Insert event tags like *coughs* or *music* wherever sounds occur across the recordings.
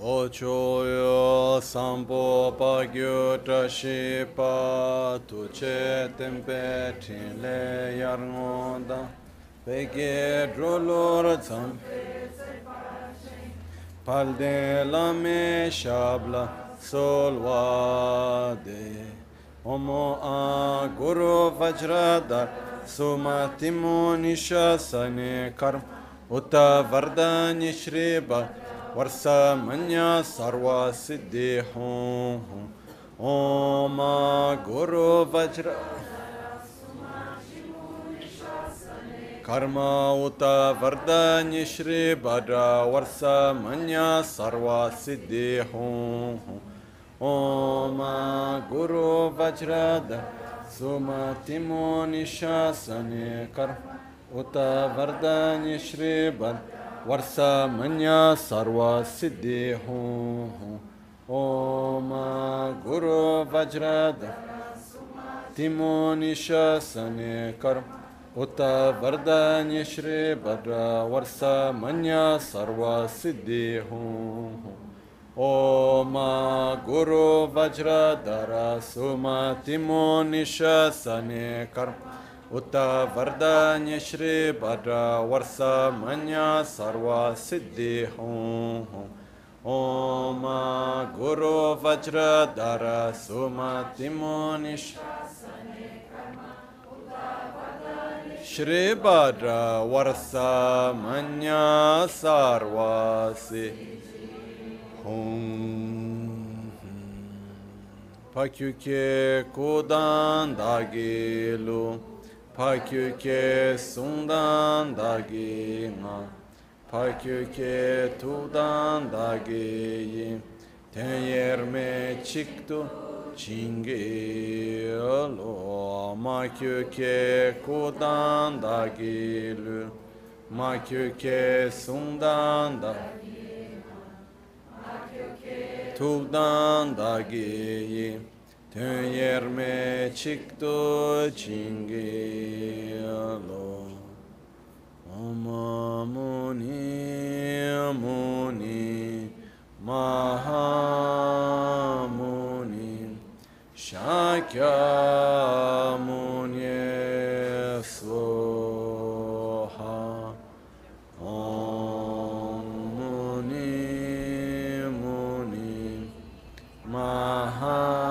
Lochoyo sampo pa gyo trashi pa tu che tempe tin le yar ngonda peke drolor tsam. Palde lame shabla solvade Omo a guru vajradar sumatimo nishasane karm uta vardani shriba वर्षा मन्या सर्वा सिद्धि हूँ ओम गुरु वज्र कर्म उत वरदान्य श्री भद्र वर्ष मन्या सर्वा सिद्धि हूँ ओम गुरु वज्र सुमतिमो निशासने कर्म उत वरदान्य श्री भद्र वर्षा मन्या सर्वा सिद्धि हूँ ओम गुरु वज्रद तिमो निशने कर्म उत वरदान्य श्री भद्र वर्षा मन्या सर्वा सिद्धि हूँ ओम गुरु वज्रधर सुमतिमो निशने Uta Vardanya Shri Bhadra Varsa Manya Sarva Siddhi Hum Hum Om Guru Vajra Dara Sumatimonish Shri Bhadra Varsa Manya Sarva Siddhi Hum Pakyuke Kodan Dagilu Pakyuke sundan dagima Pakyuke tudan dagiyim Ten yerme çıktı çingi lo Makyuke kudan dagilu Makyuke sundan da Tudan dagiyim Tön yerme çıktı çingi alo Ama muni muni Şakya muni soha Om muni muni mahamuni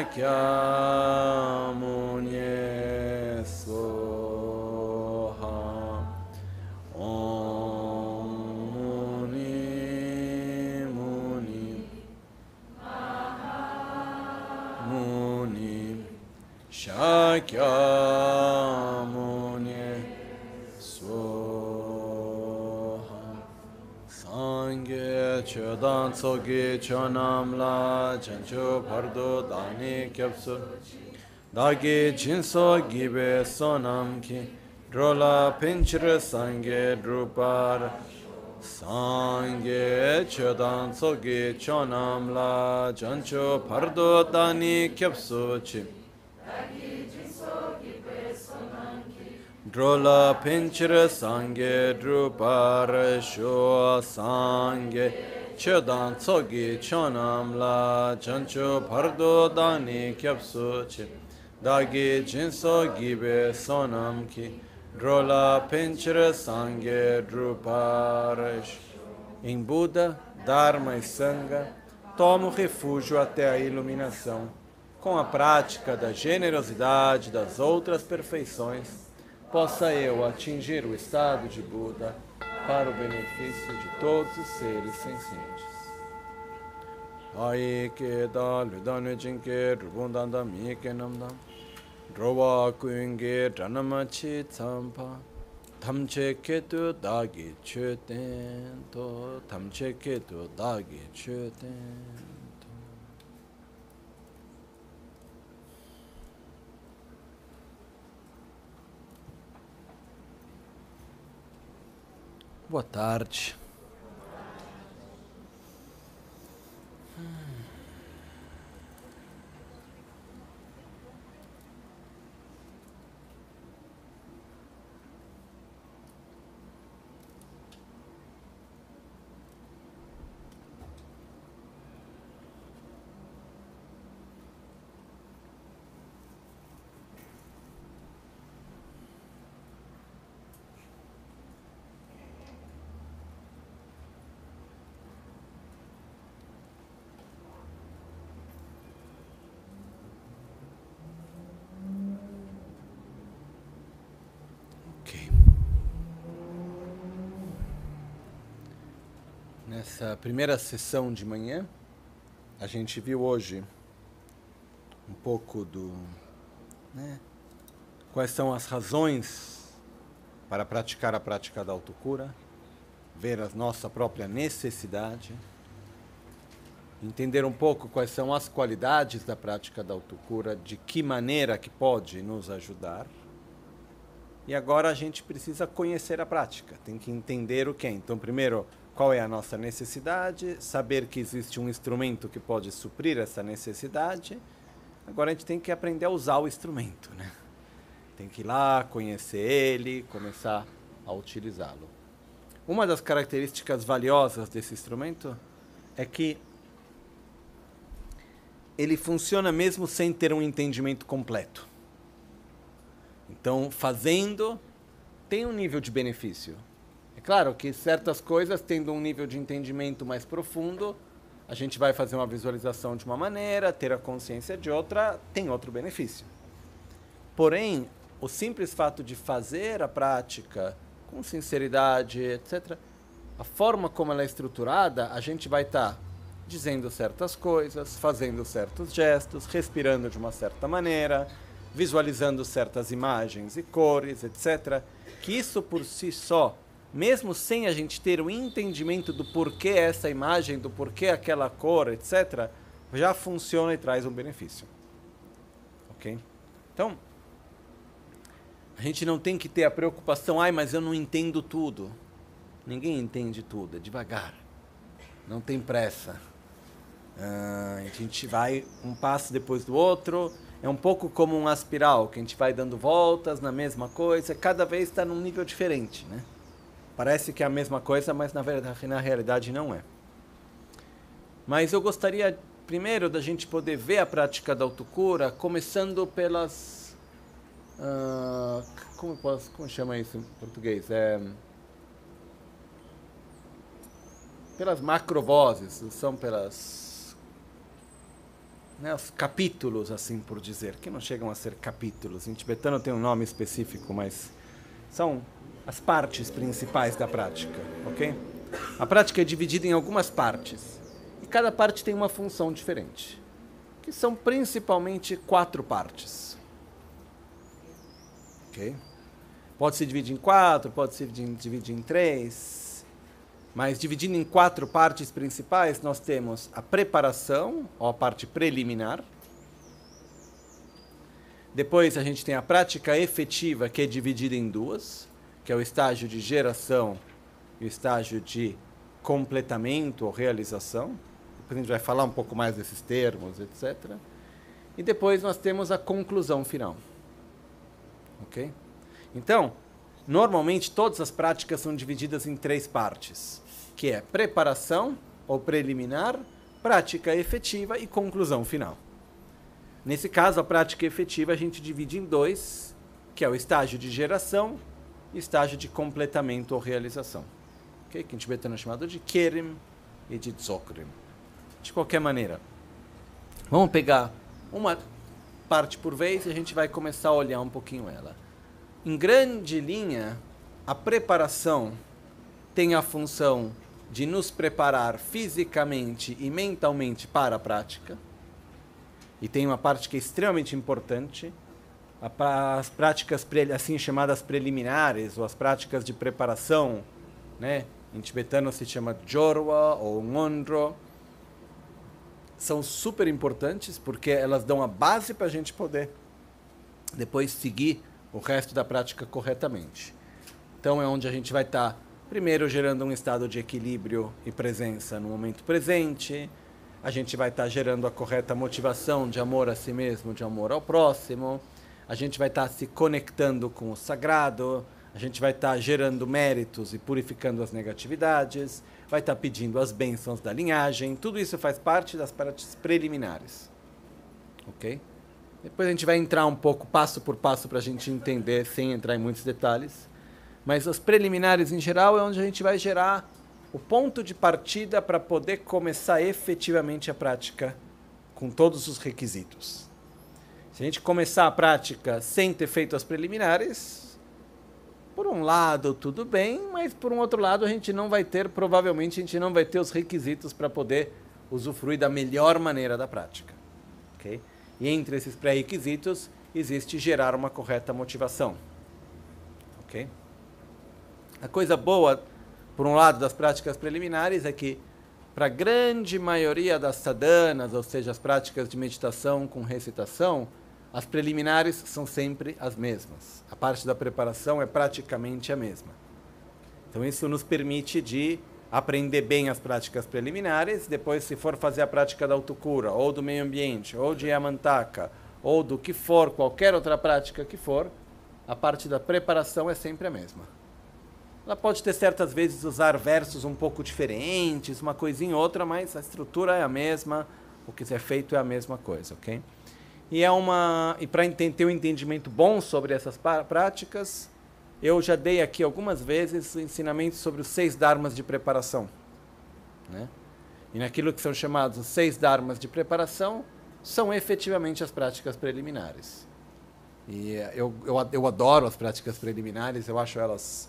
Shakya muni soha Om muni muni muni Shakya chodan tsogi chonam la chancho pardo dani kyapsu Dagi jinso gibe sonam ki Drola pinchra sangye drupar Sangye chodan tsogi chonam la chancho pardo dani kyapsu chi. Drola pinchra sangye drupar sho sangye chodan tsogi chonam la chancho pardo dani kyapsu chi dagi jinso gibe sonam ki drola pinchra sangye drupar Em Buda, Dharma e Sangha, tomo refúgio até a iluminação. Com a prática da generosidade das outras perfeições, possa eu atingir o estado de Buda para o benefício de todos os seres sencientes. āyī kētā lūdānu chīṅkē rūpūntāntā mī kēnamdāṁ drōvā kuṅkē dhānamā chī tsāmpā tamche ketu dāgi chūtēn tō tamche ketu dāgi chūtēn Boa tarde. Nessa primeira sessão de manhã, a gente viu hoje um pouco do. Né, quais são as razões para praticar a prática da autocura, ver a nossa própria necessidade, entender um pouco quais são as qualidades da prática da autocura, de que maneira que pode nos ajudar. E agora a gente precisa conhecer a prática, tem que entender o que é. Então, primeiro, qual é a nossa necessidade, saber que existe um instrumento que pode suprir essa necessidade. Agora a gente tem que aprender a usar o instrumento, né? Tem que ir lá, conhecer ele, começar a utilizá-lo. Uma das características valiosas desse instrumento é que ele funciona mesmo sem ter um entendimento completo. Então, fazendo, tem um nível de benefício. É claro que certas coisas, tendo um nível de entendimento mais profundo, a gente vai fazer uma visualização de uma maneira, ter a consciência de outra, tem outro benefício. Porém, o simples fato de fazer a prática com sinceridade, etc., a forma como ela é estruturada, a gente vai estar tá dizendo certas coisas, fazendo certos gestos, respirando de uma certa maneira, visualizando certas imagens e cores, etc. Que isso por si só, mesmo sem a gente ter o entendimento do porquê essa imagem, do porquê aquela cor, etc., já funciona e traz um benefício. Ok? Então, a gente não tem que ter a preocupação, ai, mas eu não entendo tudo. Ninguém entende tudo, é devagar. Não tem pressa. Uh, a gente vai um passo depois do outro é um pouco como uma espiral, que a gente vai dando voltas na mesma coisa, cada vez está num nível diferente, né? Parece que é a mesma coisa, mas na verdade, na realidade não é. Mas eu gostaria primeiro da gente poder ver a prática da autocura, começando pelas uh, como posso, como chama isso em português? É, pelas macrovozes, são pelas né, os capítulos, assim por dizer, que não chegam a ser capítulos. Em tibetano tem um nome específico, mas são as partes principais da prática, ok? A prática é dividida em algumas partes e cada parte tem uma função diferente, que são principalmente quatro partes, ok? Pode se dividir em quatro, pode se dividir em três, mas dividindo em quatro partes principais, nós temos a preparação, ou a parte preliminar. Depois a gente tem a prática efetiva, que é dividida em duas, que é o estágio de geração e o estágio de completamento ou realização. Depois a gente vai falar um pouco mais desses termos, etc. E depois nós temos a conclusão final. Ok? Então, Normalmente, todas as práticas são divididas em três partes, que é preparação ou preliminar, prática efetiva e conclusão final. Nesse caso, a prática efetiva a gente divide em dois, que é o estágio de geração estágio de completamento ou realização. Okay? Que em tibetano é chamado de Kerim e de Dzokrim. De qualquer maneira, vamos pegar uma parte por vez e a gente vai começar a olhar um pouquinho ela. Em grande linha, a preparação tem a função de nos preparar fisicamente e mentalmente para a prática. E tem uma parte que é extremamente importante, as práticas assim chamadas preliminares ou as práticas de preparação, né? Em tibetano se chama jorwa ou ngondro. São super importantes porque elas dão a base para a gente poder depois seguir o resto da prática corretamente. Então é onde a gente vai estar, tá, primeiro, gerando um estado de equilíbrio e presença no momento presente. A gente vai estar tá gerando a correta motivação de amor a si mesmo, de amor ao próximo. A gente vai estar tá se conectando com o sagrado. A gente vai estar tá gerando méritos e purificando as negatividades. Vai estar tá pedindo as bênçãos da linhagem. Tudo isso faz parte das práticas preliminares. Ok? Depois a gente vai entrar um pouco passo por passo para a gente entender, sem entrar em muitos detalhes. Mas as preliminares em geral é onde a gente vai gerar o ponto de partida para poder começar efetivamente a prática com todos os requisitos. Se a gente começar a prática sem ter feito as preliminares, por um lado tudo bem, mas por um outro lado a gente não vai ter, provavelmente a gente não vai ter os requisitos para poder usufruir da melhor maneira da prática. Okay? E entre esses pré-requisitos existe gerar uma correta motivação. Ok? A coisa boa, por um lado, das práticas preliminares é que, para a grande maioria das sadhanas, ou seja, as práticas de meditação com recitação, as preliminares são sempre as mesmas. A parte da preparação é praticamente a mesma. Então, isso nos permite de aprender bem as práticas preliminares, depois, se for fazer a prática da autocura, ou do meio ambiente, ou de Yamantaka, ou do que for, qualquer outra prática que for, a parte da preparação é sempre a mesma. Ela pode ter certas vezes usar versos um pouco diferentes, uma coisinha ou outra, mas a estrutura é a mesma, o que é feito é a mesma coisa, ok? E é uma e para ter um entendimento bom sobre essas práticas, eu já dei aqui algumas vezes ensinamentos sobre os seis dharmas de preparação, né? E naquilo que são chamados os seis dharmas de preparação, são efetivamente as práticas preliminares. E eu, eu, eu adoro as práticas preliminares, eu acho elas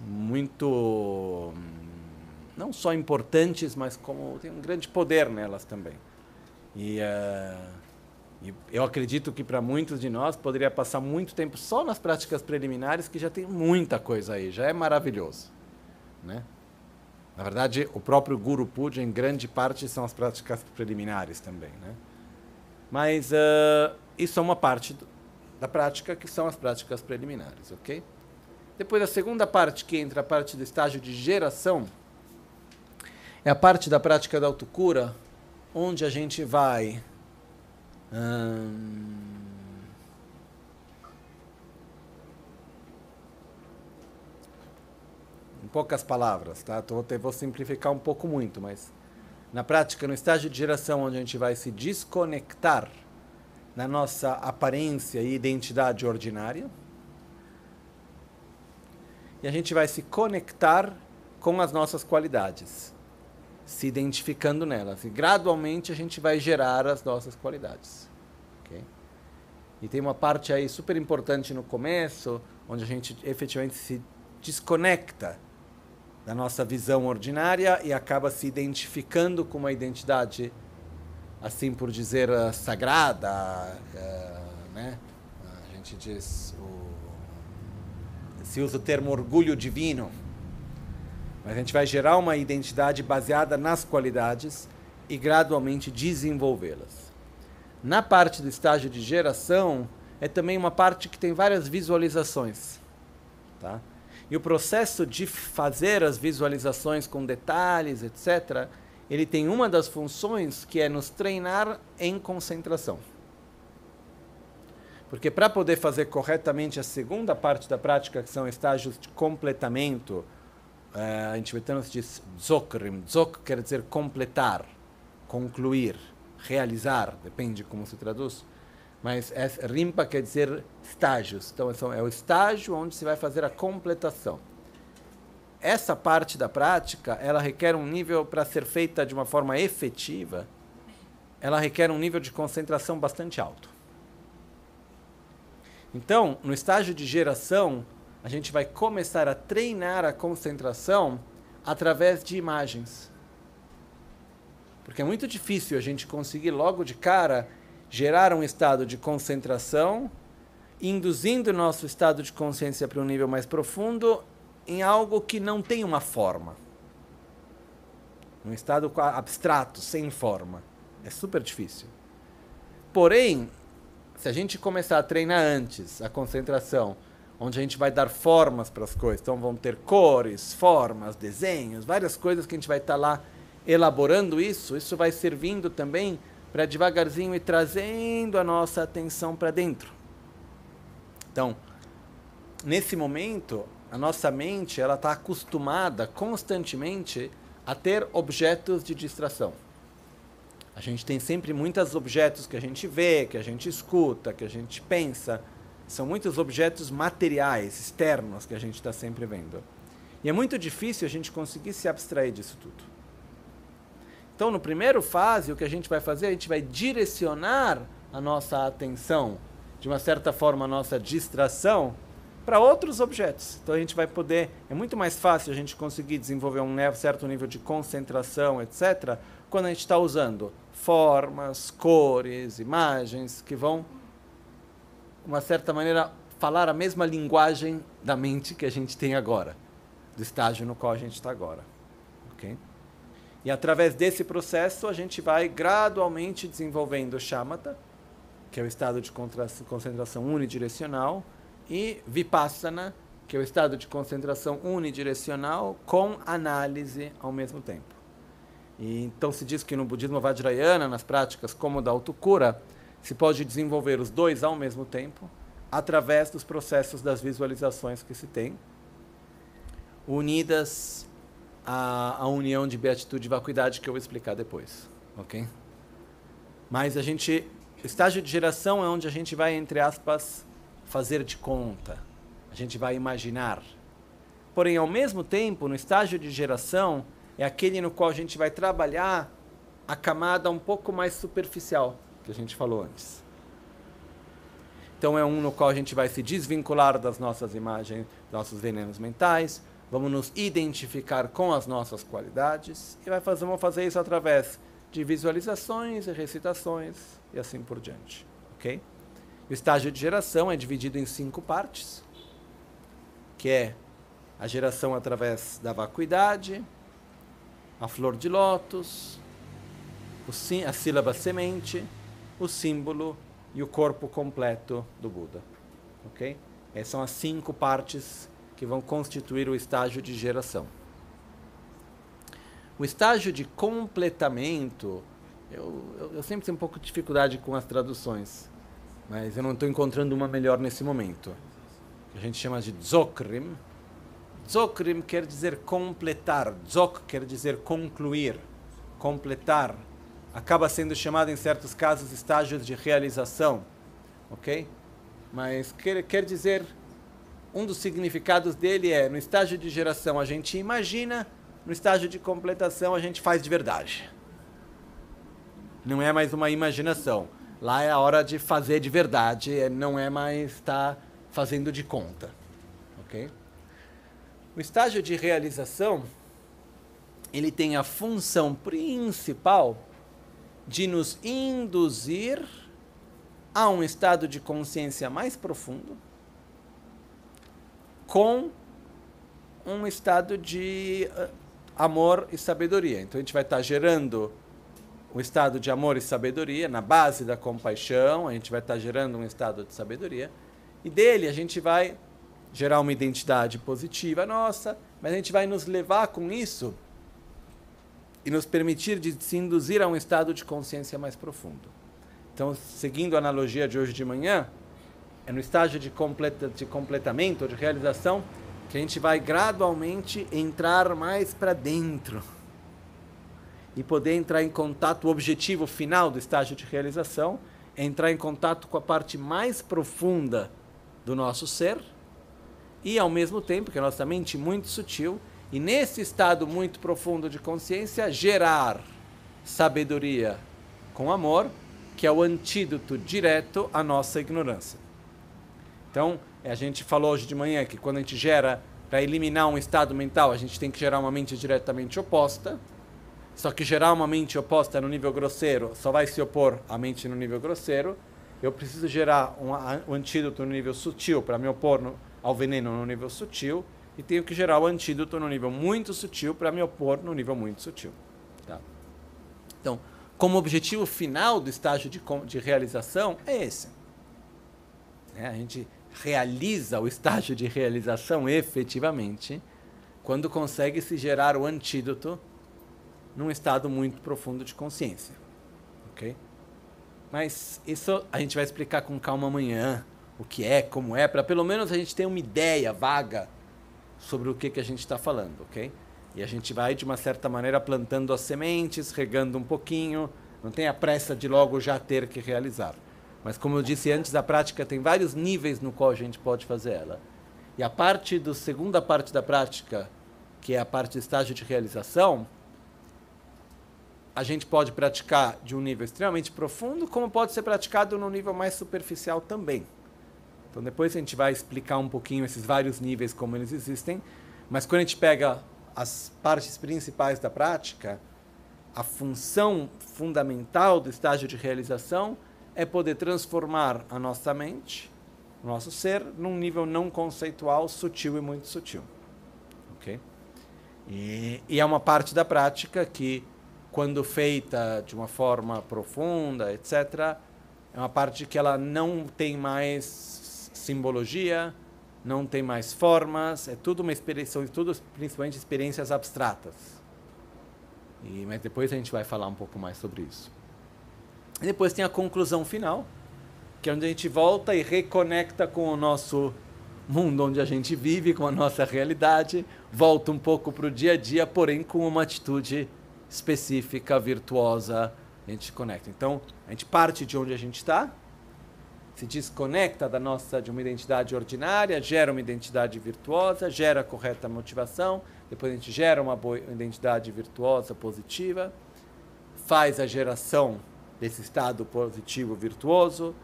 muito não só importantes, mas como tem um grande poder nelas também. E, uh, e eu acredito que para muitos de nós poderia passar muito tempo só nas práticas preliminares, que já tem muita coisa aí, já é maravilhoso, né? Na verdade, o próprio Guru Puja, em grande parte, são as práticas preliminares também. Né? Mas uh, isso é uma parte do, da prática, que são as práticas preliminares. ok? Depois, a segunda parte, que entra a parte do estágio de geração, é a parte da prática da autocura, onde a gente vai. Hum, em poucas palavras, tá? Tô, vou simplificar um pouco muito, mas na prática, no estágio de geração, onde a gente vai se desconectar na nossa aparência e identidade ordinária, e a gente vai se conectar com as nossas qualidades, se identificando nelas. E gradualmente a gente vai gerar as nossas qualidades. Okay? E tem uma parte aí super importante no começo, onde a gente efetivamente se desconecta da nossa visão ordinária e acaba se identificando com uma identidade, assim por dizer, uh, sagrada, uh, né? A gente diz, o, se usa o termo orgulho divino. Mas a gente vai gerar uma identidade baseada nas qualidades e gradualmente desenvolvê-las. Na parte do estágio de geração, é também uma parte que tem várias visualizações, tá? E o processo de fazer as visualizações com detalhes, etc., ele tem uma das funções que é nos treinar em concentração. Porque para poder fazer corretamente a segunda parte da prática, que são estágios de completamento, uh, em tibetano se diz dzokrim. Dzok quer dizer completar, concluir, realizar, depende como se traduz. Mas rimpa quer dizer estágios. Então é o estágio onde se vai fazer a completação. Essa parte da prática, ela requer um nível para ser feita de uma forma efetiva, ela requer um nível de concentração bastante alto. Então, no estágio de geração, a gente vai começar a treinar a concentração através de imagens. Porque é muito difícil a gente conseguir logo de cara gerar um estado de concentração, induzindo o nosso estado de consciência para um nível mais profundo em algo que não tem uma forma. Um estado abstrato, sem forma. É super difícil. Porém, se a gente começar a treinar antes a concentração, onde a gente vai dar formas para as coisas, então vão ter cores, formas, desenhos, várias coisas que a gente vai estar tá lá elaborando isso, isso vai servindo também para devagarzinho ir trazendo a nossa atenção para dentro. Então, nesse momento, a nossa mente ela está acostumada constantemente a ter objetos de distração. A gente tem sempre muitos objetos que a gente vê, que a gente escuta, que a gente pensa. São muitos objetos materiais, externos, que a gente está sempre vendo. E é muito difícil a gente conseguir se abstrair disso tudo. Então, no primeiro fase, o que a gente vai fazer, a gente vai direcionar a nossa atenção, de uma certa forma, a nossa distração, para outros objetos. Então a gente vai poder, é muito mais fácil a gente conseguir desenvolver um certo nível de concentração, etc., quando a gente está usando formas, cores, imagens que vão, uma certa maneira, falar a mesma linguagem da mente que a gente tem agora, do estágio no qual a gente está agora. Okay? E através desse processo a gente vai gradualmente desenvolvendo o shamatha, que é o estado de concentração unidirecional, e vipassana, que é o estado de concentração unidirecional com análise ao mesmo tempo. E, então se diz que no budismo vajrayana, nas práticas como da autocura, se pode desenvolver os dois ao mesmo tempo, através dos processos das visualizações que se tem, unidas à, à união de beatitude e vacuidade que eu vou explicar depois, ok? Mas a gente, estágio de geração é onde a gente vai, entre aspas, fazer de conta, a gente vai imaginar. Porém, ao mesmo tempo, no estágio de geração, é aquele no qual a gente vai trabalhar a camada um pouco mais superficial que a gente falou antes. Então é um no qual a gente vai se desvincular das nossas imagens, nossos venenos mentais, vamos nos identificar com as nossas qualidades e vai fazer, vamos fazer isso através de visualizações e recitações e assim por diante, ok? O estágio de geração é dividido em cinco partes, que é a geração através da vacuidade, a flor de lótus, a sílaba semente, o símbolo e o corpo completo do Buda. Ok? Essas são as cinco partes que vão constituir o estágio de geração. O estágio de completamento, eu, eu, eu sempre tenho um pouco de dificuldade com as traduções mas eu não estou encontrando uma melhor nesse momento. A gente chama de Dzokrim. Dzokrim quer dizer completar. Dzok quer dizer concluir, completar. Acaba sendo chamado em certos casos estágios de realização, ok? Mas quer, quer dizer, um dos significados dele é, no estágio de geração a gente imagina, no estágio de completação a gente faz de verdade. Não é mais uma imaginação Lá é a hora de fazer de verdade, é, não é mais estar tá fazendo de conta. Ok? O estágio de realização ele tem a função principal de nos induzir a um estado de consciência mais profundo com um estado de uh, amor e sabedoria. Então a gente vai estar gerando um estado de amor e sabedoria, na base da compaixão, a gente vai estar gerando um estado de sabedoria, e dele a gente vai gerar uma identidade positiva nossa, mas a gente vai nos levar com isso e nos permitir de se induzir a um estado de consciência mais profundo. Então, seguindo a analogia de hoje de manhã, é no estágio de, completa, de completamento, de realização, que a gente vai gradualmente entrar mais para dentro e poder entrar em contato, o objetivo final do estágio de realização é entrar em contato com a parte mais profunda do nosso ser e, ao mesmo tempo, que é a nossa mente muito sutil, e nesse estado muito profundo de consciência, gerar sabedoria com amor, que é o antídoto direto à nossa ignorância. Então, a gente falou hoje de manhã que quando a gente gera, para eliminar um estado mental, a gente tem que gerar uma mente diretamente oposta. Só que gerar uma mente oposta no nível grosseiro só vai se opor à mente no nível grosseiro. Eu preciso gerar um, um antídoto no nível sutil para me opor no, ao veneno no nível sutil. E tenho que gerar o antídoto no nível muito sutil para me opor no nível muito sutil. Tá? Então, como objetivo final do estágio de, de realização é esse. É, a gente realiza o estágio de realização efetivamente quando consegue se gerar o antídoto num estado muito profundo de consciência. Ok? Mas isso a gente vai explicar com calma amanhã, o que é, como é, para pelo menos a gente ter uma ideia vaga sobre o que, que a gente está falando, ok? E a gente vai, de uma certa maneira, plantando as sementes, regando um pouquinho, não tem a pressa de logo já ter que realizar. Mas, como eu disse antes, a prática tem vários níveis no qual a gente pode fazer ela. E a parte da segunda parte da prática, que é a parte do estágio de realização, a gente pode praticar de um nível extremamente profundo, como pode ser praticado num nível mais superficial também. Então depois a gente vai explicar um pouquinho esses vários níveis como eles existem, mas quando a gente pega as partes principais da prática, a função fundamental do estágio de realização é poder transformar a nossa mente, o nosso ser, num nível não conceitual, sutil e muito sutil. Ok? E, e é uma parte da prática que, quando feita de uma forma profunda, etc., é uma parte que ela não tem mais simbologia, não tem mais formas, é tudo uma experiência, tudo principalmente experiências abstratas. E, mas depois a gente vai falar um pouco mais sobre isso. E depois tem a conclusão final, que é onde a gente volta e reconecta com o nosso mundo onde a gente vive, com a nossa realidade, volta um pouco para o dia a dia, porém com uma atitude específica, virtuosa, a gente conecta. Então, a gente parte de onde a gente está, se desconecta da nossa de uma identidade ordinária, gera uma identidade virtuosa, gera a correta motivação, depois a gente gera uma boa identidade virtuosa, positiva, faz a geração desse estado positivo virtuoso,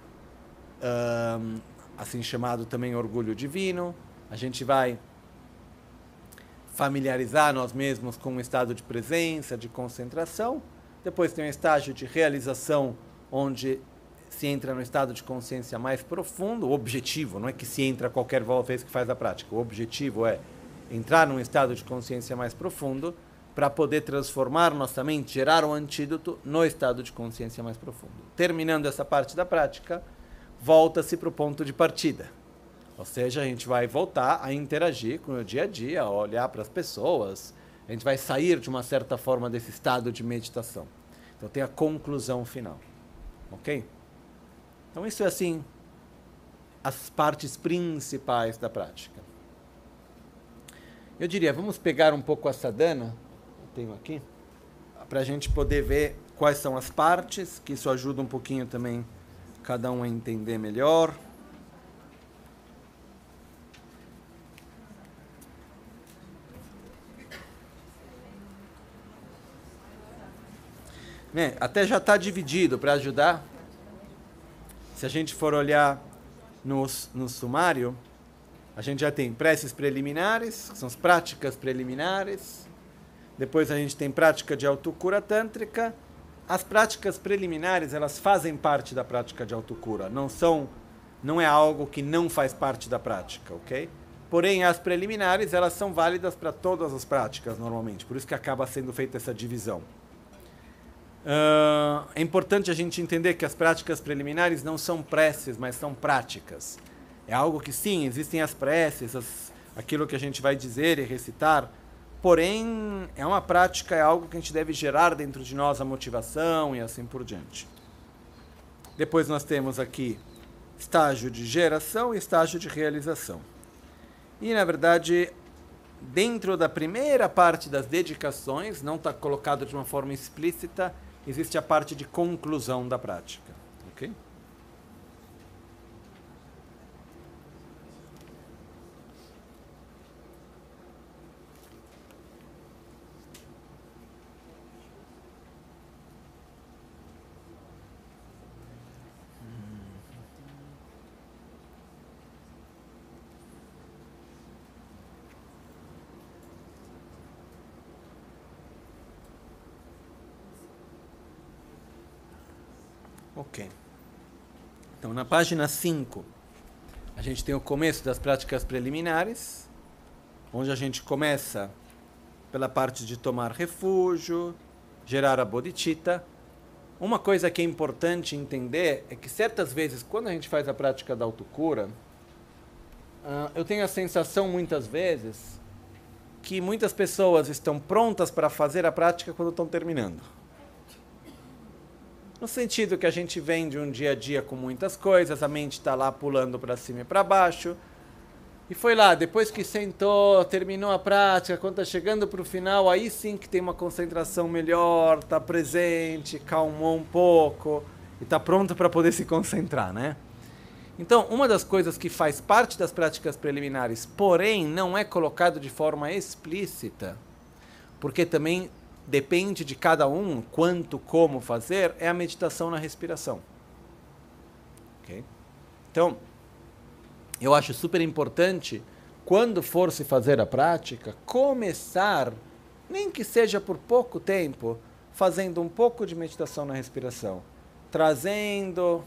um, assim chamado também orgulho divino. A gente vai familiarizar nós mesmos com um estado de presença, de concentração. Depois tem um estágio de realização, onde se entra no estado de consciência mais profundo. O objetivo não é que se entra qualquer vez que faz a prática. O objetivo é entrar num estado de consciência mais profundo para poder transformar nossa mente, gerar um antídoto no estado de consciência mais profundo. Terminando essa parte da prática, volta-se para o ponto de partida. Ou seja, a gente vai voltar a interagir com o dia a dia, olhar para as pessoas, a gente vai sair de uma certa forma desse estado de meditação. Então tem a conclusão final. Ok? Então isso é assim as partes principais da prática. Eu diria, vamos pegar um pouco a sadhana, tenho aqui, para a gente poder ver quais são as partes, que isso ajuda um pouquinho também cada um a entender melhor. Né? Até já está dividido para ajudar. Se a gente for olhar no, no sumário, a gente já tem preces preliminares, que são as práticas preliminares. Depois a gente tem prática de autocura tântrica as práticas preliminares, elas fazem parte da prática de autocura, não são não é algo que não faz parte da prática, OK? Porém, as preliminares, elas são válidas para todas as práticas normalmente, por isso que acaba sendo feita essa divisão. Uh, é importante a gente entender que as práticas preliminares não são preces, mas são práticas. É algo que sim, existem as preces, as, aquilo que a gente vai dizer e recitar, Porém, é uma prática, é algo que a gente deve gerar dentro de nós a motivação e assim por diante. Depois nós temos aqui estágio de geração e estágio de realização. E, na verdade, dentro da primeira parte das dedicações, não está colocado de uma forma explícita, existe a parte de conclusão da prática. ok? Então, na página 5, a gente tem o começo das práticas preliminares, onde a gente começa pela parte de tomar refúgio, gerar a bodhicitta. Uma coisa que é importante entender é que certas vezes, quando a gente faz a prática da autocura, uh, eu tenho a sensação muitas vezes que muitas pessoas estão prontas para fazer a prática quando estão terminando. No sentido que a gente vem de um dia a dia com muitas coisas, a mente está lá pulando para cima e para baixo. E foi lá, depois que sentou, terminou a prática, quando está chegando para o final, aí sim que tem uma concentração melhor, está presente, calmou um pouco e está pronto para poder se concentrar, né? Então, uma das coisas que faz parte das práticas preliminares, porém não é colocado de forma explícita, porque também depende de cada um quanto, como fazer, é a meditação na respiração. Okay? Então, eu acho super importante, quando for se fazer a prática, começar, nem que seja por pouco tempo, fazendo um pouco de meditação na respiração, trazendo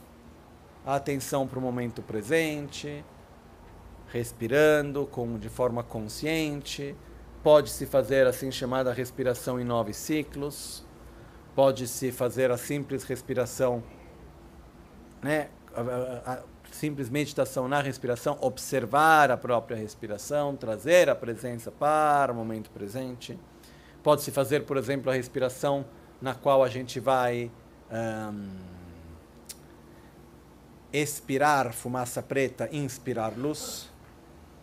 a atenção para o momento presente, respirando com, de forma consciente. Pode-se fazer assim chamada respiração em nove ciclos. Pode-se fazer a simples respiração, né? A, a, a simples meditação na respiração, observar a própria respiração, trazer a presença para o momento presente. Pode-se fazer, por exemplo, a respiração na qual a gente vai um, expirar fumaça preta, inspirar luz.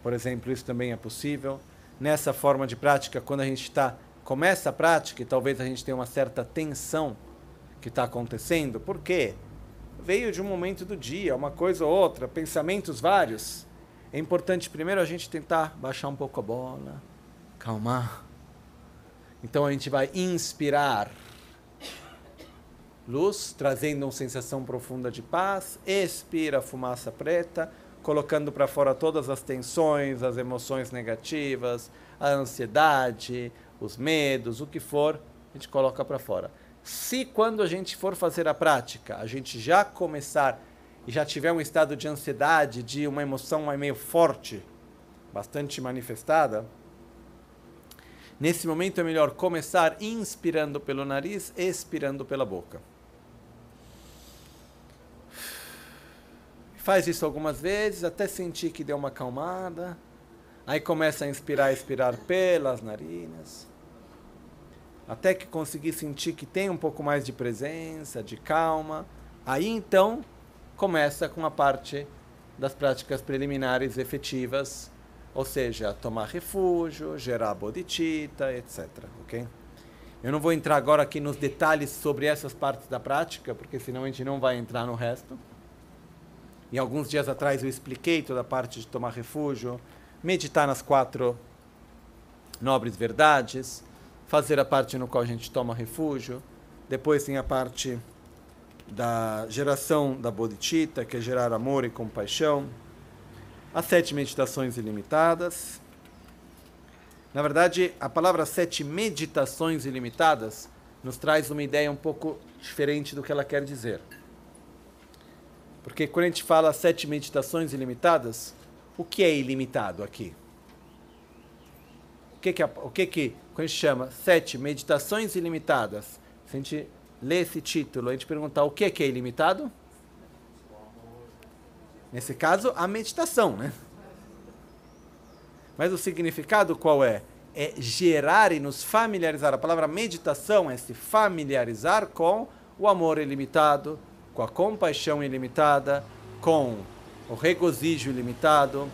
Por exemplo, isso também é possível. Nessa forma de prática, quando a gente está começa a prática e talvez a gente tenha uma certa tensão que está acontecendo, por quê? Veio de um momento do dia, uma coisa ou outra, pensamentos vários. É importante primeiro a gente tentar baixar um pouco a bola, calmar. Então a gente vai inspirar luz, trazendo uma sensação profunda de paz, expira a fumaça preta, colocando para fora todas as tensões, as emoções negativas, a ansiedade, os medos, o que for, a gente coloca para fora. Se quando a gente for fazer a prática, a gente já começar e já tiver um estado de ansiedade, de uma emoção meio forte, bastante manifestada, nesse momento é melhor começar inspirando pelo nariz, expirando pela boca. Faz isso algumas vezes até sentir que deu uma acalmada. Aí começa a inspirar expirar pelas narinas. Até que conseguir sentir que tem um pouco mais de presença, de calma. Aí então começa com a parte das práticas preliminares efetivas, ou seja, tomar refúgio, gerar bodhicitta, etc. Ok? Eu não vou entrar agora aqui nos detalhes sobre essas partes da prática, porque senão a gente não vai entrar no resto. E alguns dias atrás eu expliquei toda a parte de tomar refúgio, meditar nas quatro nobres verdades, fazer a parte no qual a gente toma refúgio. Depois tem a parte da geração da bodhicitta, que é gerar amor e compaixão. As sete meditações ilimitadas. Na verdade, a palavra sete meditações ilimitadas nos traz uma ideia um pouco diferente do que ela quer dizer. Porque quando a gente fala sete meditações ilimitadas, o que é ilimitado aqui? O que que, o que, que quando a gente chama sete meditações ilimitadas, se a gente lê esse título, a gente perguntar o que que é ilimitado? Nesse caso, a meditação, né? Mas o significado qual é? É gerar e nos familiarizar. A palavra meditação é se familiarizar com o amor ilimitado, com a compaixão ilimitada, com o regozijo ilimitado,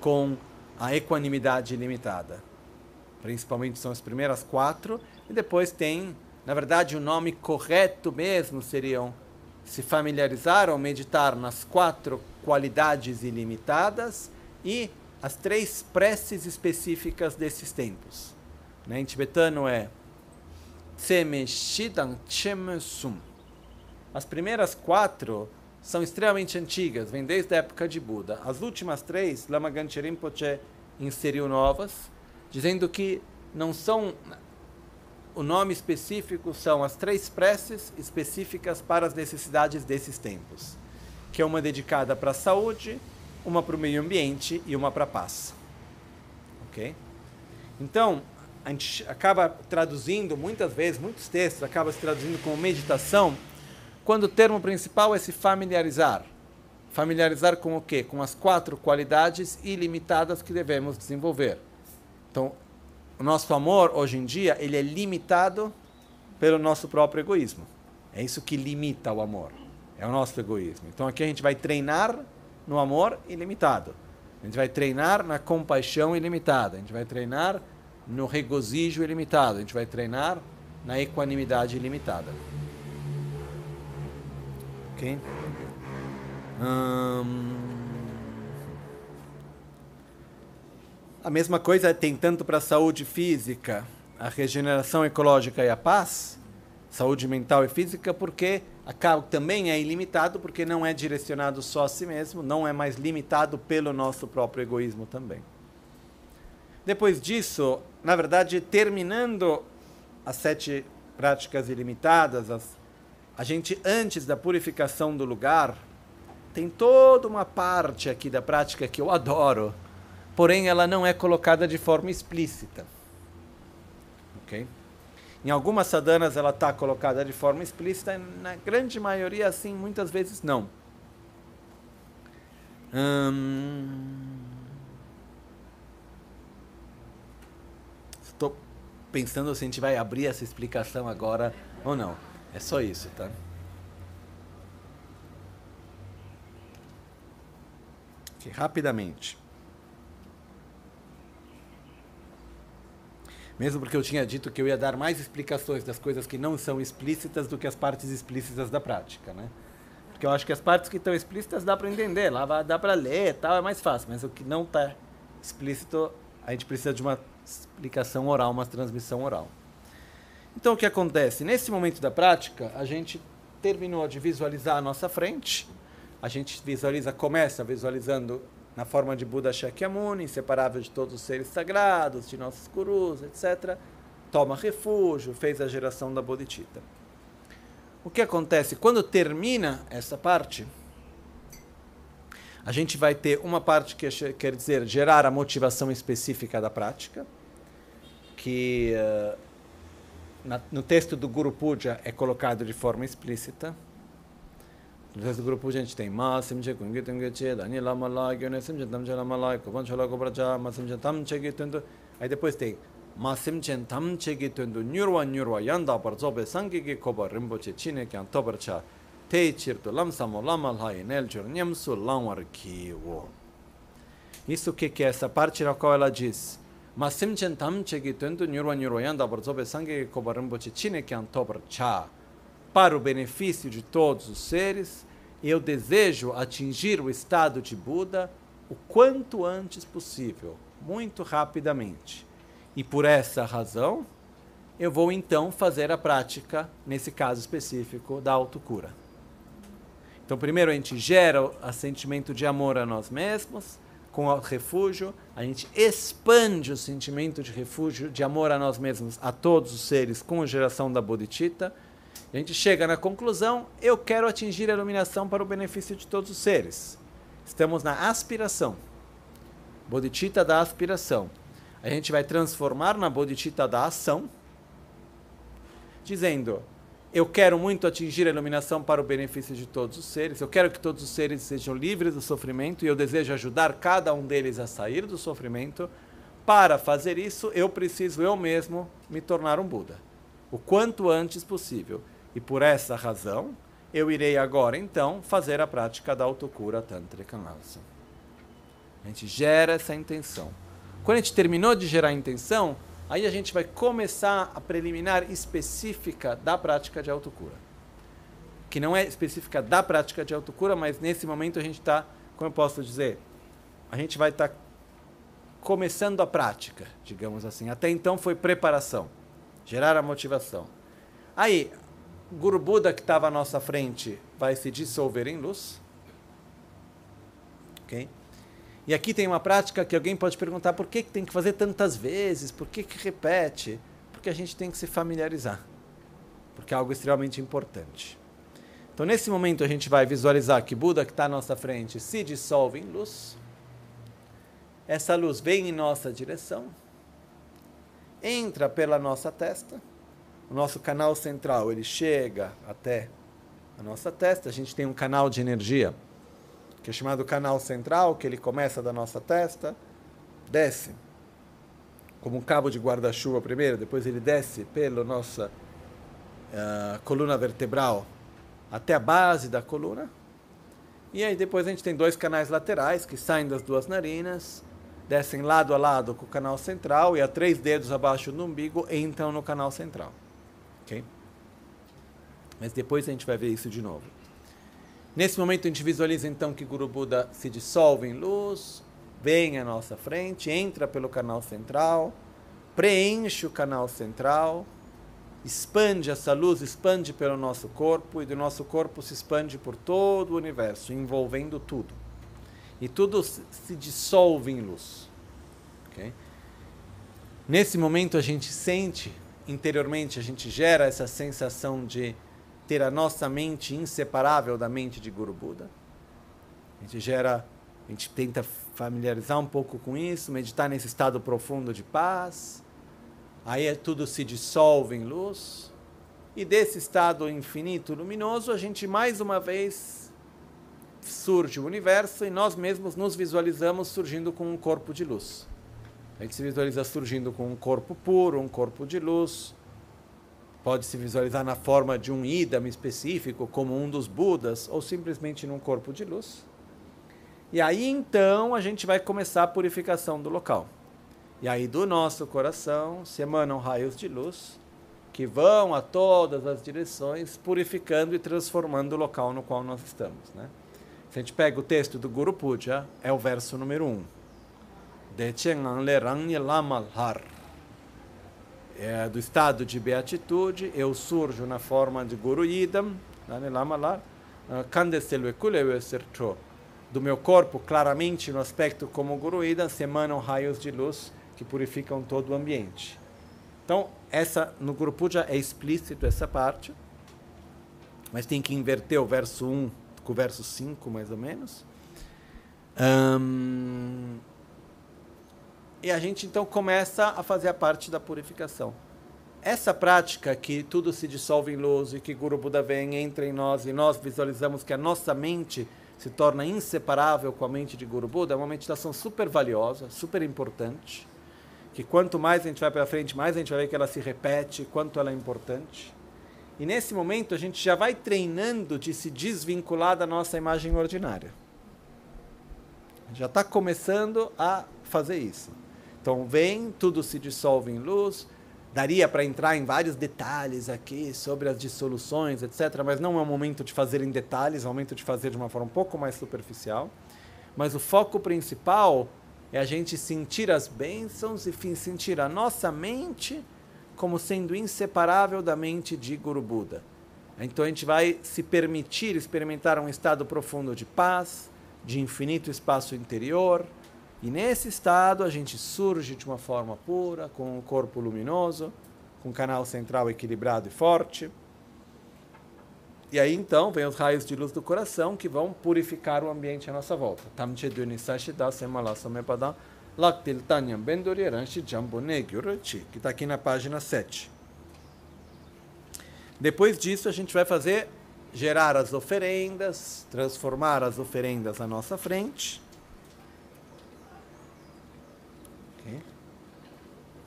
com a equanimidade ilimitada. Principalmente são as primeiras quatro, e depois tem, na verdade, o nome correto mesmo seriam se familiarizar ou meditar nas quatro qualidades ilimitadas e as três preces específicas desses tempos. Né? Em tibetano é Tseme Shidang Chem Sum as primeiras quatro são extremamente antigas, vêm desde a época de Buda. As últimas três, Lama Ganche Rinpoche inseriu novas, dizendo que não são o nome específico são as três preces específicas para as necessidades desses tempos, que é uma dedicada para a saúde, uma para o meio ambiente e uma para a paz. Ok? Então, a gente acaba traduzindo muitas vezes, muitos textos acaba se traduzindo como meditação quando o termo principal é se familiarizar. Familiarizar com o quê? Com as quatro qualidades ilimitadas que devemos desenvolver. Então, o nosso amor, hoje em dia, ele é limitado pelo nosso próprio egoísmo. É isso que limita o amor. É o nosso egoísmo. Então, aqui a gente vai treinar no amor ilimitado. A gente vai treinar na compaixão ilimitada. A gente vai treinar no regozijo ilimitado. A gente vai treinar na equanimidade ilimitada. Ok? a mesma coisa tem tanto para a saúde física, a regeneração ecológica e a paz, saúde mental e física, porque acaba, também é ilimitado porque não é direcionado só a si mesmo, não é mais limitado pelo nosso próprio egoísmo também. Depois disso, na verdade, terminando as sete práticas ilimitadas, as, a gente, antes da purificação do lugar, tem toda uma parte aqui da prática que eu adoro, porém ela não é colocada de forma explícita. Ok? Em algumas sadhanas ela está colocada de forma explícita, na grande maioria, assim, muitas vezes não. Hum... Estou pensando se a gente vai abrir essa explicação agora ou não. É só isso, tá? Okay, rapidamente. Mesmo porque eu tinha dito que eu ia dar mais explicações das coisas que não são explícitas do que as partes explícitas da prática, né? Porque eu acho que as partes que estão explícitas dá para entender, lá dá para ler, tal, é mais fácil, mas o que não está explícito, a gente precisa de uma explicação oral, uma transmissão oral. Então o que acontece? Nesse momento da prática, a gente terminou de visualizar a nossa frente, a gente visualiza, começa visualizando na forma de Buda Shakyamuni, inseparável de todos os seres sagrados, de nossos gurus, etc. Toma refúgio, fez a geração da Bodhicitta. O que acontece? Quando termina essa parte, a gente vai ter uma parte que quer dizer gerar a motivação específica da prática, que uh, na, no texto do Guru Puja é colocado de forma explícita. No texto do Guru Puja a gente tem Ma Simche Kungi Tungi Che Dani Lama La Gyone Simche Tamche Lama La Kovan Chola Kobraja Ma Simche Tamche Gi Tundu Aí depois tem Ma Simche Tamche Gi Tundu Nyurwa Nyurwa Yanda Par Zobe Sangi Gi Koba Rinpoche Chine Kyan Tobar Cha Teicirto Lamsamo Lamalhai Neljur Nyamsu Lamwar Kiwo. Isso que, que é essa parte na qual ela diz? Mas simchen tam chegi tentu nyurwa nyurwayanda barzobe sangue kobaramboche chine kyan tobar cha. Para o benefício de todos os seres, eu desejo atingir o estado de Buda o quanto antes possível, muito rapidamente. E por essa razão, eu vou então fazer a prática, nesse caso específico, da autocura. Então, primeiro a gente gera o sentimento de amor a nós mesmos, com o refúgio, a gente expande o sentimento de refúgio, de amor a nós mesmos, a todos os seres, com a geração da Bodhicitta. A gente chega na conclusão: eu quero atingir a iluminação para o benefício de todos os seres. Estamos na aspiração. Bodhicitta da aspiração. A gente vai transformar na Bodhicitta da ação, dizendo: eu quero muito atingir a iluminação para o benefício de todos os seres. Eu quero que todos os seres sejam livres do sofrimento e eu desejo ajudar cada um deles a sair do sofrimento. Para fazer isso, eu preciso eu mesmo me tornar um Buda, o quanto antes possível. E por essa razão, eu irei agora então fazer a prática da autocura tantrika nasa. A gente gera essa intenção. Quando a gente terminou de gerar a intenção, Aí a gente vai começar a preliminar específica da prática de autocura. Que não é específica da prática de autocura, mas nesse momento a gente está, como eu posso dizer, a gente vai estar tá começando a prática, digamos assim. Até então foi preparação, gerar a motivação. Aí, o Guru Buda que estava à nossa frente vai se dissolver em luz. Ok? E aqui tem uma prática que alguém pode perguntar por que, tem que fazer tantas vezes, por que, que repete? Porque a gente tem que se familiarizar, porque é algo extremamente importante. Então, nesse momento, a gente vai visualizar que Buda, que está à nossa frente, se dissolve em luz. Essa luz vem em nossa direção, entra pela nossa testa, o nosso canal central ele chega até a nossa testa. A gente tem um canal de energia que é chamado canal central, que ele começa da nossa testa, desce como um cabo de guarda-chuva primeiro, depois ele desce pela nossa uh, coluna vertebral até a base da coluna. E aí depois a gente tem dois canais laterais que saem das duas narinas, descem lado a lado com o canal central e a três dedos abaixo do umbigo entram no canal central. Ok? Mas depois a gente vai ver isso de novo. Nesse momento a gente visualiza então que Guru Buda se dissolve em luz, vem à nossa frente, entra pelo canal central, preenche o canal central, expande essa luz, expande pelo nosso corpo e do nosso corpo se expande por todo o universo, envolvendo tudo. E tudo se dissolve em luz. Okay? Nesse momento a gente sente interiormente, a gente gera essa sensação de ter a nossa mente inseparável da mente de Guru Buda. A gente gera, a gente tenta familiarizar um pouco com isso, meditar nesse estado profundo de paz aí é tudo se dissolve em luz, e desse estado infinito luminoso a gente mais uma vez surge o universo e nós mesmos nos visualizamos surgindo com um corpo de luz. A gente se visualiza surgindo com um corpo puro, um corpo de luz. Pode se visualizar na forma de um idam específico, como um dos Budas, ou simplesmente num corpo de luz. E aí então a gente vai começar a purificação do local. E aí do nosso coração se emanam raios de luz que vão a todas as direções, purificando e transformando o local no qual nós estamos. Né? Se a gente pega o texto do Guru Puja, é o verso número 1. Um. É do estado de beatitude, eu surjo na forma de Guru Idam, ah, do meu corpo, claramente no aspecto como Guru Idam, se emanam raios de luz que purificam todo o ambiente. Então, essa no grupo já é explícito essa parte, mas tem que inverter o verso 1 com o verso 5, mais ou menos. Um, e a gente então começa a fazer a parte da purificação. Essa prática que tudo se dissolve em luz e que Guru Buda vem, entra em nós e nós visualizamos que a nossa mente se torna inseparável com a mente de Guru Buda, é uma meditação super valiosa, super importante que quanto mais a gente vai para frente, mais a gente vai ver que ela se repete, quanto ela é importante. E nesse momento a gente já vai treinando de se desvincular da nossa imagem ordinária. Já está começando a fazer isso. Então vem, tudo se dissolve em luz. Daria para entrar em vários detalhes aqui sobre as dissoluções, etc. Mas não é o momento de fazer em detalhes, é o momento de fazer de uma forma um pouco mais superficial. Mas o foco principal é a gente sentir as bênçãos e sentir a nossa mente como sendo inseparável da mente de Guru Buda. Então a gente vai se permitir experimentar um estado profundo de paz, de infinito espaço interior, e nesse estado a gente surge de uma forma pura, com um corpo luminoso, com um canal central equilibrado e forte. E aí então vem os raios de luz do coração que vão purificar o ambiente à nossa volta. Que está aqui na página 7. Depois disso, a gente vai fazer gerar as oferendas, transformar as oferendas à nossa frente.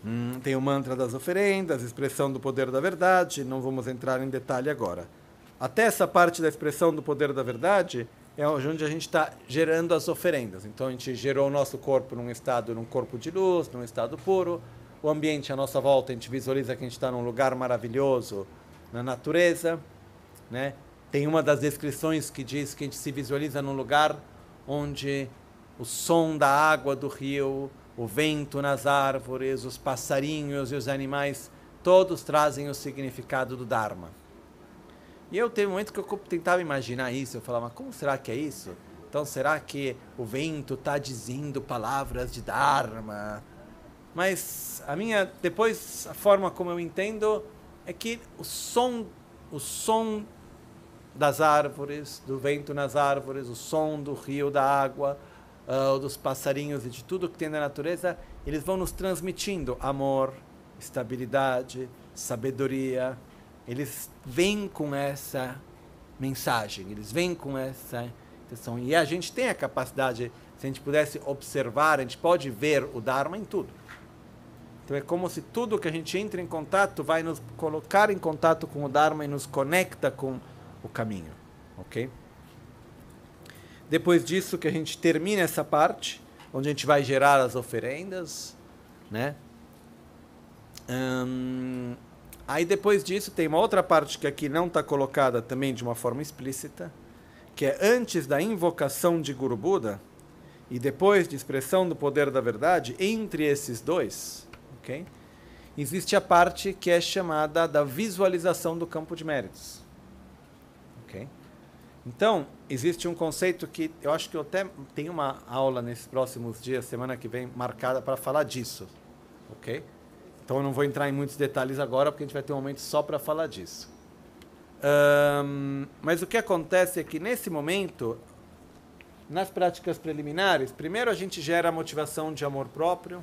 Hum, tem o mantra das oferendas, expressão do poder da verdade, não vamos entrar em detalhe agora. Até essa parte da expressão do poder da verdade é onde a gente está gerando as oferendas. Então a gente gerou o nosso corpo num estado, num corpo de luz, num estado puro. O ambiente à nossa volta, a gente visualiza que a gente está num lugar maravilhoso, na natureza. Né? Tem uma das descrições que diz que a gente se visualiza num lugar onde o som da água do rio, o vento nas árvores, os passarinhos e os animais, todos trazem o significado do Dharma. E eu teve um momento que eu tentava imaginar isso. Eu falava, como será que é isso? Então, será que o vento está dizendo palavras de Dharma? Mas a minha, depois, a forma como eu entendo é que o som, o som das árvores, do vento nas árvores, o som do rio, da água, uh, dos passarinhos e de tudo que tem na natureza, eles vão nos transmitindo amor, estabilidade, sabedoria, eles vêm com essa mensagem, eles vêm com essa intenção. E a gente tem a capacidade, se a gente pudesse observar, a gente pode ver o Dharma em tudo. Então é como se tudo que a gente entra em contato vai nos colocar em contato com o Dharma e nos conecta com o caminho, ok? Depois disso que a gente termina essa parte, onde a gente vai gerar as oferendas, né? Hum, Aí depois disso tem uma outra parte que aqui não está colocada também de uma forma explícita, que é antes da invocação de Guru Buda e depois de expressão do poder da verdade, entre esses dois, ok? existe a parte que é chamada da visualização do campo de méritos. Então, existe um conceito que eu acho que eu até tenho uma aula nesses próximos dias, semana que vem, marcada para falar disso. Ok? Então, eu não vou entrar em muitos detalhes agora, porque a gente vai ter um momento só para falar disso. Um, mas o que acontece é que nesse momento, nas práticas preliminares, primeiro a gente gera a motivação de amor próprio,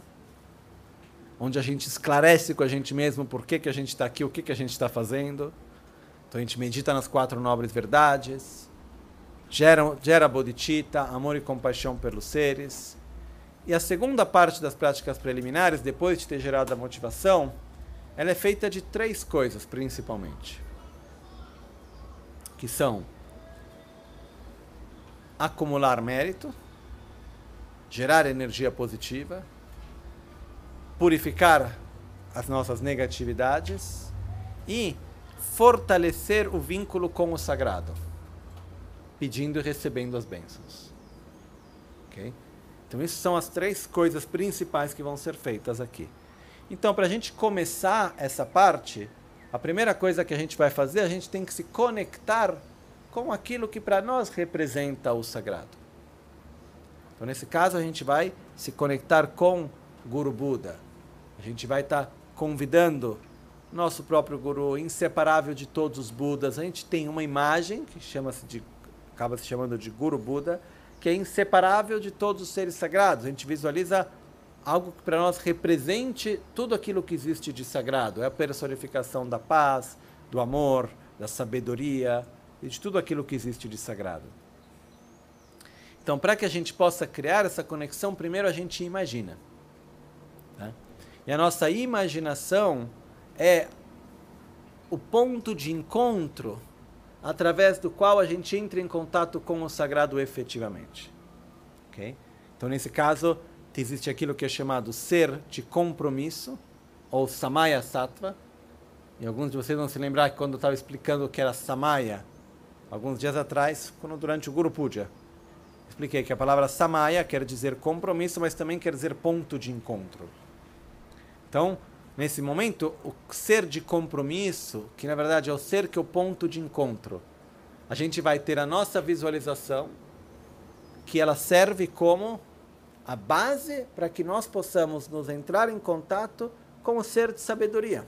onde a gente esclarece com a gente mesmo por que, que a gente está aqui, o que, que a gente está fazendo. Então a gente medita nas quatro nobres verdades, gera, gera bodhicitta, amor e compaixão pelos seres. E a segunda parte das práticas preliminares, depois de ter gerado a motivação, ela é feita de três coisas principalmente. Que são acumular mérito, gerar energia positiva, purificar as nossas negatividades e fortalecer o vínculo com o sagrado, pedindo e recebendo as bênçãos. Ok? Então, essas são as três coisas principais que vão ser feitas aqui. Então, para a gente começar essa parte, a primeira coisa que a gente vai fazer, a gente tem que se conectar com aquilo que para nós representa o sagrado. Então, nesse caso, a gente vai se conectar com Guru Buda. A gente vai estar tá convidando nosso próprio Guru, inseparável de todos os Budas. A gente tem uma imagem que chama-se de acaba se chamando de Guru Buda, que é inseparável de todos os seres sagrados. A gente visualiza algo que para nós represente tudo aquilo que existe de sagrado. É a personificação da paz, do amor, da sabedoria, e de tudo aquilo que existe de sagrado. Então, para que a gente possa criar essa conexão, primeiro a gente imagina. Tá? E a nossa imaginação é o ponto de encontro através do qual a gente entra em contato com o sagrado efetivamente. Okay? Então, nesse caso, existe aquilo que é chamado ser de compromisso, ou Samaya Sattva. E alguns de vocês vão se lembrar que quando eu estava explicando o que era Samaya, alguns dias atrás, quando durante o Guru Puja. Expliquei que a palavra samaya quer dizer compromisso, mas também quer dizer ponto de encontro. Então, nesse momento, o ser de compromisso, que na verdade é o ser que é o ponto de encontro, a gente vai ter a nossa visualização, que ela serve como a base para que nós possamos nos entrar em contato com o ser de sabedoria.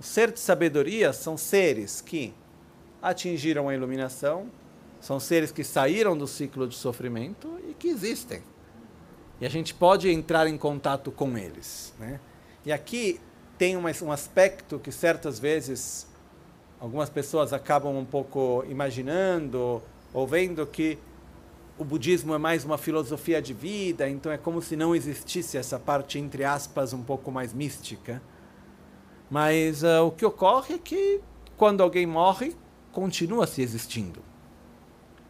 O ser de sabedoria são seres que atingiram a iluminação, são seres que saíram do ciclo de sofrimento e que existem. E a gente pode entrar em contato com eles. Né? E aqui tem uma, um aspecto que certas vezes algumas pessoas acabam um pouco imaginando ou vendo que o budismo é mais uma filosofia de vida, então é como se não existisse essa parte, entre aspas, um pouco mais mística. Mas uh, o que ocorre é que quando alguém morre, continua se existindo.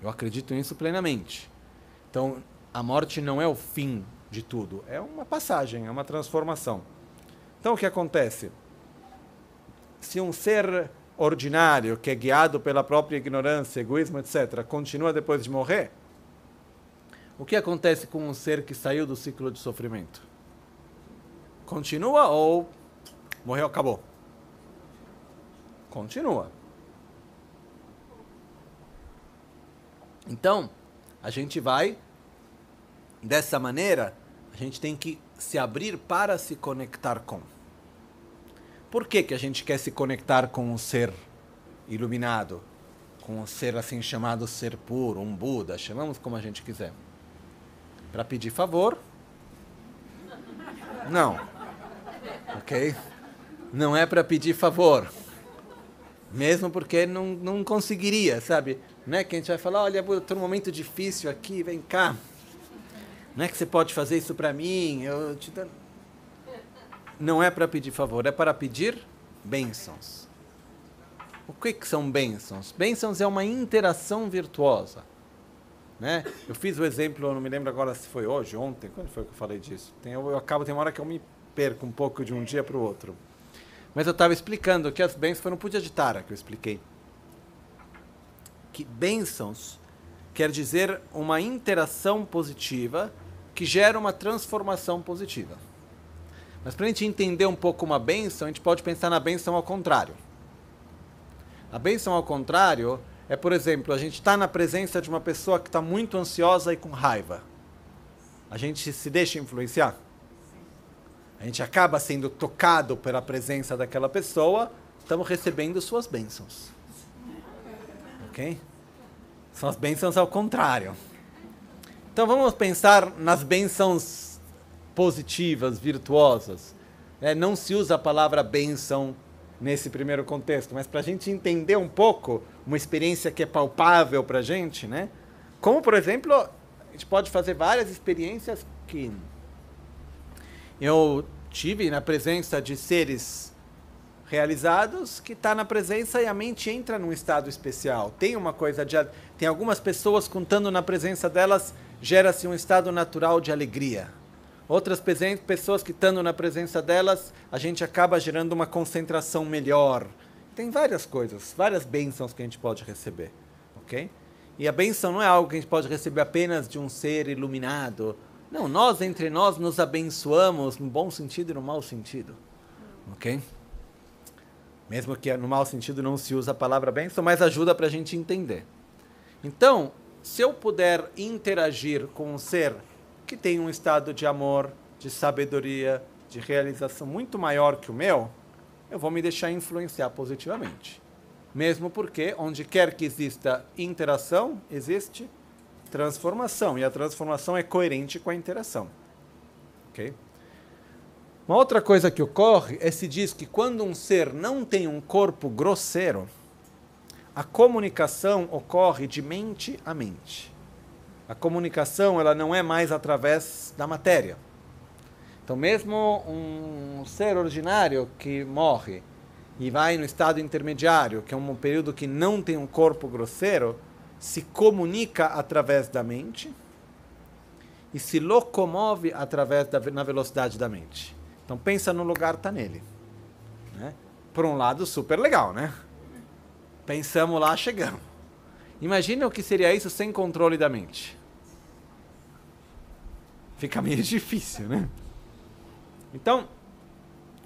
Eu acredito nisso plenamente. Então, a morte não é o fim de tudo, é uma passagem, é uma transformação. Então, o que acontece? Se um ser ordinário, que é guiado pela própria ignorância, egoísmo, etc., continua depois de morrer, o que acontece com um ser que saiu do ciclo de sofrimento? Continua ou morreu, acabou? Continua. Então, a gente vai dessa maneira, a gente tem que se abrir para se conectar com. Por que, que a gente quer se conectar com um ser iluminado? Com um ser assim chamado ser puro, um Buda, chamamos como a gente quiser. Para pedir favor? Não. Ok? Não é para pedir favor. Mesmo porque não, não conseguiria, sabe? Não é que a gente vai falar, olha, estou num momento difícil aqui, vem cá. Não é que você pode fazer isso para mim, eu te. Não é para pedir favor, é para pedir bênçãos. O que, que são bênçãos? Bênçãos é uma interação virtuosa. Né? Eu fiz o exemplo, não me lembro agora se foi hoje, ontem, quando foi que eu falei disso? Tem, eu, eu acabo, tem uma hora que eu me perco um pouco de um dia para o outro. Mas eu estava explicando que as bênçãos foram Puja de que eu expliquei que bênçãos quer dizer uma interação positiva que gera uma transformação positiva. Mas para a gente entender um pouco uma benção, a gente pode pensar na benção ao contrário. A benção ao contrário é, por exemplo, a gente está na presença de uma pessoa que está muito ansiosa e com raiva. A gente se deixa influenciar? A gente acaba sendo tocado pela presença daquela pessoa, estamos recebendo suas bênçãos. Ok? São as bênçãos ao contrário. Então vamos pensar nas bênçãos positivas, virtuosas. É, não se usa a palavra bênção nesse primeiro contexto, mas para a gente entender um pouco uma experiência que é palpável para a gente, né? Como, por exemplo, a gente pode fazer várias experiências que eu tive na presença de seres realizados que está na presença e a mente entra num estado especial. Tem uma coisa de tem algumas pessoas contando na presença delas gera-se um estado natural de alegria. Outras pessoas que estando na presença delas, a gente acaba gerando uma concentração melhor. Tem várias coisas, várias bênçãos que a gente pode receber, ok? E a bênção não é algo que a gente pode receber apenas de um ser iluminado. Não, nós entre nós nos abençoamos no bom sentido e no mau sentido, ok? Mesmo que no mau sentido não se usa a palavra bênção, mas ajuda para a gente entender. Então, se eu puder interagir com um ser que tem um estado de amor, de sabedoria, de realização muito maior que o meu, eu vou me deixar influenciar positivamente. Mesmo porque, onde quer que exista interação, existe transformação. E a transformação é coerente com a interação. Ok? Uma outra coisa que ocorre é se diz que quando um ser não tem um corpo grosseiro, a comunicação ocorre de mente a mente. A comunicação ela não é mais através da matéria. Então, mesmo um ser ordinário que morre e vai no estado intermediário, que é um período que não tem um corpo grosseiro, se comunica através da mente e se locomove através da na velocidade da mente. Então pensa no lugar tá nele, né? Por um lado super legal, né? Pensamos lá, chegamos. Imagina o que seria isso sem controle da mente fica meio *laughs* difícil, né? Então,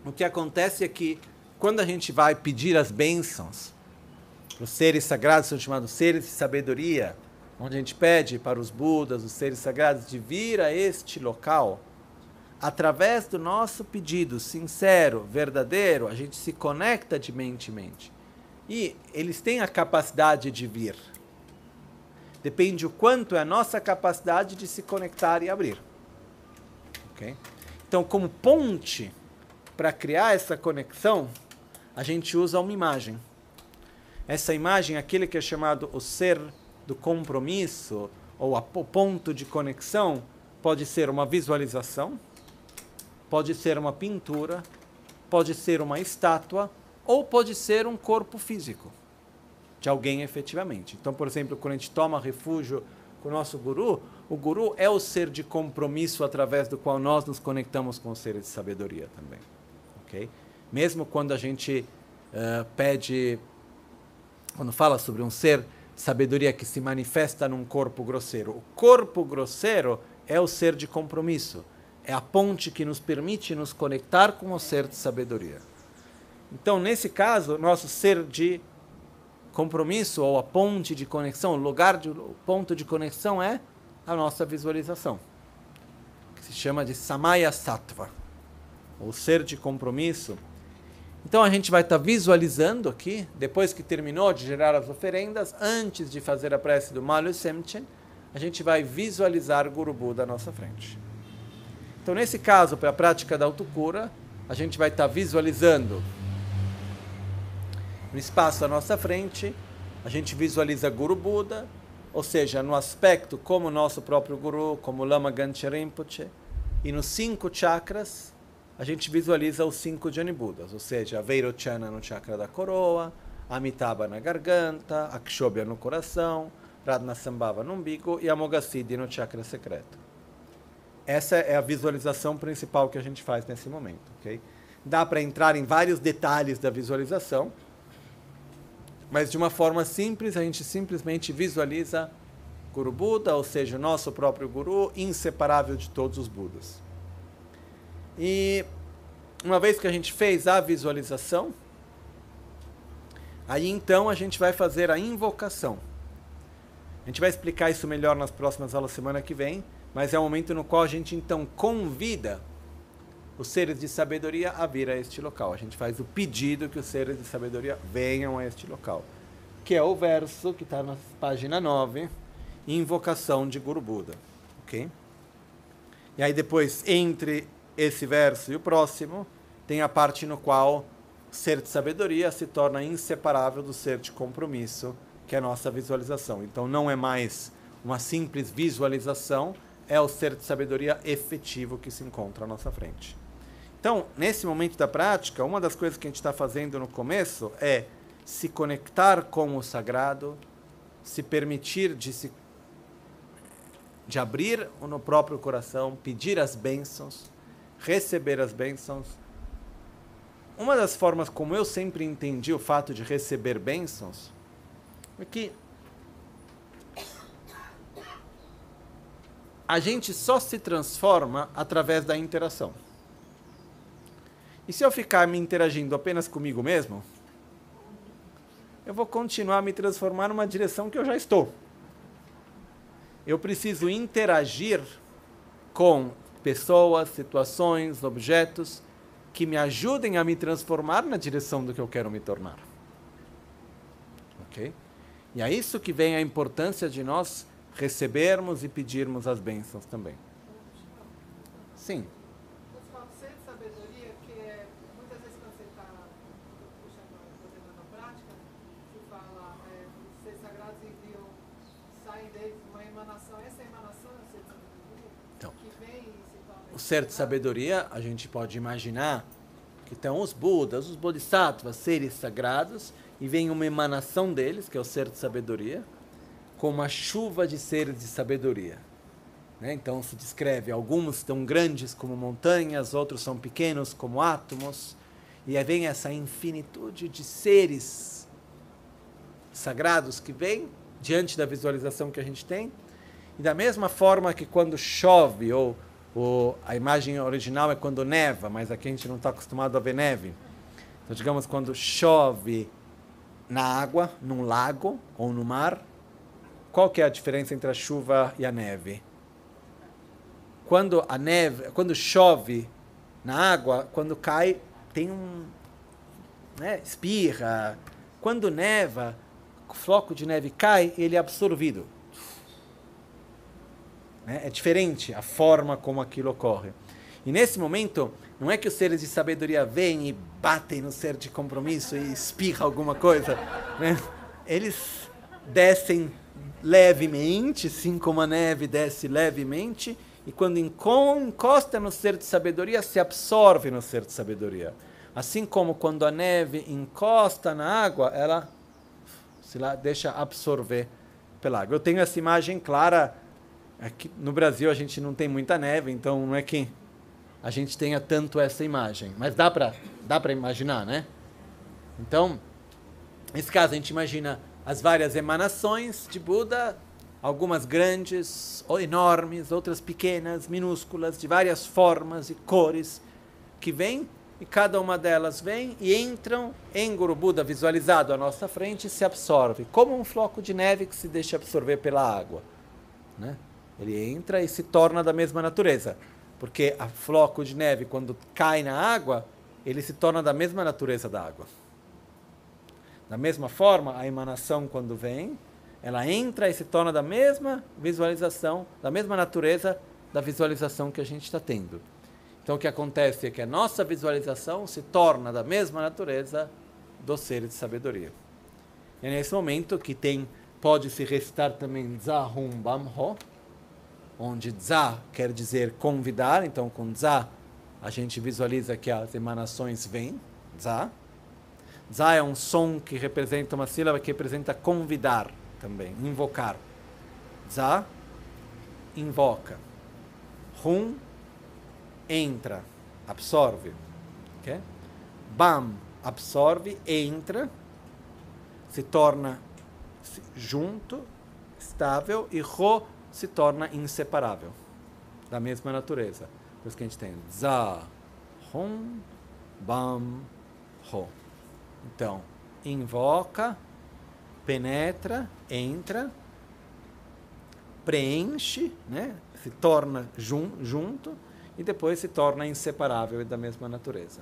o que acontece é que quando a gente vai pedir as bênçãos, os seres sagrados são chamados seres de sabedoria, onde a gente pede para os Budas, os seres sagrados, de vir a este local, através do nosso pedido sincero, verdadeiro, a gente se conecta de mente em mente. E eles têm a capacidade de vir. Depende o quanto é a nossa capacidade de se conectar e abrir. Okay? Então, como ponte para criar essa conexão, a gente usa uma imagem. Essa imagem, aquele que é chamado o ser do compromisso, ou o ponto de conexão, pode ser uma visualização, pode ser uma pintura, pode ser uma estátua, ou pode ser um corpo físico de alguém efetivamente. Então, por exemplo, quando a gente toma refúgio com o nosso guru, o guru é o ser de compromisso através do qual nós nos conectamos com os seres de sabedoria também. ok? Mesmo quando a gente uh, pede, quando fala sobre um ser de sabedoria que se manifesta num corpo grosseiro, o corpo grosseiro é o ser de compromisso. É a ponte que nos permite nos conectar com o ser de sabedoria. Então, nesse caso, nosso ser de compromisso ou a ponte de conexão, o lugar de o ponto de conexão é a nossa visualização, que se chama de Samaya Sattva, ou ser de compromisso. Então a gente vai estar tá visualizando aqui, depois que terminou de gerar as oferendas, antes de fazer a prece do Malyu Semchen, a gente vai visualizar Guru Buda à nossa frente. Então, nesse caso, para a prática da autocura, a gente vai estar tá visualizando no espaço à nossa frente, a gente visualiza Guru Buda, ou seja, no aspecto como nosso próprio Guru, como Lama Ganche Rinpoche, e nos cinco chakras, a gente visualiza os cinco Jani Budas, ou seja, a Vairochana no chakra da coroa, Amitabha na garganta, Akshobhya no coração, Radnasambhava no umbigo e Amoghasiddhi no chakra secreto. Essa é a visualização principal que a gente faz nesse momento, ok? Dá para entrar em vários detalhes da visualização, mas de uma forma simples, a gente simplesmente visualiza Guru Buda, ou seja, o nosso próprio Guru, inseparável de todos os Budas. E uma vez que a gente fez a visualização, aí então a gente vai fazer a invocação. A gente vai explicar isso melhor nas próximas aulas semana que vem, mas é o momento no qual a gente então convida os seres de sabedoria a vir a este local. A gente faz o pedido que os seres de sabedoria venham a este local, que é o verso que está na página 9, invocação de Guru Buda. Ok? E aí depois, entre esse verso e o próximo, tem a parte no qual o ser de sabedoria se torna inseparável do ser de compromisso, que é a nossa visualização. Então não é mais uma simples visualização, é o ser de sabedoria efetivo que se encontra à nossa frente. Então, nesse momento da prática, uma das coisas que a gente está fazendo no começo é se conectar com o sagrado, se permitir de se de abrir no próprio coração, pedir as bênçãos, receber as bênçãos. Uma das formas como eu sempre entendi o fato de receber bênçãos é que a gente só se transforma através da interação. E se eu ficar me interagindo apenas comigo mesmo, eu vou continuar me transformar numa direção que eu já estou. Eu preciso interagir com pessoas, situações, objetos que me ajudem a me transformar na direção do que eu quero me tornar. Ok? E é isso que vem a importância de nós recebermos e pedirmos as bênçãos também. Sim. De sabedoria, a gente pode imaginar que estão os Budas, os Bodhisattvas, seres sagrados, e vem uma emanação deles, que é o ser de sabedoria, com uma chuva de seres de sabedoria. Né? Então se descreve, alguns estão grandes como montanhas, outros são pequenos como átomos, e aí vem essa infinitude de seres sagrados que vem diante da visualização que a gente tem. E da mesma forma que quando chove ou o, a imagem original é quando neva, mas aqui a gente não está acostumado a ver neve. Então, digamos, quando chove na água, num lago ou no mar, qual que é a diferença entre a chuva e a neve? Quando a neve, quando chove na água, quando cai, tem um né, espirra. Quando neva, o floco de neve cai, ele é absorvido. Né? É diferente a forma como aquilo ocorre. E nesse momento, não é que os seres de sabedoria vêm e batem no ser de compromisso e espirra alguma coisa. Né? Eles descem levemente, assim como a neve desce levemente, e quando encosta no ser de sabedoria, se absorve no ser de sabedoria. Assim como quando a neve encosta na água, ela se lá deixa absorver pela água. Eu tenho essa imagem clara Aqui no Brasil a gente não tem muita neve, então não é que a gente tenha tanto essa imagem. Mas dá para dá para imaginar, né? Então, nesse caso a gente imagina as várias emanações de Buda, algumas grandes ou enormes, outras pequenas, minúsculas, de várias formas e cores que vêm e cada uma delas vem e entram em Guru Buda visualizado à nossa frente e se absorve, como um floco de neve que se deixa absorver pela água, né? Ele entra e se torna da mesma natureza. Porque a floco de neve, quando cai na água, ele se torna da mesma natureza da água. Da mesma forma, a emanação, quando vem, ela entra e se torna da mesma visualização, da mesma natureza da visualização que a gente está tendo. Então, o que acontece é que a nossa visualização se torna da mesma natureza do ser de sabedoria. E é nesse momento que tem, pode se recitar também Zahum Bamho, onde Za quer dizer convidar, então com Za a gente visualiza que as emanações vêm, Za. Za é um som que representa uma sílaba que representa convidar também, invocar. Za invoca. Hum entra, absorve. Okay? Bam absorve, entra, se torna junto, estável e Ro se torna inseparável da mesma natureza. Por isso que a gente tem za, hum, bam, ho. Então, invoca, penetra, entra, preenche, né? se torna jun, junto e depois se torna inseparável e da mesma natureza.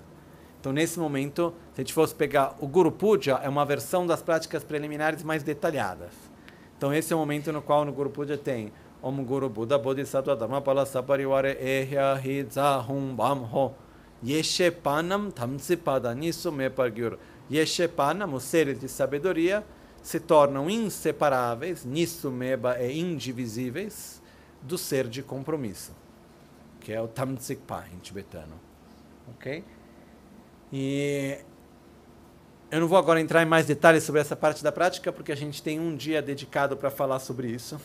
Então, nesse momento, se a gente fosse pegar o Guru Puja, é uma versão das práticas preliminares mais detalhadas. Então, esse é o momento no qual no Guru Puja tem Om Guru Buddha Bodhisattva Dhamma Pala Saparivare Ehya Hi Hum Bam Ho Yeshe Panam Tamsi Pada Nisso Me Pargyur Yeshe Panam, os seres de sabedoria, se tornam inseparáveis, Nisso Meba é indivisíveis, do ser de compromisso, que é o Tamtsikpa em tibetano. Ok? E eu não vou agora entrar em mais detalhes sobre essa parte da prática, porque a gente tem um dia dedicado para falar sobre isso.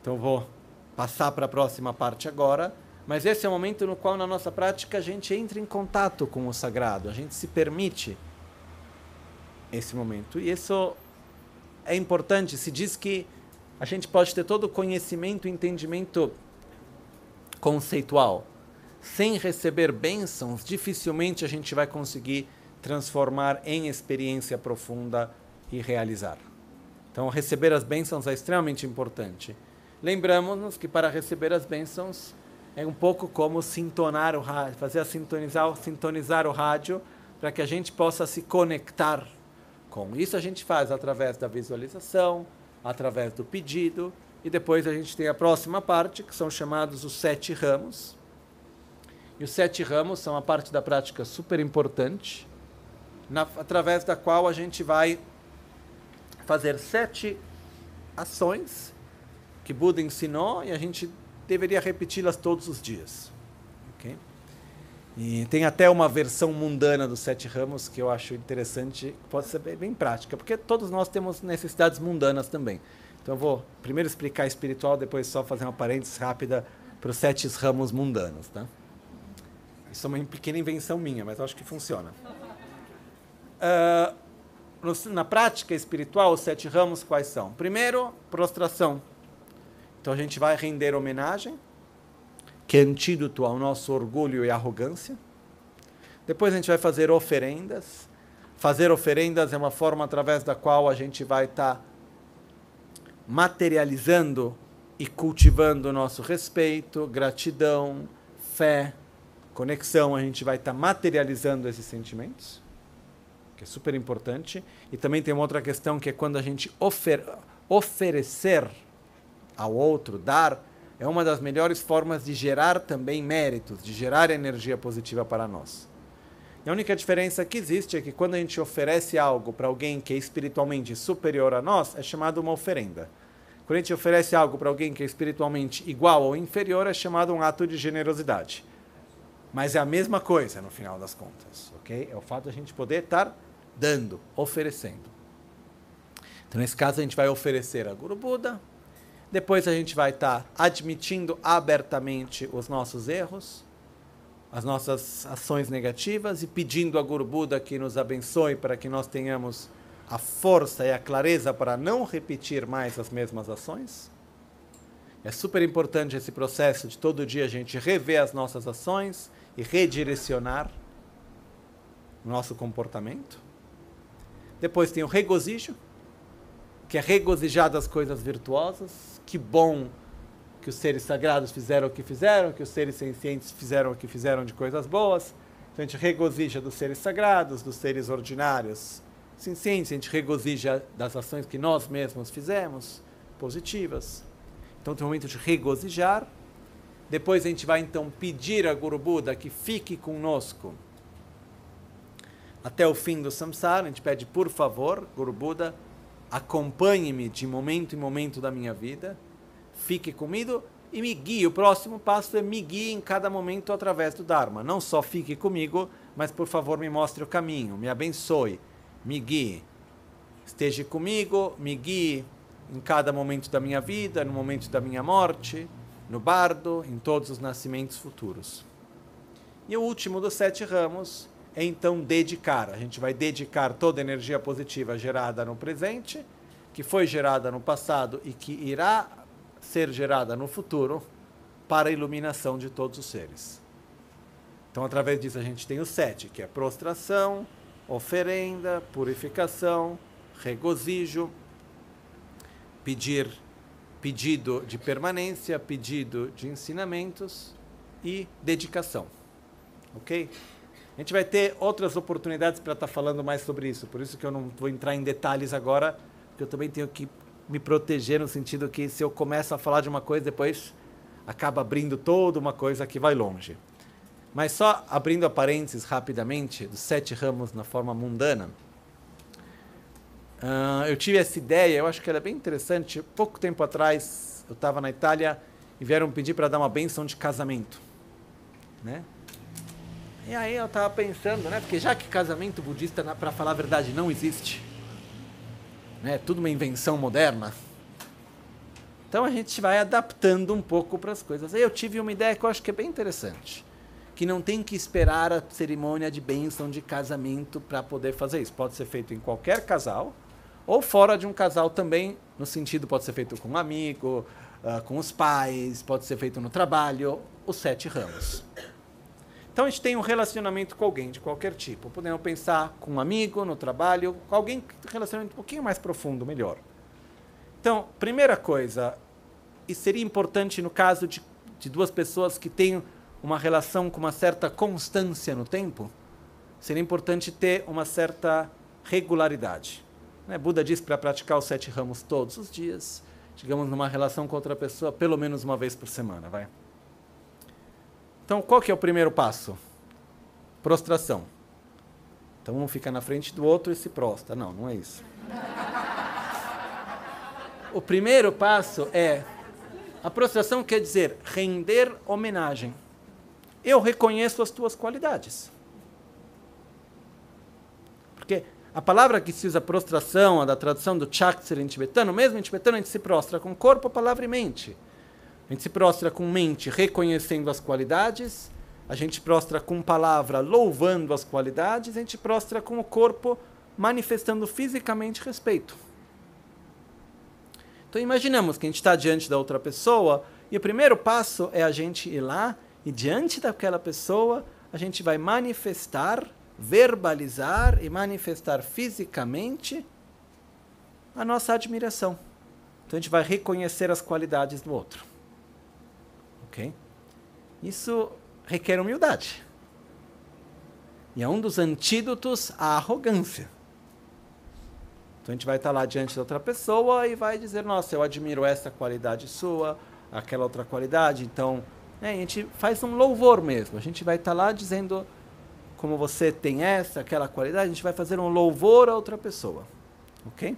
Então vou passar para a próxima parte agora. Mas esse é o momento no qual, na nossa prática, a gente entra em contato com o sagrado, a gente se permite esse momento. E isso é importante. Se diz que a gente pode ter todo o conhecimento e entendimento conceitual. Sem receber bênçãos, dificilmente a gente vai conseguir transformar em experiência profunda e realizar. Então, receber as bênçãos é extremamente importante. Lembramos-nos que para receber as bênçãos é um pouco como sintonar o rádio, fazer a sintonizar, sintonizar o rádio para que a gente possa se conectar com. Isso a gente faz através da visualização, através do pedido, e depois a gente tem a próxima parte, que são chamados os sete ramos. E os sete ramos são a parte da prática super importante, na, através da qual a gente vai fazer sete ações que Buda ensinou e a gente deveria repeti-las todos os dias. Okay? E tem até uma versão mundana dos sete ramos que eu acho interessante, pode ser bem, bem prática, porque todos nós temos necessidades mundanas também. Então eu vou primeiro explicar espiritual, depois só fazer uma parênteses rápida para os sete ramos mundanos. Tá? Isso é uma pequena invenção minha, mas eu acho que funciona. No, na prática espiritual, os sete ramos quais são? Primeiro, prostração. Então a gente vai render homenagem, que é antídoto ao nosso orgulho e arrogância. Depois a gente vai fazer oferendas. Fazer oferendas é uma forma através da qual a gente vai estar tá materializando e cultivando o nosso respeito, gratidão, fé, conexão. A gente vai estar tá materializando esses sentimentos, que é super importante. E também tem uma outra questão que é quando a gente ofer oferecer ao outro, dar, é uma das melhores formas de gerar também méritos, de gerar energia positiva para nós. E a única diferença que existe é que quando a gente oferece algo para alguém que é espiritualmente superior a nós, é chamado uma oferenda. Quando a gente oferece algo para alguém que é espiritualmente igual ou inferior, é chamado um ato de generosidade. Mas é a mesma coisa no final das contas, ok? É o fato de a gente poder estar dando, oferecendo. Então, nesse caso, a gente vai oferecer a Guru Buda, depois a gente vai estar tá admitindo abertamente os nossos erros, as nossas ações negativas e pedindo a Guru Buda que nos abençoe para que nós tenhamos a força e a clareza para não repetir mais as mesmas ações. É super importante esse processo de todo dia a gente rever as nossas ações e redirecionar nosso comportamento. Depois tem o regozijo, que é regozijar das coisas virtuosas. Que bom que os seres sagrados fizeram o que fizeram, que os seres sencientes fizeram o que fizeram de coisas boas. Então a gente regozija dos seres sagrados, dos seres ordinários sencientes, a gente regozija das ações que nós mesmos fizemos, positivas. Então tem um momento de regozijar. Depois a gente vai então pedir a Guru Buda que fique conosco até o fim do samsara. A gente pede, por favor, Guru Buda, acompanhe-me de momento em momento da minha vida, fique comigo e me guie. O próximo passo é me guie em cada momento através do Dharma. Não só fique comigo, mas por favor me mostre o caminho, me abençoe, me guie. Esteja comigo, me guie em cada momento da minha vida, no momento da minha morte, no bardo, em todos os nascimentos futuros. E o último dos sete ramos então dedicar. A gente vai dedicar toda a energia positiva gerada no presente, que foi gerada no passado e que irá ser gerada no futuro para a iluminação de todos os seres. Então através disso, a gente tem o sete, que é prostração, oferenda, purificação, regozijo, pedir, pedido de permanência, pedido de ensinamentos e dedicação. Ok? A gente vai ter outras oportunidades para estar tá falando mais sobre isso, por isso que eu não vou entrar em detalhes agora, porque eu também tenho que me proteger no sentido que se eu começo a falar de uma coisa, depois acaba abrindo toda uma coisa que vai longe. Mas só abrindo a parênteses rapidamente, dos sete ramos na forma mundana, uh, eu tive essa ideia, eu acho que ela é bem interessante. Pouco tempo atrás, eu estava na Itália e vieram pedir para dar uma benção de casamento. Né? E aí eu estava pensando, né? Porque já que casamento budista, para falar a verdade, não existe, né? Tudo uma invenção moderna. Então a gente vai adaptando um pouco para as coisas. Eu tive uma ideia que eu acho que é bem interessante que não tem que esperar a cerimônia de bênção de casamento para poder fazer isso. Pode ser feito em qualquer casal, ou fora de um casal também, no sentido pode ser feito com um amigo, uh, com os pais, pode ser feito no trabalho, os sete ramos. Então a gente tem um relacionamento com alguém de qualquer tipo. Podemos pensar com um amigo, no trabalho, com alguém um relacionamento um pouquinho mais profundo, melhor. Então, primeira coisa, e seria importante no caso de, de duas pessoas que têm uma relação com uma certa constância no tempo, seria importante ter uma certa regularidade. Né? Buda diz para praticar os sete ramos todos os dias, digamos numa relação com outra pessoa pelo menos uma vez por semana, vai. Então, qual que é o primeiro passo? Prostração. Então um fica na frente do outro e se prostra. Não, não é isso. O primeiro passo é a prostração quer dizer render homenagem eu reconheço as tuas qualidades. Porque a palavra que se usa prostração, a da tradução do Chaksir em tibetano, mesmo em tibetano a gente se prostra com corpo, palavra e mente. A gente se prostra com mente reconhecendo as qualidades, a gente prostra com palavra louvando as qualidades, a gente prostra com o corpo manifestando fisicamente respeito. Então imaginamos que a gente está diante da outra pessoa e o primeiro passo é a gente ir lá e diante daquela pessoa, a gente vai manifestar, verbalizar e manifestar fisicamente a nossa admiração. Então a gente vai reconhecer as qualidades do outro. Isso requer humildade. E é um dos antídotos à arrogância. Então a gente vai estar lá diante da outra pessoa e vai dizer: Nossa, eu admiro essa qualidade sua, aquela outra qualidade, então né? A gente faz um louvor mesmo. A gente vai estar tá lá dizendo como você tem essa, aquela qualidade, a gente vai fazer um louvor a outra pessoa. Ok?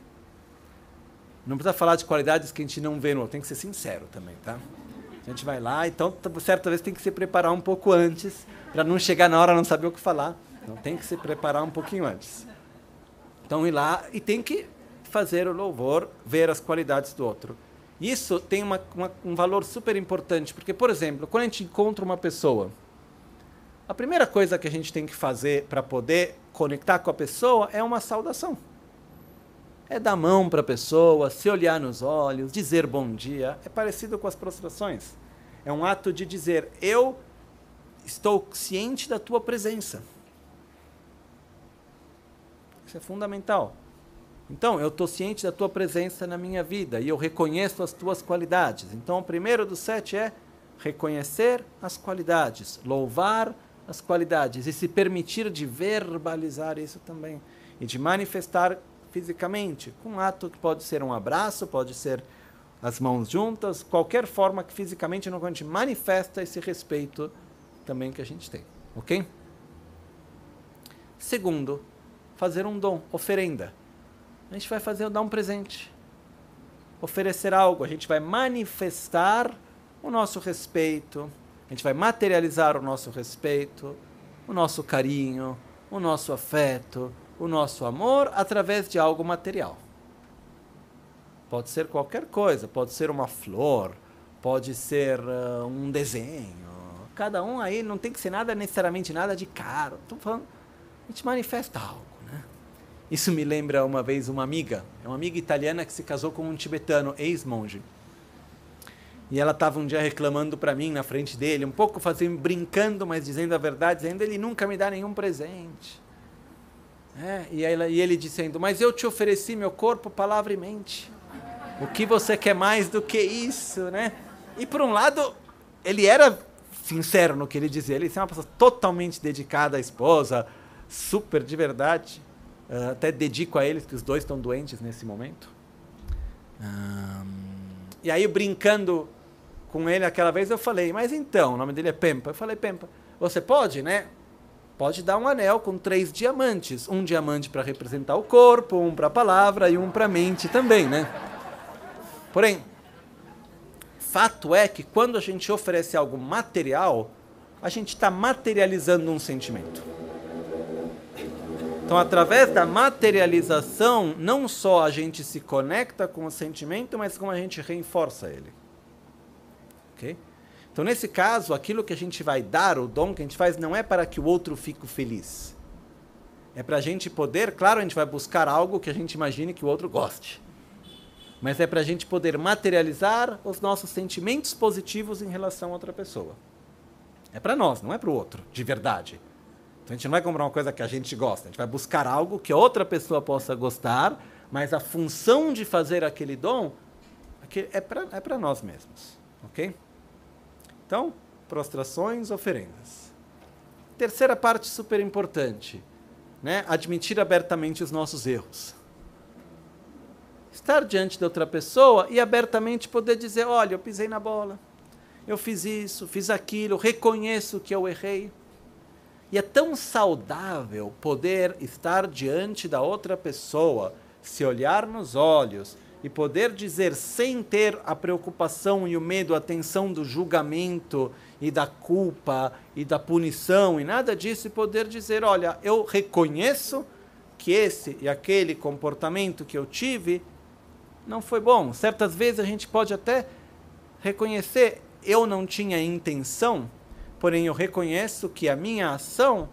Não precisa falar de qualidades que a gente não vê no outro, tem que ser sincero também, tá? A gente vai lá, então certa vez tem que se preparar um pouco antes, para não chegar na hora não saber o que falar. Então tem que se preparar um pouquinho antes. Então ir lá e tem que fazer o louvor, ver as qualidades do outro. Isso tem uma, uma, um valor super importante, porque, por exemplo, quando a gente encontra uma pessoa, a primeira coisa que a gente tem que fazer para poder conectar com a pessoa é uma saudação. É dar mão para a pessoa, se olhar nos olhos, dizer bom dia. É parecido com as prostrações. É um ato de dizer: Eu estou ciente da tua presença. Isso é fundamental. Então, eu estou ciente da tua presença na minha vida e eu reconheço as tuas qualidades. Então, o primeiro dos sete é reconhecer as qualidades, louvar as qualidades e se permitir de verbalizar isso também e de manifestar fisicamente, com um ato que pode ser um abraço, pode ser as mãos juntas, qualquer forma que fisicamente a gente manifesta esse respeito também que a gente tem, ok? Segundo, fazer um dom, oferenda a gente vai fazer dar um presente, oferecer algo, a gente vai manifestar o nosso respeito, a gente vai materializar o nosso respeito, o nosso carinho, o nosso afeto, o nosso amor através de algo material. Pode ser qualquer coisa, pode ser uma flor, pode ser uh, um desenho. Cada um aí não tem que ser nada necessariamente nada de caro. Estou falando, a gente manifesta algo. Isso me lembra uma vez uma amiga, é uma amiga italiana que se casou com um tibetano, ex-monge. E ela estava um dia reclamando para mim na frente dele, um pouco fazendo, brincando, mas dizendo a verdade, dizendo ele nunca me dá nenhum presente. É, e, ela, e ele dizendo, mas eu te ofereci meu corpo, palavra e mente. O que você quer mais do que isso, né? E por um lado, ele era sincero no que ele dizia. Ele é uma pessoa totalmente dedicada à esposa, super de verdade. Uh, até dedico a eles, que os dois estão doentes nesse momento. Um, e aí, brincando com ele aquela vez, eu falei, mas então, o nome dele é Pempa. Eu falei, Pempa, você pode, né? Pode dar um anel com três diamantes. Um diamante para representar o corpo, um para a palavra e um para a mente também, né? Porém, fato é que quando a gente oferece algo material, a gente está materializando um sentimento. Então, através da materialização, não só a gente se conecta com o sentimento, mas como a gente reforça ele. Então, nesse caso, aquilo que a gente vai dar, o dom que a gente faz, não é para que o outro fique feliz. É para a gente poder, claro, a gente vai buscar algo que a gente imagine que o outro goste. Mas é para a gente poder materializar os nossos sentimentos positivos em relação a outra pessoa. É para nós, não é para o outro, de verdade. Então a gente não vai comprar uma coisa que a gente gosta, a gente vai buscar algo que outra pessoa possa gostar, mas a função de fazer aquele dom é para é nós mesmos. Ok? Então, prostrações, oferendas. Terceira parte super importante, né? admitir abertamente os nossos erros. Estar diante de outra pessoa e abertamente poder dizer: olha, eu pisei na bola, eu fiz isso, fiz aquilo, reconheço que eu errei. E é tão saudável poder estar diante da outra pessoa, se olhar nos olhos e poder dizer sem ter a preocupação e o medo, a tensão do julgamento e da culpa e da punição e nada disso, e poder dizer: olha, eu reconheço que esse e aquele comportamento que eu tive não foi bom. Certas vezes a gente pode até reconhecer, eu não tinha intenção porém eu reconheço que a minha ação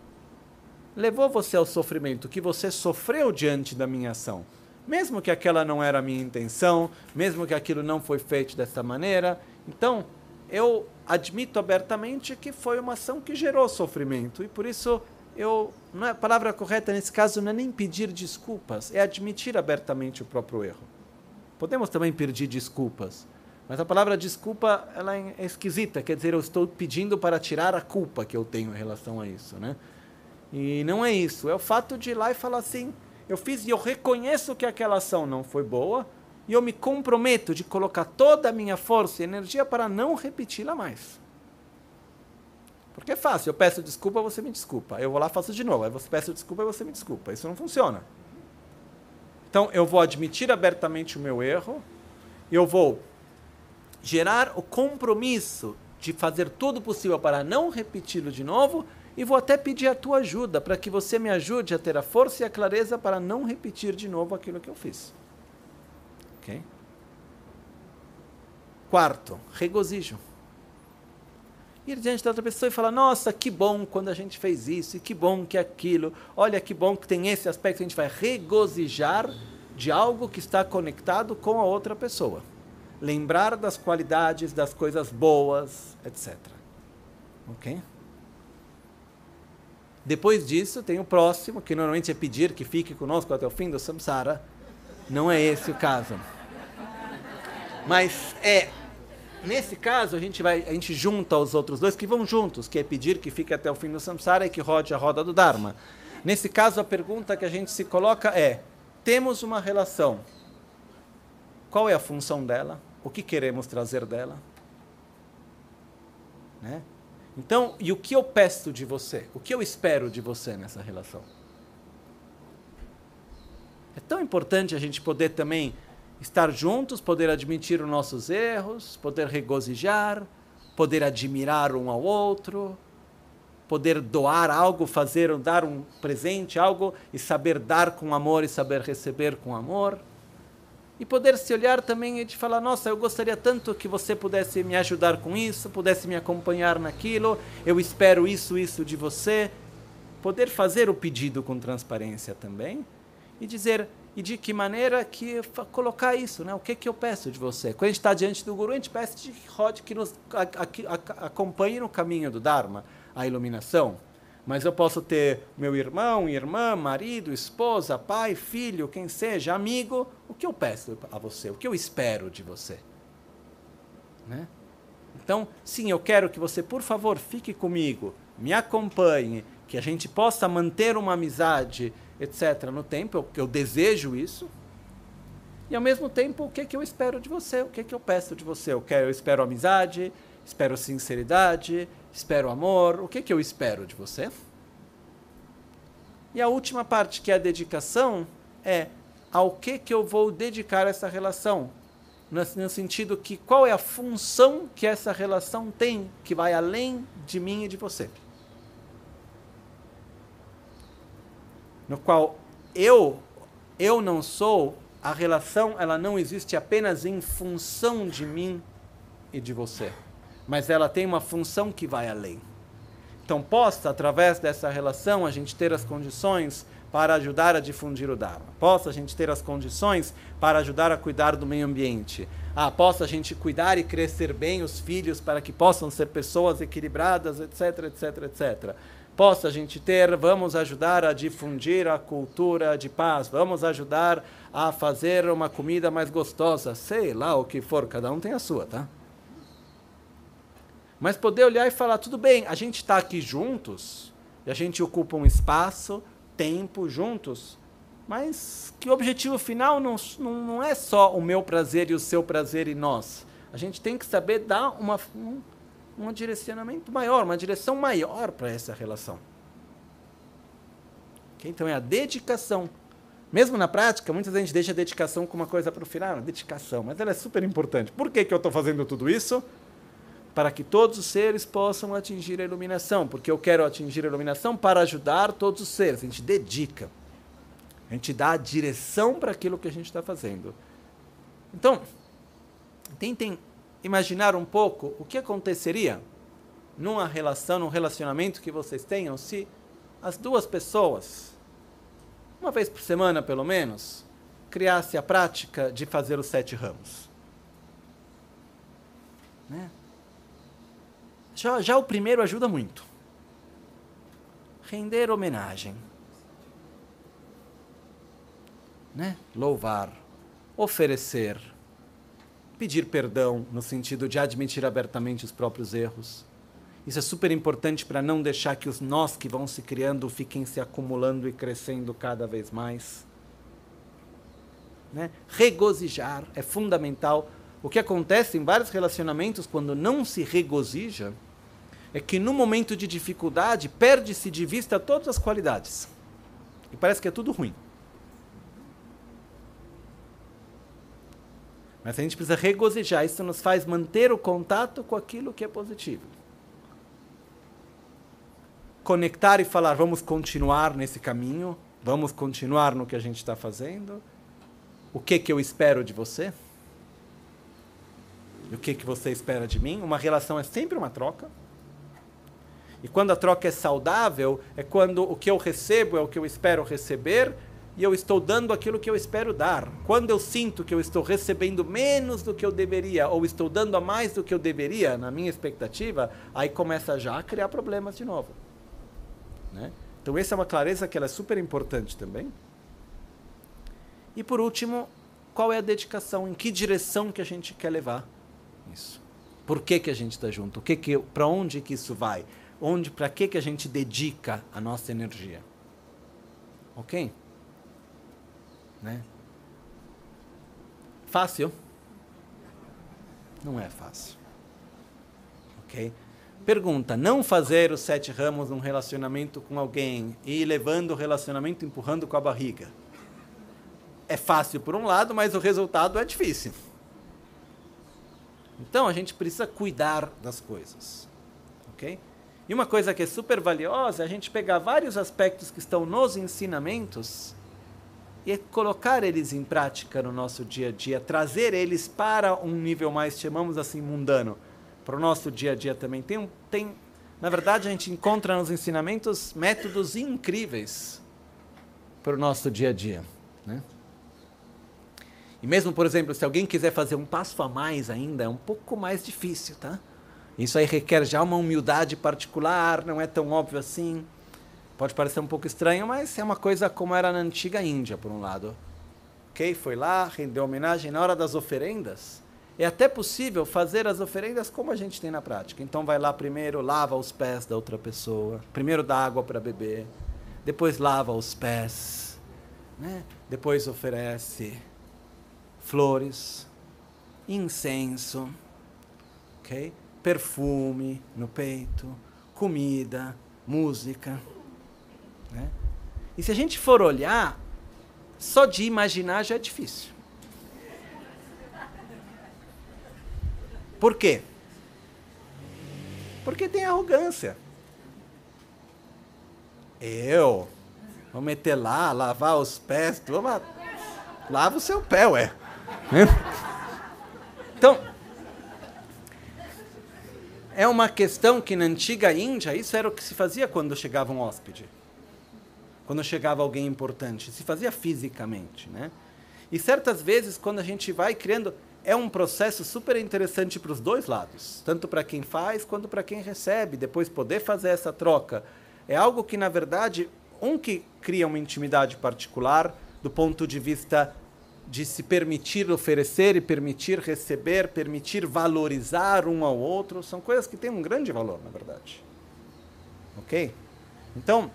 levou você ao sofrimento, que você sofreu diante da minha ação. Mesmo que aquela não era a minha intenção, mesmo que aquilo não foi feito dessa maneira, então eu admito abertamente que foi uma ação que gerou sofrimento e por isso eu não é, a palavra correta nesse caso não é nem pedir desculpas, é admitir abertamente o próprio erro. Podemos também pedir desculpas, mas a palavra desculpa ela é esquisita, quer dizer, eu estou pedindo para tirar a culpa que eu tenho em relação a isso, né? E não é isso, é o fato de ir lá e falar assim, eu fiz e eu reconheço que aquela ação não foi boa e eu me comprometo de colocar toda a minha força e energia para não repeti-la mais. Porque é fácil, eu peço desculpa, você me desculpa. Eu vou lá faço de novo, aí você peço desculpa e você me desculpa. Isso não funciona. Então eu vou admitir abertamente o meu erro, eu vou gerar o compromisso de fazer tudo possível para não repeti-lo de novo e vou até pedir a tua ajuda para que você me ajude a ter a força e a clareza para não repetir de novo aquilo que eu fiz. Ok? Quarto, regozijo. Ir diante da outra pessoa e falar: Nossa, que bom quando a gente fez isso, e que bom que aquilo, olha que bom que tem esse aspecto, a gente vai regozijar de algo que está conectado com a outra pessoa lembrar das qualidades, das coisas boas, etc. Ok? Depois disso, tem o próximo, que normalmente é pedir que fique conosco até o fim do samsara. Não é esse o caso. Mas é nesse caso a gente vai a gente junta os outros dois que vão juntos, que é pedir que fique até o fim do samsara e que rode a roda do dharma. Nesse caso a pergunta que a gente se coloca é: temos uma relação. Qual é a função dela? o que queremos trazer dela. Né? Então, e o que eu peço de você? O que eu espero de você nessa relação? É tão importante a gente poder também estar juntos, poder admitir os nossos erros, poder regozijar, poder admirar um ao outro, poder doar algo, fazer, dar um presente, algo e saber dar com amor e saber receber com amor e poder se olhar também e de falar: nossa, eu gostaria tanto que você pudesse me ajudar com isso, pudesse me acompanhar naquilo, eu espero isso, isso de você. Poder fazer o pedido com transparência também e dizer: e de que maneira que colocar isso, né? O que que eu peço de você? Quando a gente está diante do Guru, a gente pede de Rod que nos acompanhe no caminho do Dharma, a iluminação. Mas eu posso ter meu irmão, irmã, marido, esposa, pai, filho, quem seja, amigo. O que eu peço a você? O que eu espero de você? Né? Então, sim, eu quero que você, por favor, fique comigo, me acompanhe, que a gente possa manter uma amizade, etc., no tempo. Eu, eu desejo isso. E ao mesmo tempo, o que, que eu espero de você? O que, que eu peço de você? Eu, quero, eu espero amizade, espero sinceridade, espero amor. O que, que eu espero de você? E a última parte, que é a dedicação, é ao que, que eu vou dedicar essa relação no sentido que qual é a função que essa relação tem que vai além de mim e de você. No qual eu eu não sou, a relação ela não existe apenas em função de mim e de você, mas ela tem uma função que vai além. Então, possa através dessa relação a gente ter as condições para ajudar a difundir o Dharma. Possa a gente ter as condições para ajudar a cuidar do meio ambiente. Ah, possa a gente cuidar e crescer bem os filhos para que possam ser pessoas equilibradas, etc, etc, etc. Possa a gente ter, vamos ajudar a difundir a cultura de paz, vamos ajudar a fazer uma comida mais gostosa, sei lá o que for, cada um tem a sua, tá? Mas poder olhar e falar, tudo bem, a gente está aqui juntos, e a gente ocupa um espaço, tempo juntos, mas que o objetivo final não, não, é só o meu prazer e o seu prazer e nós. A gente tem que saber dar uma, um, um direcionamento maior, uma direção maior para essa relação. Okay? Então é a dedicação. Mesmo na prática, muitas vezes a gente deixa a dedicação como uma coisa para o final, a dedicação, mas ela é super importante. Por que, que eu estou fazendo tudo isso? para que todos os seres possam atingir a iluminação, porque eu quero atingir a iluminação para ajudar todos os seres. A gente dedica, a gente dá a direção para aquilo que a gente está fazendo. Então, tentem imaginar um pouco o que aconteceria numa relação, num relacionamento que vocês tenham, se as duas pessoas, uma vez por semana pelo menos, criasse a prática de fazer os sete ramos. Né? Já, já o primeiro ajuda muito. Render homenagem. Né? Louvar, oferecer, pedir perdão no sentido de admitir abertamente os próprios erros. Isso é super importante para não deixar que os nós que vão se criando fiquem se acumulando e crescendo cada vez mais. Né? Regozijar é fundamental. O que acontece em vários relacionamentos quando não se regozija é que no momento de dificuldade perde-se de vista todas as qualidades. E parece que é tudo ruim. Mas a gente precisa regozijar, isso nos faz manter o contato com aquilo que é positivo. Conectar e falar, vamos continuar nesse caminho, vamos continuar no que a gente está fazendo. O que, que eu espero de você? E o que, que você espera de mim? Uma relação é sempre uma troca. E quando a troca é saudável, é quando o que eu recebo é o que eu espero receber e eu estou dando aquilo que eu espero dar. Quando eu sinto que eu estou recebendo menos do que eu deveria ou estou dando a mais do que eu deveria, na minha expectativa, aí começa já a criar problemas de novo. Né? Então essa é uma clareza que é super importante também. E por último, qual é a dedicação? Em que direção que a gente quer levar isso? Por que, que a gente está junto? O que que, para onde que isso vai? onde, para que que a gente dedica a nossa energia. Ok? Né? Fácil? Não é fácil. Ok? Pergunta: não fazer os sete ramos num relacionamento com alguém e levando o relacionamento empurrando com a barriga. É fácil por um lado, mas o resultado é difícil. Então a gente precisa cuidar das coisas. Ok? E uma coisa que é super valiosa é a gente pegar vários aspectos que estão nos ensinamentos e colocar eles em prática no nosso dia a dia, trazer eles para um nível mais, chamamos assim, mundano, para o nosso dia a dia também. Tem, tem, na verdade, a gente encontra nos ensinamentos métodos incríveis para o nosso dia a dia. Né? E mesmo, por exemplo, se alguém quiser fazer um passo a mais ainda, é um pouco mais difícil, tá? Isso aí requer já uma humildade particular, não é tão óbvio assim. Pode parecer um pouco estranho, mas é uma coisa como era na antiga Índia, por um lado. Ok? Foi lá, rendeu homenagem na hora das oferendas. É até possível fazer as oferendas como a gente tem na prática. Então vai lá primeiro, lava os pés da outra pessoa. Primeiro dá água para beber. Depois lava os pés. Né? Depois oferece flores, incenso, ok? perfume no peito, comida, música. Né? E se a gente for olhar, só de imaginar já é difícil. Por quê? Porque tem arrogância. Eu vou meter lá, lavar os pés, toma, lava o seu pé, ué. Então, é uma questão que na antiga Índia, isso era o que se fazia quando chegava um hóspede. Quando chegava alguém importante. Se fazia fisicamente, né? E certas vezes, quando a gente vai criando é um processo super interessante para os dois lados, tanto para quem faz quanto para quem recebe, depois poder fazer essa troca. É algo que, na verdade, um que cria uma intimidade particular do ponto de vista de se permitir oferecer e permitir receber, permitir valorizar um ao outro, são coisas que têm um grande valor, na verdade. Ok? Então,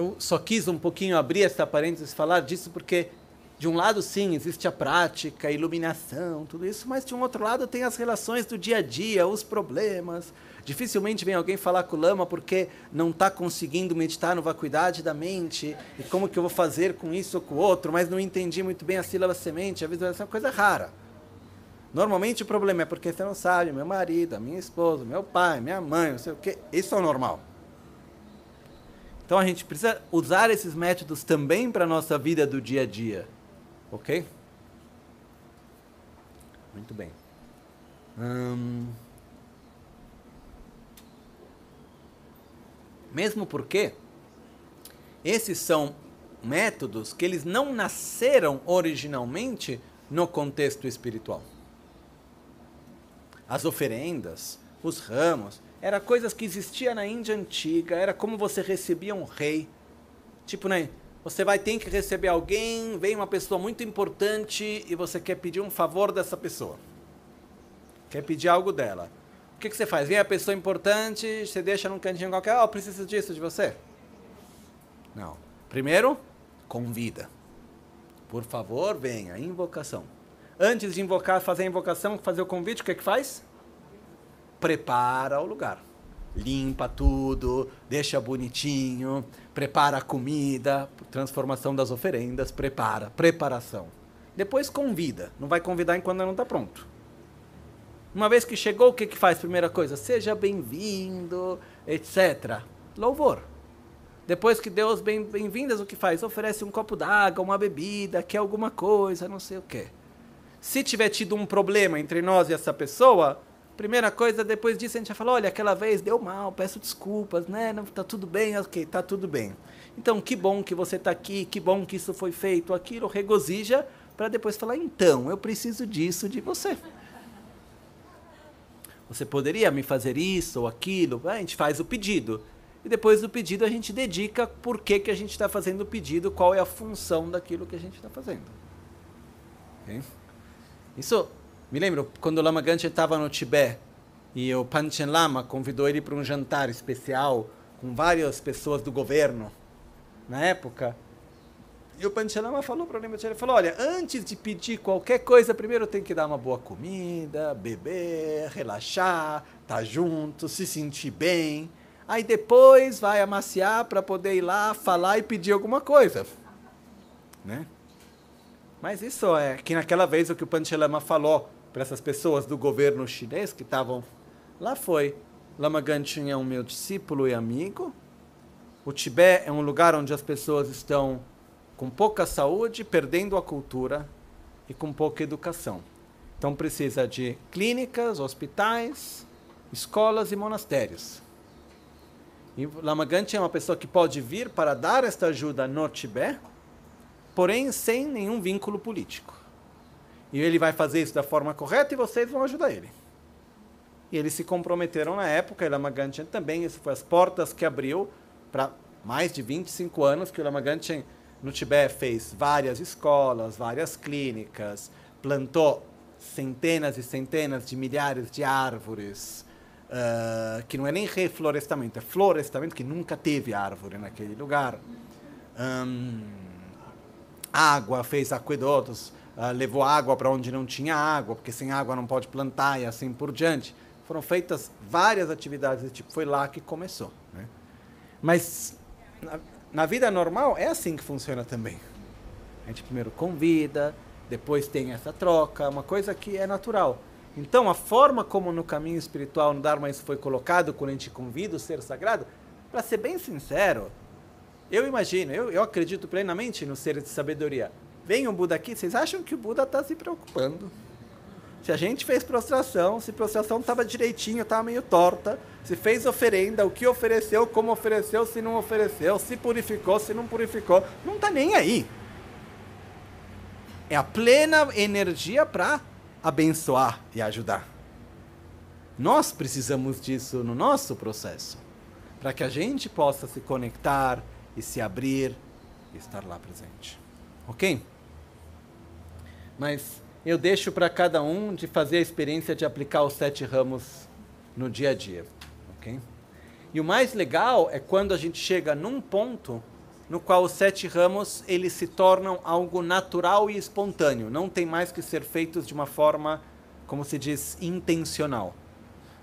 eu só quis um pouquinho abrir essa parênteses, falar disso, porque de um lado, sim, existe a prática, a iluminação, tudo isso, mas de um outro lado tem as relações do dia a dia, os problemas. Dificilmente vem alguém falar com o lama porque não está conseguindo meditar no vacuidade da mente, e como que eu vou fazer com isso ou com o outro, mas não entendi muito bem a sílaba semente, a visualização é uma coisa rara. Normalmente o problema é porque você não sabe, meu marido, minha esposa, meu pai, minha mãe, não sei o quê. Isso é o normal. Então a gente precisa usar esses métodos também para a nossa vida do dia a dia. Ok? Muito bem. Hum... Mesmo porque esses são métodos que eles não nasceram originalmente no contexto espiritual. As oferendas, os ramos, era coisas que existia na Índia antiga, era como você recebia um rei. Tipo, né, você vai ter que receber alguém, vem uma pessoa muito importante e você quer pedir um favor dessa pessoa. Quer pedir algo dela. O que, que você faz? Vem a pessoa importante, você deixa num cantinho qualquer, oh, preciso disso de você. Não. Primeiro, convida. Por favor, venha. Invocação. Antes de invocar, fazer a invocação, fazer o convite, o que, que faz? Prepara o lugar limpa tudo, deixa bonitinho, prepara a comida, transformação das oferendas, prepara, preparação. Depois convida, não vai convidar enquanto não está pronto. Uma vez que chegou, o que, que faz? Primeira coisa, seja bem-vindo, etc. Louvor. Depois que deu as bem-vindas, o que faz? Oferece um copo d'água, uma bebida, quer alguma coisa, não sei o quê. Se tiver tido um problema entre nós e essa pessoa, Primeira coisa, depois disso a gente já falou, olha, aquela vez deu mal, peço desculpas, né? Não, tá tudo bem, ok, tá tudo bem. Então, que bom que você está aqui, que bom que isso foi feito, aquilo, regozija, para depois falar, então, eu preciso disso de você. Você poderia me fazer isso ou aquilo? A gente faz o pedido. E depois do pedido a gente dedica por que, que a gente está fazendo o pedido, qual é a função daquilo que a gente está fazendo. Okay? Isso me lembro quando o Lama Ganchen estava no Tibete e o Panchen Lama convidou ele para um jantar especial com várias pessoas do governo na época. E o Panchen Lama falou para o Lama ele falou, olha, antes de pedir qualquer coisa, primeiro tem que dar uma boa comida, beber, relaxar, estar tá junto, se sentir bem. Aí depois vai amaciar para poder ir lá falar e pedir alguma coisa. Né? Mas isso é que naquela vez o que o Panchalama falou para essas pessoas do governo chinês que estavam lá foi. Lama Ganchen é um meu discípulo e amigo. O Tibete é um lugar onde as pessoas estão com pouca saúde, perdendo a cultura e com pouca educação. Então precisa de clínicas, hospitais, escolas e monastérios. E Lama Ganchen é uma pessoa que pode vir para dar esta ajuda no Tibete, porém sem nenhum vínculo político. E ele vai fazer isso da forma correta e vocês vão ajudar ele. E eles se comprometeram na época, e Lama Ganchen também, isso foi as portas que abriu para mais de 25 anos que o Lama Ganchen no Tibete fez várias escolas, várias clínicas, plantou centenas e centenas de milhares de árvores, uh, que não é nem reflorestamento, é florestamento, que nunca teve árvore naquele lugar. Um, água, fez aquedutos, uh, levou água para onde não tinha água, porque sem água não pode plantar e assim por diante. Foram feitas várias atividades desse tipo, foi lá que começou. Né? Mas na, na vida normal é assim que funciona também. A gente primeiro convida, depois tem essa troca, uma coisa que é natural. Então, a forma como no caminho espiritual no Dharma isso foi colocado, quando a gente convida o ser sagrado, para ser bem sincero, eu imagino, eu, eu acredito plenamente no ser de sabedoria. Vem um Buda aqui, vocês acham que o Buda está se preocupando? Se a gente fez prostração, se prostração estava direitinho, estava meio torta, se fez oferenda, o que ofereceu, como ofereceu, se não ofereceu, se purificou, se não purificou, não está nem aí. É a plena energia para abençoar e ajudar. Nós precisamos disso no nosso processo, para que a gente possa se conectar e se abrir e estar lá presente. Ok? Mas eu deixo para cada um de fazer a experiência de aplicar os sete ramos no dia a dia. Ok? E o mais legal é quando a gente chega num ponto no qual os sete ramos eles se tornam algo natural e espontâneo, não tem mais que ser feitos de uma forma, como se diz, intencional,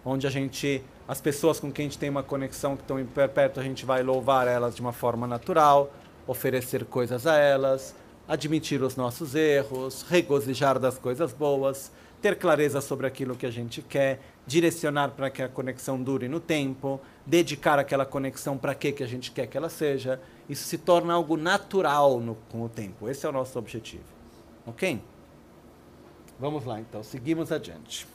onde a gente, as pessoas com quem a gente tem uma conexão que estão perto, a gente vai louvar elas de uma forma natural, oferecer coisas a elas, admitir os nossos erros, regozijar das coisas boas, ter clareza sobre aquilo que a gente quer, direcionar para que a conexão dure no tempo, dedicar aquela conexão para que que a gente quer que ela seja isso se torna algo natural no, com o tempo. Esse é o nosso objetivo. Ok? Vamos lá, então. Seguimos adiante.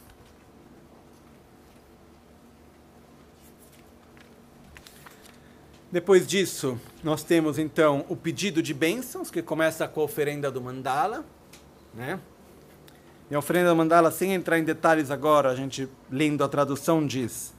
Depois disso, nós temos então o pedido de bênçãos, que começa com a oferenda do mandala. Né? E a oferenda do mandala, sem entrar em detalhes agora, a gente lendo a tradução diz: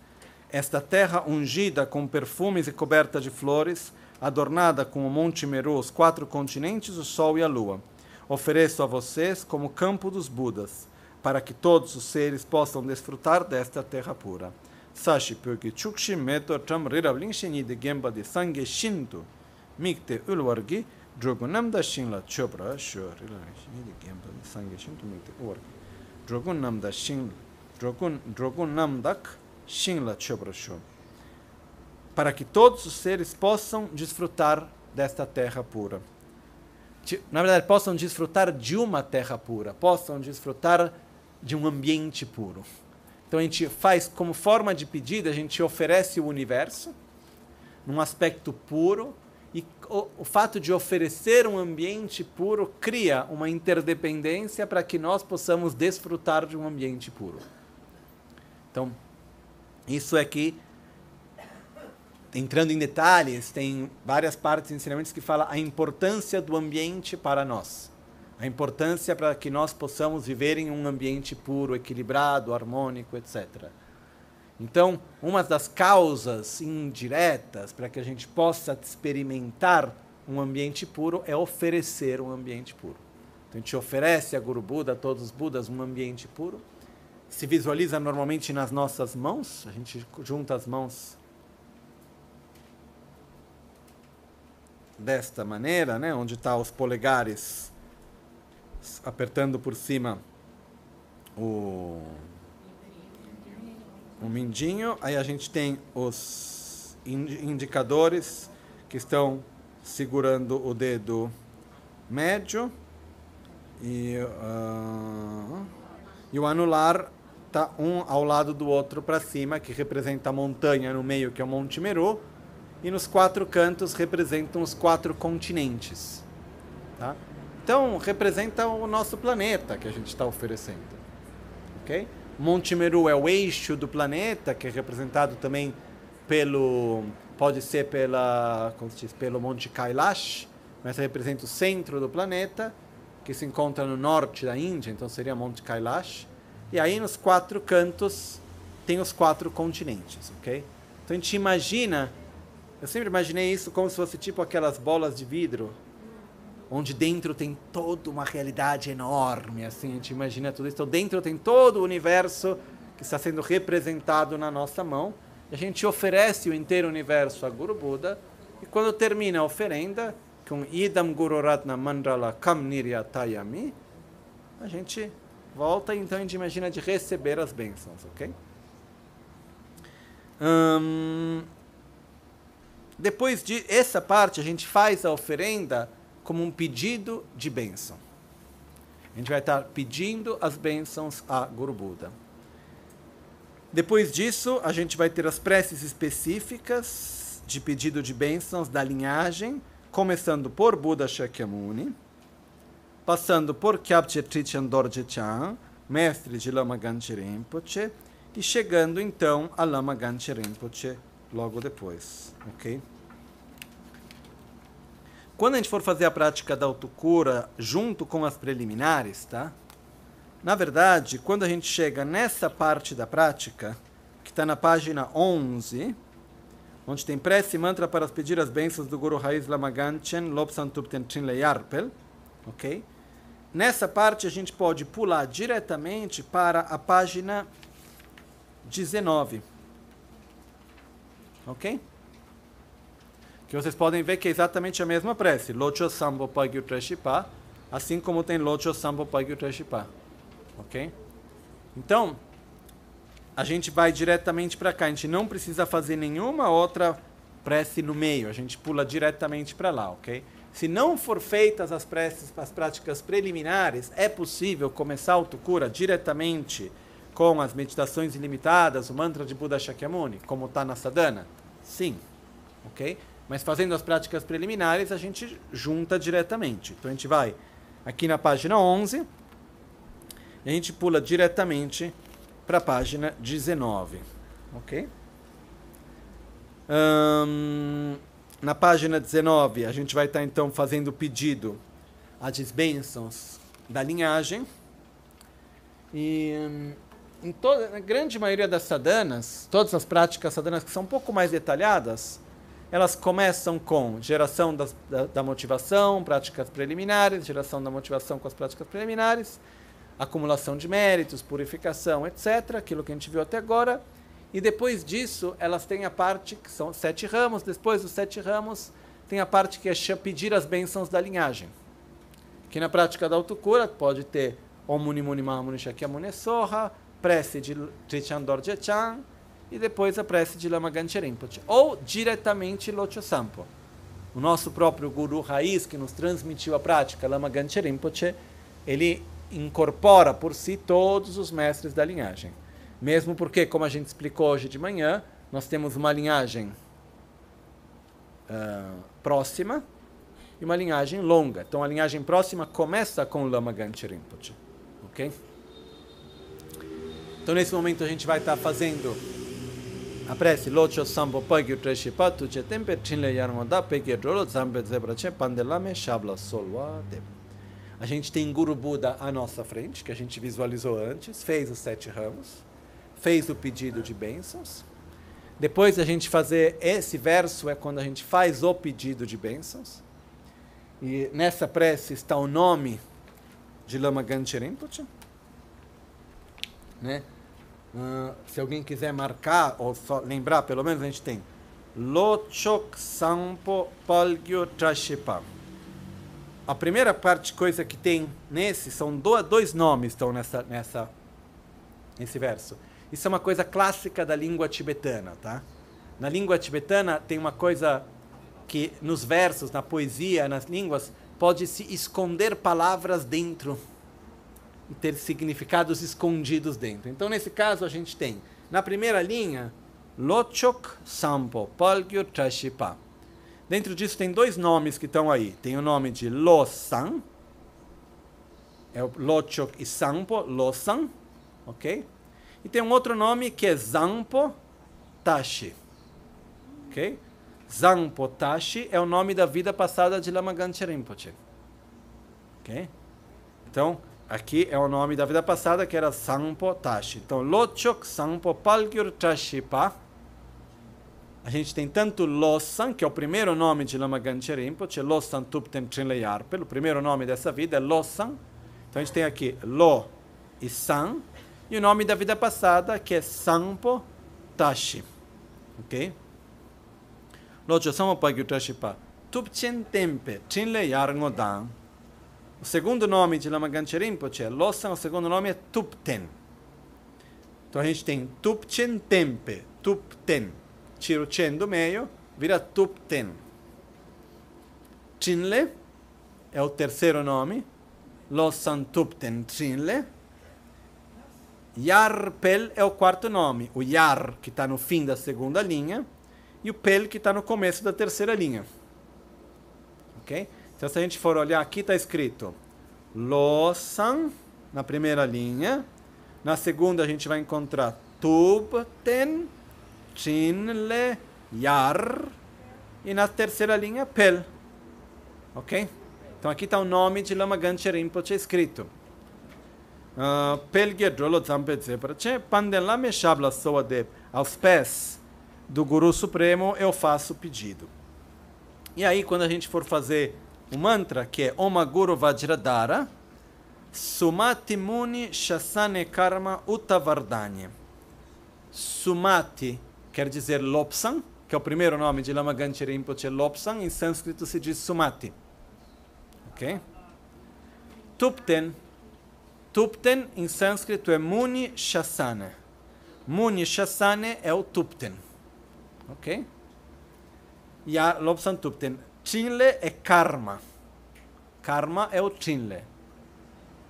Esta terra ungida com perfumes e coberta de flores adornada com o Monte Meru, os quatro continentes, o Sol e a Lua. Ofereço a vocês como campo dos Budas, para que todos os seres possam desfrutar desta terra pura. Sashi pyoki chukshi meto tram riravlingshini de gemba de sangue shinto, mikte ulwargi, drogunam da shinla chopra, sho riravlingshini de gemba de sangue shinto, mikte ulwargi. Drogunam da shinla, drogunam dak shinla chopra, sho para que todos os seres possam desfrutar desta terra pura. Na verdade, possam desfrutar de uma terra pura, possam desfrutar de um ambiente puro. Então a gente faz como forma de pedido, a gente oferece o universo num aspecto puro e o, o fato de oferecer um ambiente puro cria uma interdependência para que nós possamos desfrutar de um ambiente puro. Então, isso é que entrando em detalhes, tem várias partes ensinamentos que falam a importância do ambiente para nós. A importância para que nós possamos viver em um ambiente puro, equilibrado, harmônico, etc. Então, uma das causas indiretas para que a gente possa experimentar um ambiente puro é oferecer um ambiente puro. Então, a gente oferece a Guru Buda, a todos os Budas, um ambiente puro. Se visualiza normalmente nas nossas mãos, a gente junta as mãos desta maneira, né, onde está os polegares apertando por cima o, o mindinho, aí a gente tem os indicadores que estão segurando o dedo médio e, uh, e o anular está um ao lado do outro para cima, que representa a montanha no meio, que é o Monte Meru, e nos quatro cantos representam os quatro continentes. Tá? Então, representa o nosso planeta que a gente está oferecendo. Okay? Monte Meru é o eixo do planeta, que é representado também pelo. pode ser pela, como se diz, pelo Monte Kailash, Essa representa o centro do planeta, que se encontra no norte da Índia, então seria Monte Kailash. E aí nos quatro cantos tem os quatro continentes, ok? Então a gente imagina, eu sempre imaginei isso como se fosse tipo aquelas bolas de vidro, onde dentro tem toda uma realidade enorme, assim, a gente imagina tudo isso. Então dentro tem todo o universo que está sendo representado na nossa mão. A gente oferece o inteiro universo a Guru Buda, e quando termina a oferenda, com Idam Guru Ratna Mandala Kam Niryatayami, a gente volta então a gente imagina de receber as bênçãos, ok? Hum, depois de essa parte, a gente faz a oferenda como um pedido de bênção. A gente vai estar pedindo as bênçãos a Guru Buda. Depois disso, a gente vai ter as preces específicas de pedido de bênçãos da linhagem, começando por Buda Shakyamuni, passando por Kyabche Trichan Dorje Chan, mestre de Lama Ganche Rinpoche, e chegando então a Lama Ganche Rinpoche logo depois, ok? Quando a gente for fazer a prática da autocura junto com as preliminares, tá? Na verdade, quando a gente chega nessa parte da prática, que está na página 11, onde tem prece e mantra para pedir as bênçãos do Guru Raiz Lama Ganchen Lobsan Tupten Trinle Yarpel, ok? Nessa parte a gente pode pular diretamente para a página 19. Ok? Que vocês podem ver que é exatamente a mesma prece. Locho Sambo Pagyu Treshipa, assim como tem Locho Sambo Pagyu Treshipa. Ok? Então, a gente vai diretamente para cá. A gente não precisa fazer nenhuma outra prece no meio. A gente pula diretamente para lá, ok? Se não for feitas as preces, as práticas preliminares, é possível começar a autocura diretamente com as meditações ilimitadas, o mantra de Buda Shakyamuni, como está na sadhana? Sim, ok? Mas fazendo as práticas preliminares, a gente junta diretamente. Então a gente vai aqui na página 11 e a gente pula diretamente para a página 19, ok? Na página 19, a gente vai estar tá, então fazendo o pedido às bênçãos da linhagem. E hum, em toda, na grande maioria das sadanas, todas as práticas sadanas que são um pouco mais detalhadas, elas começam com geração da, da, motivação, práticas preliminares, geração da motivação com as práticas preliminares, acumulação de méritos, purificação, etc., aquilo que a gente viu até agora. E depois disso, elas têm a parte que são sete ramos. Depois dos sete ramos, tem a parte que é pedir as bênçãos da linhagem. Que na prática da autocura pode ter Om Muni Muni Mahamuni Shakyamuni Soha, prece de Trichandor Jechan e depois a prece de Lama Ganche Rinpoche. Ou diretamente Locho Sampo. O nosso próprio guru raiz que nos transmitiu a prática, Lama Ganche Rinpoche, ele incorpora por si todos os mestres da linhagem. Mesmo porque, como a gente explicou hoje de manhã, nós temos uma linhagem uh, próxima e uma linhagem longa. Então, a linhagem próxima começa com o Lama Ganche Rinpoche. Ok? Então, nesse momento, a gente vai estar fazendo a prece Locho Sambo Pagyu Treshi Patu Che Tempe Chinle Yarmoda Pegye Drolo Zambe Zebra Che Pandelame Shabla Solwa. A gente tem Guru Buda à nossa frente, que a gente visualizou antes, fez os sete ramos fez o pedido de bênçãos. Depois a gente fazer esse verso é quando a gente faz o pedido de bênçãos. E nessa prece está o nome de Lama Ganche Rinpoche. Né? Uh, se alguém quiser marcar ou só lembrar, pelo menos a gente tem Lochok Sampo Palgyo Trashipa. A primeira parte, coisa que tem nesse, são dois nomes estão nessa, nessa, nesse verso. Isso é uma coisa clássica da língua tibetana, tá? Na língua tibetana tem uma coisa que nos versos, na poesia, nas línguas, pode se esconder palavras dentro ter significados escondidos dentro. Então, nesse caso, a gente tem, na primeira linha, Lochok Sampo, Palgyo Trashipa. Dentro disso tem dois nomes que estão aí. Tem o nome de Losan, é o Lochok e Sampo, Losan, ok? E tem um outro nome que é Zampo Tashi. Ok? Zampo Tashi é o nome da vida passada de Lama Ganche Rinpoche. Ok? Então, aqui é o nome da vida passada que era Sampo Tashi. Então, Lochok Sampo Palgyur Tashipa. A gente tem tanto Lossan, que é o primeiro nome de Lama Ganche Rinpoche, Lossan Tupten Trinleyarpel, o primeiro nome dessa vida é Lossan. Então, a gente tem aqui Lo e San, e o nome da vida passada que é Sampo Tashi. Ok? Locho Sampo Palgyur Tashipa. Tupchen Tempe Trinleyar Ngodan. O segundo nome de Lama Ganche Rinpoche é Lossan, o segundo nome é Tupten. Então a gente tem Tupchen Tempe, Tupten. Tira o Chen do meio, vira Tupten. Chinle é o terceiro nome. Lossan Tupten Chinle. Yarpel é o quarto nome. O Yar, que está no fim da segunda linha, e o Pel, que está no começo da terceira linha. Ok? Então, se a gente for olhar aqui, está escrito Lossan, na primeira linha. Na segunda, a gente vai encontrar Tubten, Chinle, Yar. E na terceira linha, Pel. Ok? Então, aqui está o nome de Lama Ganche Rinpoche escrito. Uh, Pel Gedrolo Zampetze Prache, Pandelame Shabla Soadeb. Aos pés do Guru Supremo, eu faço o pedido. E aí, quando a gente for fazer o mantra que é Oma Guru Vajradhara, Sumati Muni Shasane Karma Utavardhanya. Sumati quer dizer Lopsan, que é o primeiro nome de Lama Ganche Rinpoche, Lopsan, em sânscrito se diz Sumati. Ok? Tupten, Tupten em sânscrito é Muni Shasana. Muni Shasane é o Tupten. Ok? E a Lopsan Tupten. Chinle é karma. Karma é o Chinle.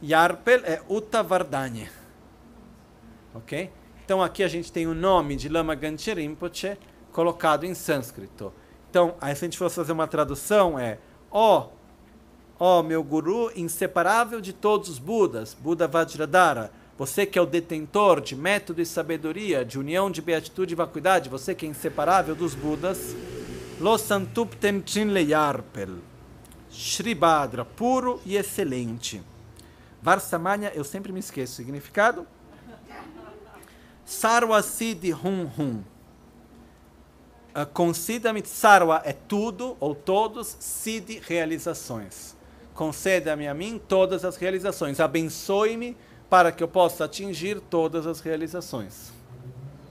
Yarpel é Uttavardhanya. Ok? Então aqui a gente tem o nome de Lama Ganche Rinpoche colocado em sânscrito. Então, aí se a gente fosse fazer uma tradução é ó, ó meu guru inseparável de todos os Budas, Buda Vajradhara, você que é o detentor de método e sabedoria, de união de beatitude e vacuidade, você que é inseparável dos Budas, Lo Santupten Chinleyarpel. Shribadra, puro e excelente. Varsamanya, eu sempre me esqueço significado. Sarva Siddhi Hum Hum. Uh, Conceda-me, Sarva é tudo ou todos, Siddhi realizações. Conceda-me a mim todas as realizações. Abençoe-me para que eu possa atingir todas as realizações.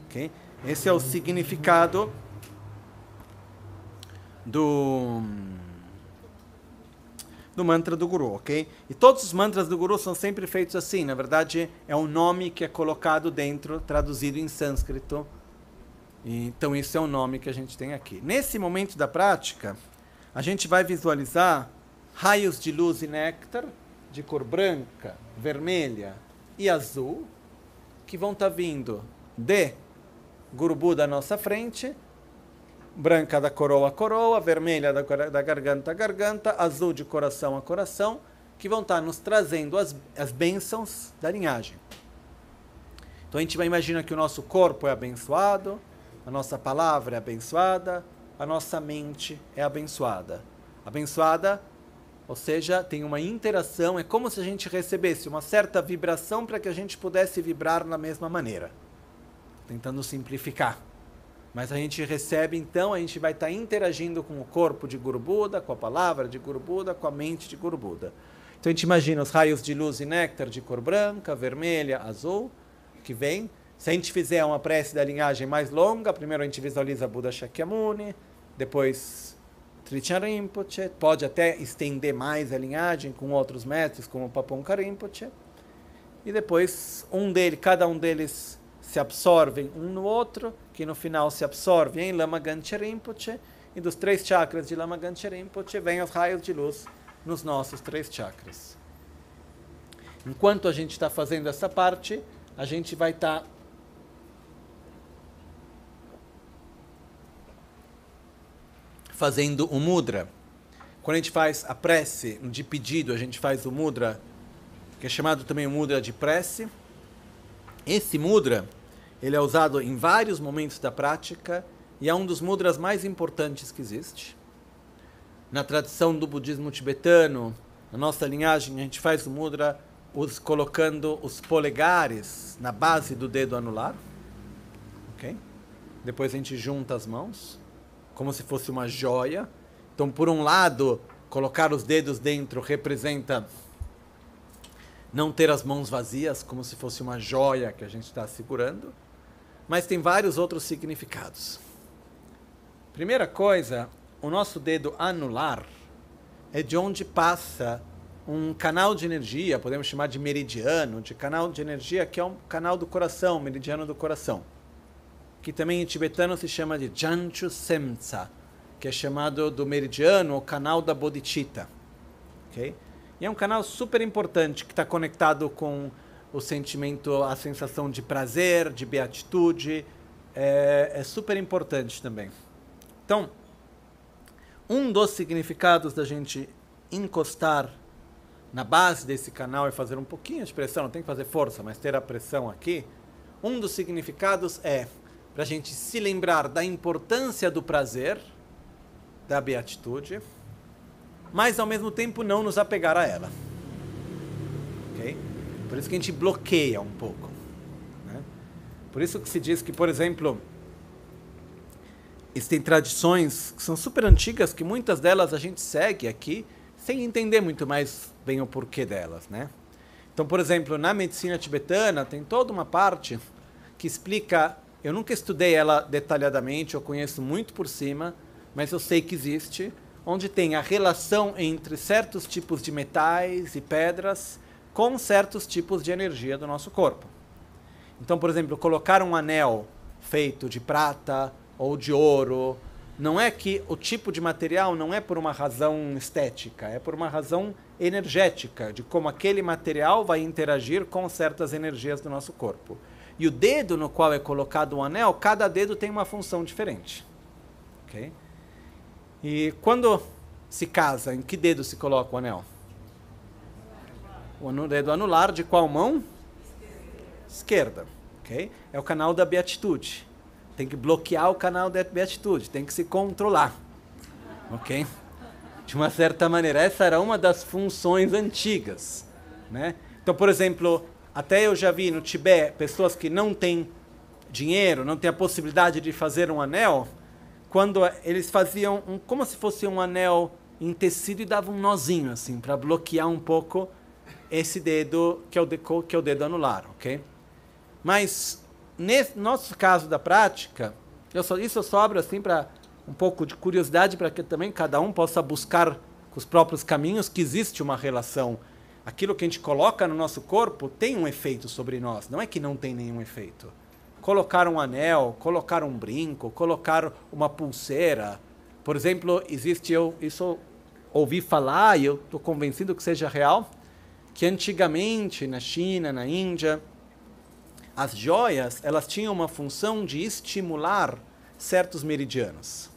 Okay? Esse é o significado do do mantra do guru, ok? E todos os mantras do guru são sempre feitos assim. Na verdade, é um nome que é colocado dentro, traduzido em sânscrito. Então, isso é o nome que a gente tem aqui. Nesse momento da prática, a gente vai visualizar raios de luz e néctar de cor branca, vermelha e azul, que vão estar tá vindo de Gurubu da nossa frente branca da coroa a coroa, vermelha da, da garganta a garganta, azul de coração a coração, que vão estar nos trazendo as, as bênçãos da linhagem. Então a gente vai imaginar que o nosso corpo é abençoado, a nossa palavra é abençoada, a nossa mente é abençoada. Abençoada, ou seja, tem uma interação, é como se a gente recebesse uma certa vibração para que a gente pudesse vibrar na mesma maneira. Tentando simplificar. Mas a gente recebe, então, a gente vai estar tá interagindo com o corpo de Guru Buda, com a palavra de Guru Buda, com a mente de Guru Buda. Então a gente imagina os raios de luz e néctar de cor branca, vermelha, azul, que vem. Se a gente fizer uma prece da linhagem mais longa, primeiro a gente visualiza Buda Shakyamuni, depois Trichan Rinpoche, pode até estender mais a linhagem com outros mestres, como Paponka Rinpoche. E depois um dele, cada um deles se absorvem um no outro, que no final se absorve em Lama Ganche Rinpoche, e dos três chakras de Lama Ganche Rinpoche vem os raios de luz nos nossos três chakras. Enquanto a gente está fazendo essa parte, a gente vai estar tá fazendo o mudra. Quando a gente faz a prece de pedido, a gente faz o mudra, que é chamado também o mudra de prece. Esse mudra ele é usado em vários momentos da prática e é um dos mudras mais importantes que existe. Na tradição do budismo tibetano, na nossa linhagem, a gente faz o mudra os, colocando os polegares na base do dedo anular. Ok? Depois a gente junta as mãos, como se fosse uma joia. Então, por um lado, colocar os dedos dentro representa não ter as mãos vazias, como se fosse uma joia que a gente está segurando. Mas tem vários outros significados. Primeira coisa, o nosso dedo anular é de onde passa um canal de energia, podemos chamar de meridiano, de canal de energia que é um canal do coração, meridiano do coração, que também em tibetano se chama de Janchu Semtsa, que é chamado do meridiano, o canal da bodhicitta. Okay? E é um canal super importante que está conectado com o sentimento, a sensação de prazer, de beatitude, é, é super importante também. Então, um dos significados da gente encostar na base desse canal e fazer um pouquinho de pressão, não tem que fazer força, mas ter a pressão aqui, um dos significados é para a gente se lembrar da importância do prazer, da beatitude, mas ao mesmo tempo não nos apegar a ela. Por isso que a gente bloqueia um pouco. Né? Por isso que se diz que, por exemplo, existem tradições que são super antigas, que muitas delas a gente segue aqui sem entender muito mais bem o porquê delas, né? Então, por exemplo, na medicina tibetana tem toda uma parte que explica, eu nunca estudei ela detalhadamente, eu conheço muito por cima, mas eu sei que existe, onde tem a relação entre certos tipos de metais e pedras com certos tipos de energia do nosso corpo. Então, por exemplo, colocar um anel feito de prata ou de ouro, não é que o tipo de material não é por uma razão estética, é por uma razão energética, de como aquele material vai interagir com certas energias do nosso corpo. E o dedo no qual é colocado o anel, cada dedo tem uma função diferente. Okay? E quando se casa, em que dedo se coloca o anel? O dedo anular de qual mão? Esquerda. Okay? É o canal da beatitude. Tem que bloquear o canal da beatitude, tem que se controlar. Ok? De uma certa maneira, essa era uma das funções antigas. Né? Então, por exemplo, até eu já vi no Tibete pessoas que não têm dinheiro, não têm a possibilidade de fazer um anel, quando eles faziam um, como se fosse um anel em tecido e davam um nozinho assim para bloquear um pouco esse dedo que é o, deco, que é o dedo anular, ok? Mas Nesse nosso caso da prática, eu só, isso sobra assim para um pouco de curiosidade para que também cada um possa buscar com os próprios caminhos que existe uma relação. Aquilo que a gente coloca no nosso corpo tem um efeito sobre nós, não é que não tem nenhum efeito. Colocar um anel, colocar um brinco, colocar uma pulseira. Por exemplo, existe eu isso ouvi falar e eu estou convencido que seja real, que antigamente na China, na Índia, as joias, elas tinham uma função de estimular certos meridianos.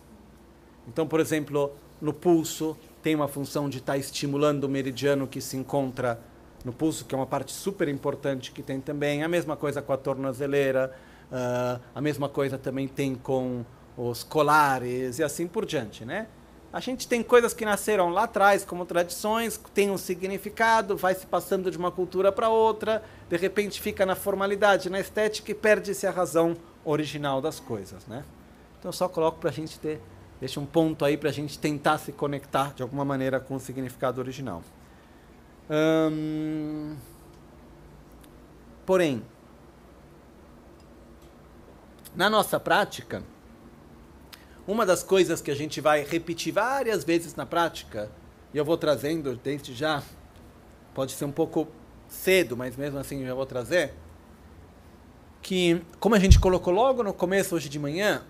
Então, por exemplo, no pulso tem uma função de estar tá estimulando o meridiano que se encontra no pulso, que é uma parte super importante que tem também. A mesma coisa com a tornozeleira, uh, a mesma coisa também tem com os colares e assim por diante, né? A gente tem coisas que nasceram lá atrás como tradições, tem um significado, vai se passando de uma cultura para outra, de repente fica na formalidade, na estética e perde-se a razão original das coisas, né? Então eu só coloco para a gente ter, deixa um ponto aí para a gente tentar se conectar de alguma maneira com o significado original. Hum, porém, na nossa prática, uma das coisas que a gente vai repetir várias vezes na prática, e eu vou trazendo desde já, pode ser um pouco cedo, mas mesmo assim eu já vou trazer, que, como a gente colocou logo no começo hoje de manhã,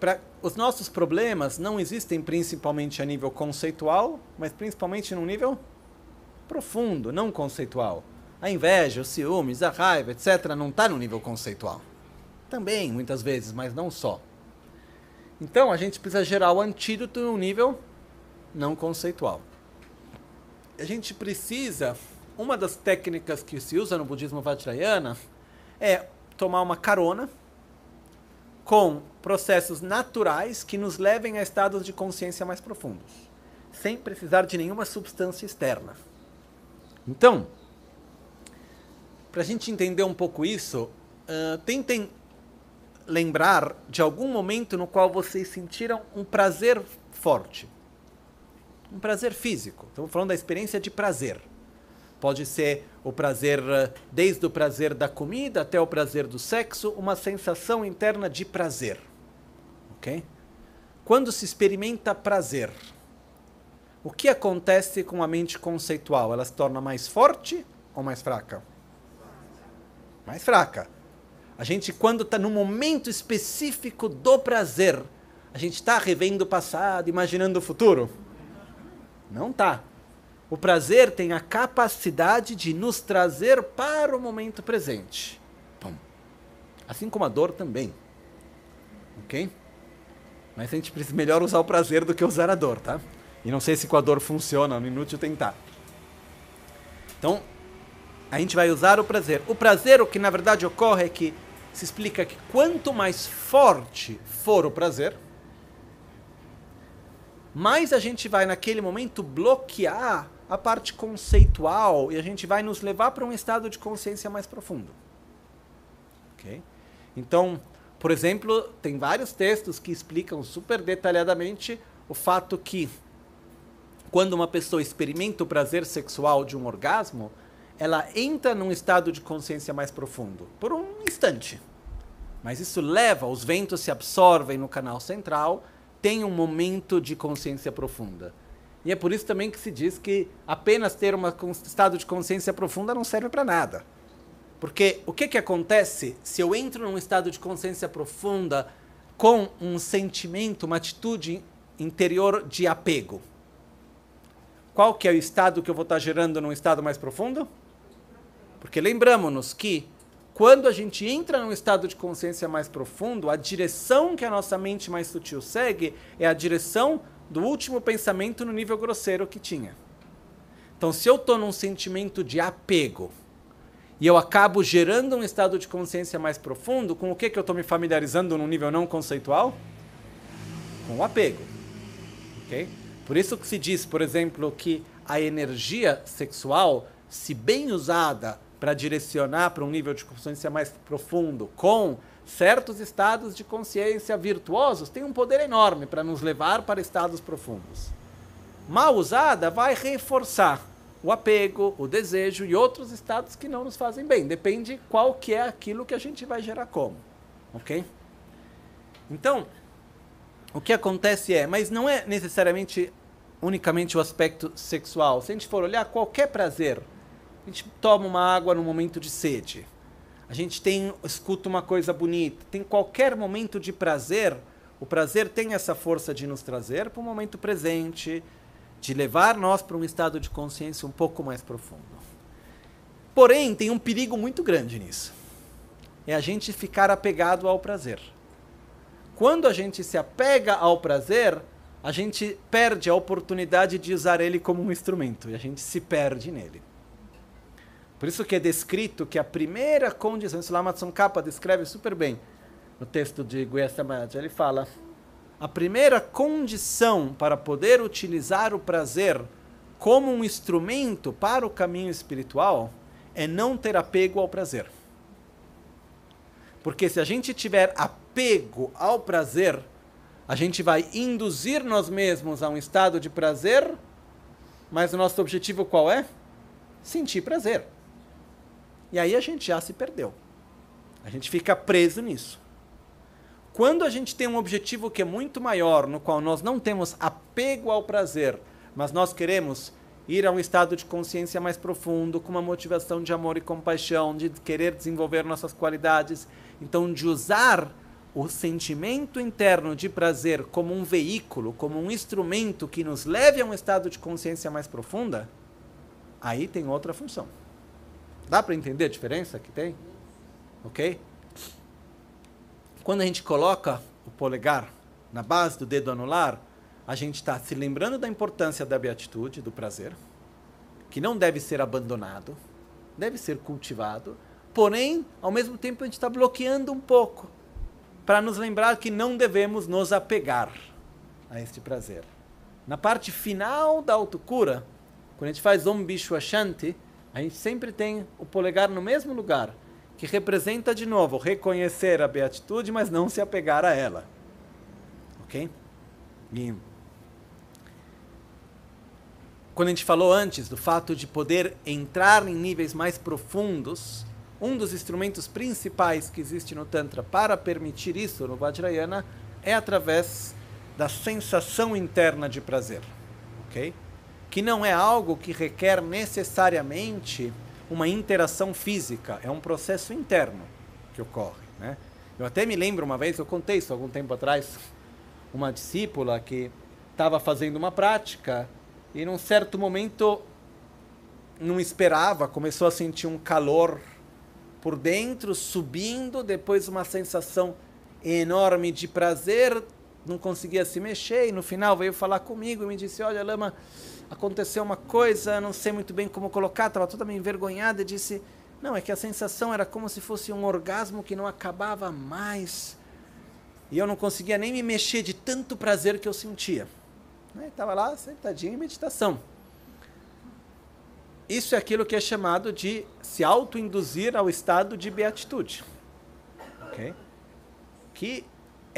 pra, os nossos problemas não existem principalmente a nível conceitual, mas principalmente no nível profundo, não conceitual. A inveja, os ciúmes, a raiva, etc., não está no nível conceitual. Também, muitas vezes, mas não só. Então a gente precisa gerar o antídoto no nível não conceitual. A gente precisa, uma das técnicas que se usa no budismo Vajrayana é tomar uma carona com processos naturais que nos levem a estados de consciência mais profundos, sem precisar de nenhuma substância externa. Então, para a gente entender um pouco isso, uh, tentem lembrar de algum momento no qual vocês sentiram um prazer forte. Um prazer físico. Estamos falando da experiência de prazer. Pode ser o prazer, desde o prazer da comida até o prazer do sexo, uma sensação interna de prazer. Ok? Quando se experimenta prazer, o que acontece com a mente conceitual? Ela se torna mais forte ou mais fraca? Mais fraca. A gente, quando está no momento específico do prazer, a gente está revendo o passado, imaginando o futuro? Não está. O prazer tem a capacidade de nos trazer para o momento presente. Pum. Assim como a dor também. Ok? Mas a gente precisa melhor usar o prazer do que usar a dor, tá? E não sei se com a dor funciona, é inútil tentar. Então, a gente vai usar o prazer. O prazer, o que na verdade ocorre é que se explica que quanto mais forte for o prazer, mais a gente vai naquele momento bloquear a parte conceitual e a gente vai nos levar para um estado de consciência mais profundo. Ok? Então, por exemplo, tem vários textos que explicam super detalhadamente o fato que quando uma pessoa experimenta o prazer sexual de um orgasmo, ela entra num estado de consciência mais profundo, por um instante. Mas isso leva, os ventos se absorvem no canal central, tem um momento de consciência profunda. E é por isso também que se diz que apenas ter um estado de consciência profunda não serve para nada. Porque o que, que acontece se eu entro num estado de consciência profunda com um sentimento, uma atitude interior de apego? Qual que é o estado que eu vou estar gerando num estado mais profundo? Porque lembramos-nos que quando a gente entra num estado de consciência mais profundo, a direção que a nossa mente mais sutil segue é a direção do último pensamento no nível grosseiro que tinha. Então, se eu estou num sentimento de apego e eu acabo gerando um estado de consciência mais profundo, com o que, que eu estou me familiarizando num nível não conceitual? Com o apego. Okay? Por isso que se diz, por exemplo, que a energia sexual, se bem usada para direcionar para um nível de consciência mais profundo, com certos estados de consciência virtuosos, tem um poder enorme para nos levar para estados profundos. Mal usada, vai reforçar o apego, o desejo e outros estados que não nos fazem bem. Depende qual que é aquilo que a gente vai gerar como. Ok? Então, o que acontece é, mas não é necessariamente unicamente o aspecto sexual. Se a gente for olhar qualquer prazer, a gente toma uma água no momento de sede. A gente tem escuta uma coisa bonita. Tem qualquer momento de prazer. O prazer tem essa força de nos trazer para o momento presente, de levar nós para um estado de consciência um pouco mais profundo. Porém, tem um perigo muito grande nisso. É a gente ficar apegado ao prazer. Quando a gente se apega ao prazer, a gente perde a oportunidade de usar ele como um instrumento e a gente se perde nele. Por isso que é descrito que a primeira condição, isso lá Capa descreve super bem no texto de Guyasamad, ele fala, a primeira condição para poder utilizar o prazer como um instrumento para o caminho espiritual é não ter apego ao prazer. Porque se a gente tiver apego ao prazer, a gente vai induzir nós mesmos a um estado de prazer, mas o nosso objetivo qual é? Sentir prazer. E aí a gente já se perdeu. A gente fica preso nisso. Quando a gente tem um objetivo que é muito maior, no qual nós não temos apego ao prazer, mas nós queremos ir a um estado de consciência mais profundo, com uma motivação de amor e compaixão, de querer desenvolver nossas qualidades, então de usar o sentimento interno de prazer como um veículo, como um instrumento que nos leve a um estado de consciência mais profunda, aí tem outra função. Dá para entender a diferença que tem? Ok? Quando a gente coloca o polegar na base do dedo anular, a gente está se lembrando da importância da beatitude, do prazer, que não deve ser abandonado, deve ser cultivado, porém, ao mesmo tempo, a gente está bloqueando um pouco para nos lembrar que não devemos nos apegar a este prazer. Na parte final da autocura, quando a gente faz Om Bishwa Shanti, a gente sempre tem o polegar no mesmo lugar, que representa de novo reconhecer a beatitude, mas não se apegar a ela. Ok? E quando a gente falou antes do fato de poder entrar em níveis mais profundos, um dos instrumentos principais que existe no Tantra para permitir isso no Vajrayana é através da sensação interna de prazer, ok? Que não é algo que requer necessariamente uma interação física, é um processo interno que ocorre, né? Eu até me lembro uma vez, eu contei isso algum tempo atrás, uma discípula que estava fazendo uma prática e num certo momento não esperava, começou a sentir um calor por dentro, subindo, depois uma sensação enorme de prazer, não conseguia se mexer, e no final veio falar comigo e me disse: Olha, Lama, aconteceu uma coisa, não sei muito bem como colocar, estava toda meio envergonhada, e disse: Não, é que a sensação era como se fosse um orgasmo que não acabava mais, e eu não conseguia nem me mexer de tanto prazer que eu sentia. Estava lá sentadinho em meditação. Isso é aquilo que é chamado de se autoinduzir ao estado de beatitude. Okay? Que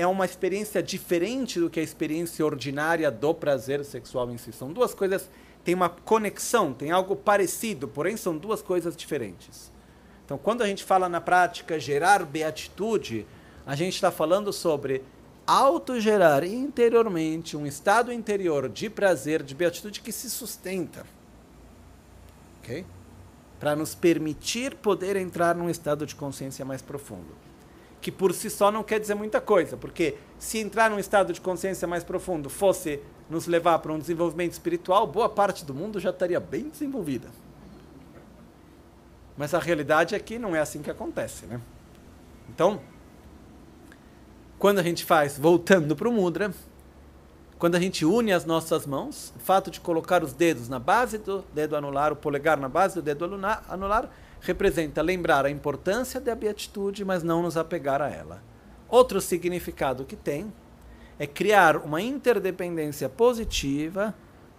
é uma experiência diferente do que a experiência ordinária do prazer sexual em si. São duas coisas, tem uma conexão, tem algo parecido, porém são duas coisas diferentes. Então, quando a gente fala na prática gerar beatitude, a gente está falando sobre autogerar interiormente um estado interior de prazer, de beatitude que se sustenta. Ok? Para nos permitir poder entrar num estado de consciência mais profundo. Que por si só não quer dizer muita coisa, porque se entrar num estado de consciência mais profundo fosse nos levar para um desenvolvimento espiritual, boa parte do mundo já estaria bem desenvolvida. Mas a realidade é que não é assim que acontece, né? Então, quando a gente faz, voltando para o mudra, quando a gente une as nossas mãos, o fato de colocar os dedos na base do dedo anular, o polegar na base do dedo anular, representa lembrar a importância da beatitude, mas não nos apegar a ela. Outro significado que tem é criar uma interdependência positiva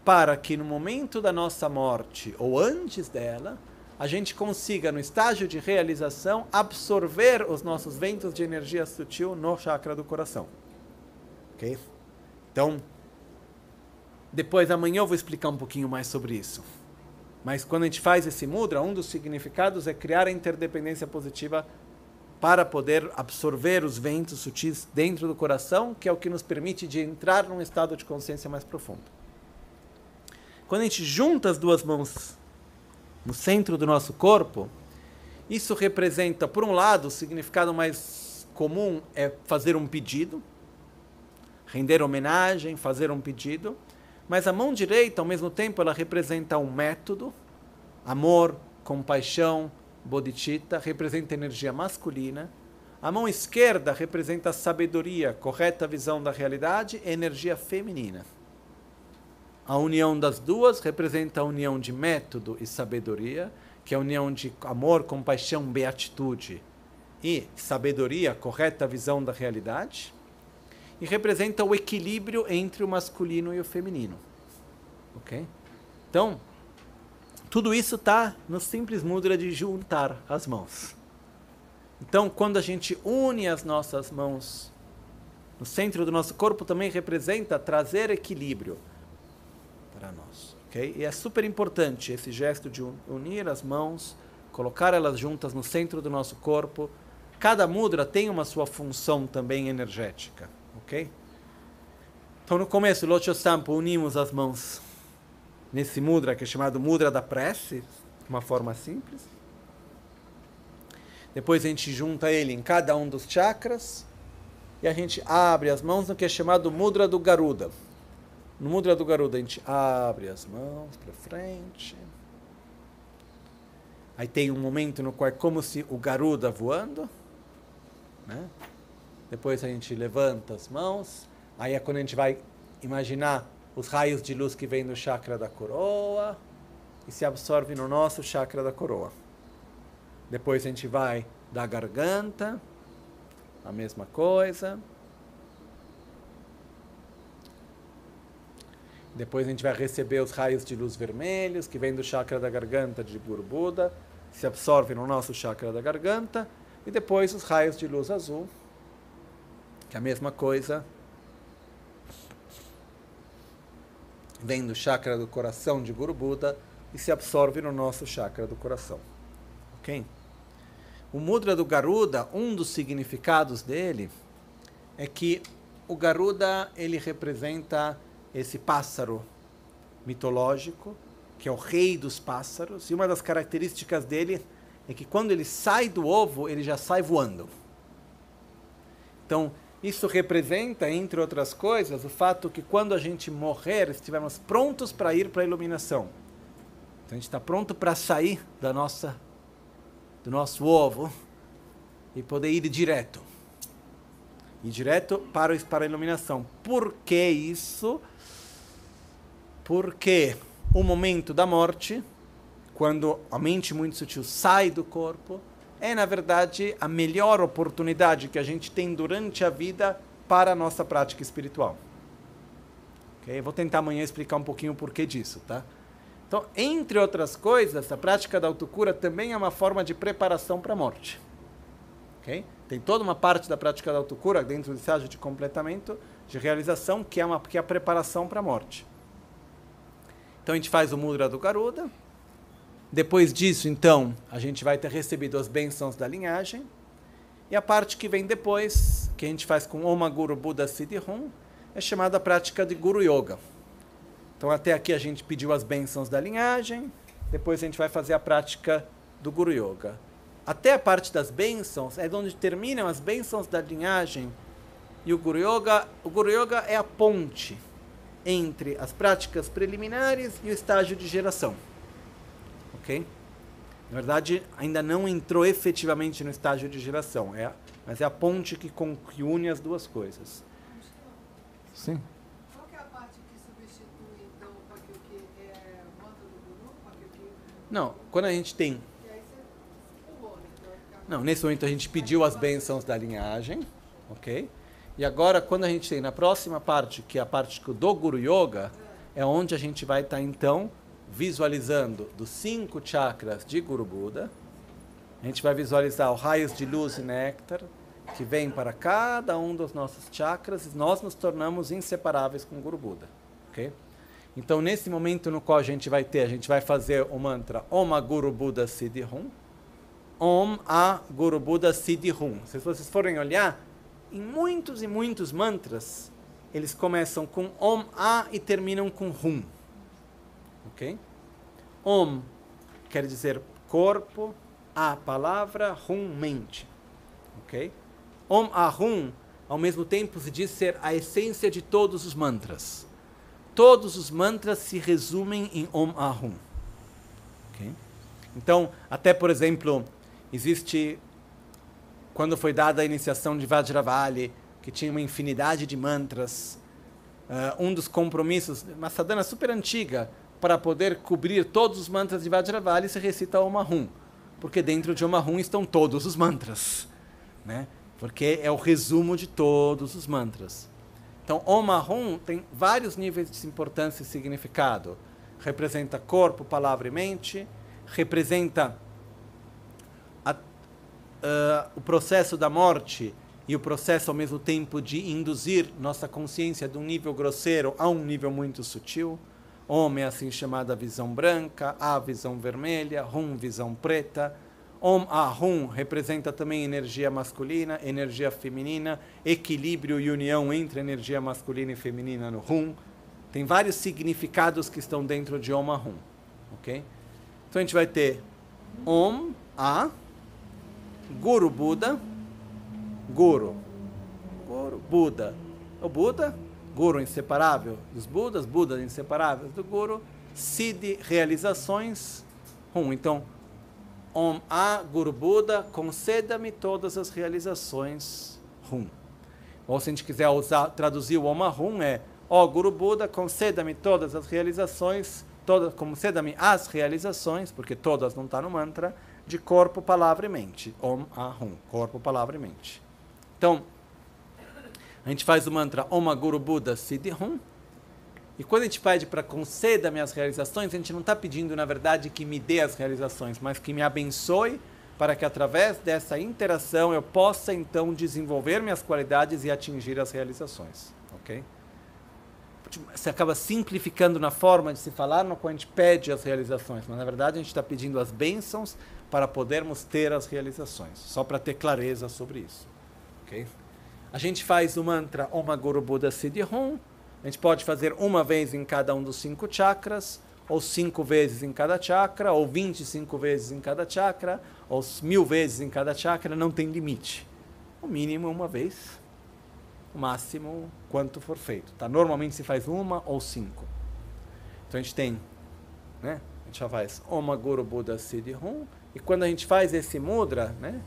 para que no momento da nossa morte ou antes dela, a gente consiga, no estágio de realização, absorver os nossos ventos de energia sutil no chakra do coração. Ok? Então, depois, amanhã eu vou explicar um pouquinho mais sobre isso. Mas quando a gente faz esse mudra, um dos significados é criar a interdependência positiva para poder absorver os ventos sutis dentro do coração, que é o que nos permite de entrar num estado de consciência mais profundo. Quando a gente junta as duas mãos no centro do nosso corpo, isso representa, por um lado, o significado mais comum é fazer um pedido, render homenagem, fazer um pedido, mas a mão direita, ao mesmo tempo, ela representa um método, amor, compaixão, bodhicitta, representa energia masculina. A mão esquerda representa sabedoria, correta visão da realidade, energia feminina. A união das duas representa a união de método e sabedoria, que é a união de amor, compaixão, beatitude e sabedoria, correta visão da realidade, e representa o equilíbrio entre o masculino e o feminino. Ok? Então, tudo isso está no simples mudra de juntar as mãos. Então, quando a gente une as nossas mãos no centro do nosso corpo, também representa trazer equilíbrio para nós. Okay? E é super importante esse gesto de unir as mãos, colocar elas juntas no centro do nosso corpo. Cada mudra tem uma sua função também energética. Ok? Então, no começo, Locho Sampo, unimos as mãos nesse mudra que é chamado mudra da prece, de uma forma simples. Depois a gente junta ele em cada um dos chakras e a gente abre as mãos no que é chamado mudra do Garuda. No Mudra do Garuda, a gente abre as mãos para frente. Aí tem um momento no qual é como se o Garuda voando. Né? Depois a gente levanta as mãos. Aí é quando a gente vai imaginar os raios de luz que vêm do chakra da coroa e se absorve no nosso chakra da coroa. Depois a gente vai da garganta a mesma coisa. Depois a gente vai receber os raios de luz vermelhos que vêm do chakra da garganta de Guru Buda, se absorvem no nosso chakra da garganta, e depois os raios de luz azul, que é a mesma coisa, vem do chakra do coração de Guru Buda e se absorve no nosso chakra do coração. Ok? O mudra do Garuda, um dos significados dele é que o Garuda ele representa esse pássaro mitológico, que é o rei dos pássaros, e uma das características dele é que quando ele sai do ovo, ele já sai voando. Então, isso representa, entre outras coisas, o fato que quando a gente morrer, estivermos prontos para ir para a iluminação. Então a gente está pronto para sair da nossa, do nosso ovo e poder ir direto. Ir direto para, para a iluminação. Por que isso? Porque o momento da morte, quando a mente muito sutil sai do corpo, é, na verdade, a melhor oportunidade que a gente tem durante a vida para a nossa prática espiritual. Okay? Vou tentar amanhã explicar um pouquinho o porquê disso, tá? Então, entre outras coisas, a prática da autocura também é uma forma de preparação para a morte. Okay? Tem toda uma parte da prática da autocura dentro do estágio de completamento, de realização, que é, uma, que é a preparação para a morte. Então a gente faz o mudra do Garuda, depois disso, então, a gente vai ter recebido as bênçãos da linhagem. E a parte que vem depois, que a gente faz com Oma Guru Buddha Siddhi Hum, é chamada a prática de Guru Yoga. Então, até aqui a gente pediu as bênçãos da linhagem, depois a gente vai fazer a prática do Guru Yoga. Até a parte das bênçãos é onde terminam as bênçãos da linhagem e o Guru Yoga. O Guru Yoga é a ponte entre as práticas preliminares e o estágio de geração ok? Na verdade, ainda não entrou efetivamente no estágio de geração, é, mas é a ponte que, com, que une as duas coisas. Sim. Qual é a parte que substitui, então, que é do Guru? Não, quando a gente tem... Né? Então não, nesse momento a gente pediu as bênçãos da linhagem, ok? E agora, quando a gente tem na próxima parte, que é a parte do Guru Yoga, é onde a gente vai estar, tá, então, visualizando dos cinco chakras de Guru Buda. A gente vai visualizar os raios de luz e néctar que vêm para cada um dos nossos chakras e nós nos tornamos inseparáveis com Guru Buda. ok? Então, nesse momento no qual a gente vai ter, a gente vai fazer o mantra Om Guru Buddha Siddhi Hum. Om a Guru Buddha Siddhi Hum. Se vocês forem olhar, em muitos e muitos mantras, eles começam com Om A e terminam com Hum. Ok? Om quer dizer corpo, a palavra, Hum mente. Ok? Om Ahum, ao mesmo tempo, se diz ser a essência de todos os mantras. Todos os mantras se resumem em Om Ahum. Então, até por exemplo, existe quando foi dada a iniciação de Vajravali, que tinha uma infinidade de mantras, uh, um dos compromissos, uma sadhana super antiga, para poder cobrir todos os mantras de Vajravali, se recita Om Ahum, porque dentro de Om Ahum estão todos os mantras, né? Porque é o resumo de todos os mantras. Então, Ahum tem vários níveis de importância e significado. Representa corpo, palavra e mente, representa a, uh, o processo da morte e o processo ao mesmo tempo de induzir nossa consciência de um nível grosseiro a um nível muito sutil Om é assim chamada visão branca, A visão vermelha, Hum visão preta. Om Ahum representa também energia masculina, energia feminina, equilíbrio e união entre energia masculina e feminina no Hum. Tem vários significados que estão dentro de Om Ahum. Ok? Então a gente vai ter Om A, Guru Buda, Guru, Guru Buda. O Buda Guru inseparável dos Budas, Budas inseparáveis do Guru, Siddhi, realizações, Hum. Então, Om A Guru Buda, conceda-me todas as realizações Hum. Ou se a gente quiser usar, traduzir o Om Hum, é Ó oh, Guru Buda, conceda-me todas as realizações, todas, conceda-me as realizações, porque todas não estão tá no mantra, de corpo, palavra e mente. Om Ahum, corpo, palavra e mente. Então, a gente faz o mantra Om Guru Buddha Siddhi Hum. E quando a gente pede para conceda minhas realizações, a gente não está pedindo, na verdade, que me dê as realizações, mas que me abençoe para que através dessa interação eu possa então desenvolver minhas qualidades e atingir as realizações. Ok? Você acaba simplificando na forma de se falar no qual a gente pede as realizações, mas na verdade a gente está pedindo as bênçãos para podermos ter as realizações, só para ter clareza sobre isso. Ok? A gente faz o mantra Om Guru Buddha Siddhi Hum. A gente pode fazer uma vez em cada um dos cinco chakras, ou cinco vezes em cada chakra, ou 25 vezes em cada chakra, ou mil vezes em cada chakra, não tem limite. O mínimo uma vez, o máximo quanto for feito. Tá? Normalmente se faz uma ou cinco. Então a gente tem, né? A gente já faz Om Guru Buddha Siddhi Hum, e quando a gente faz esse mudra, né?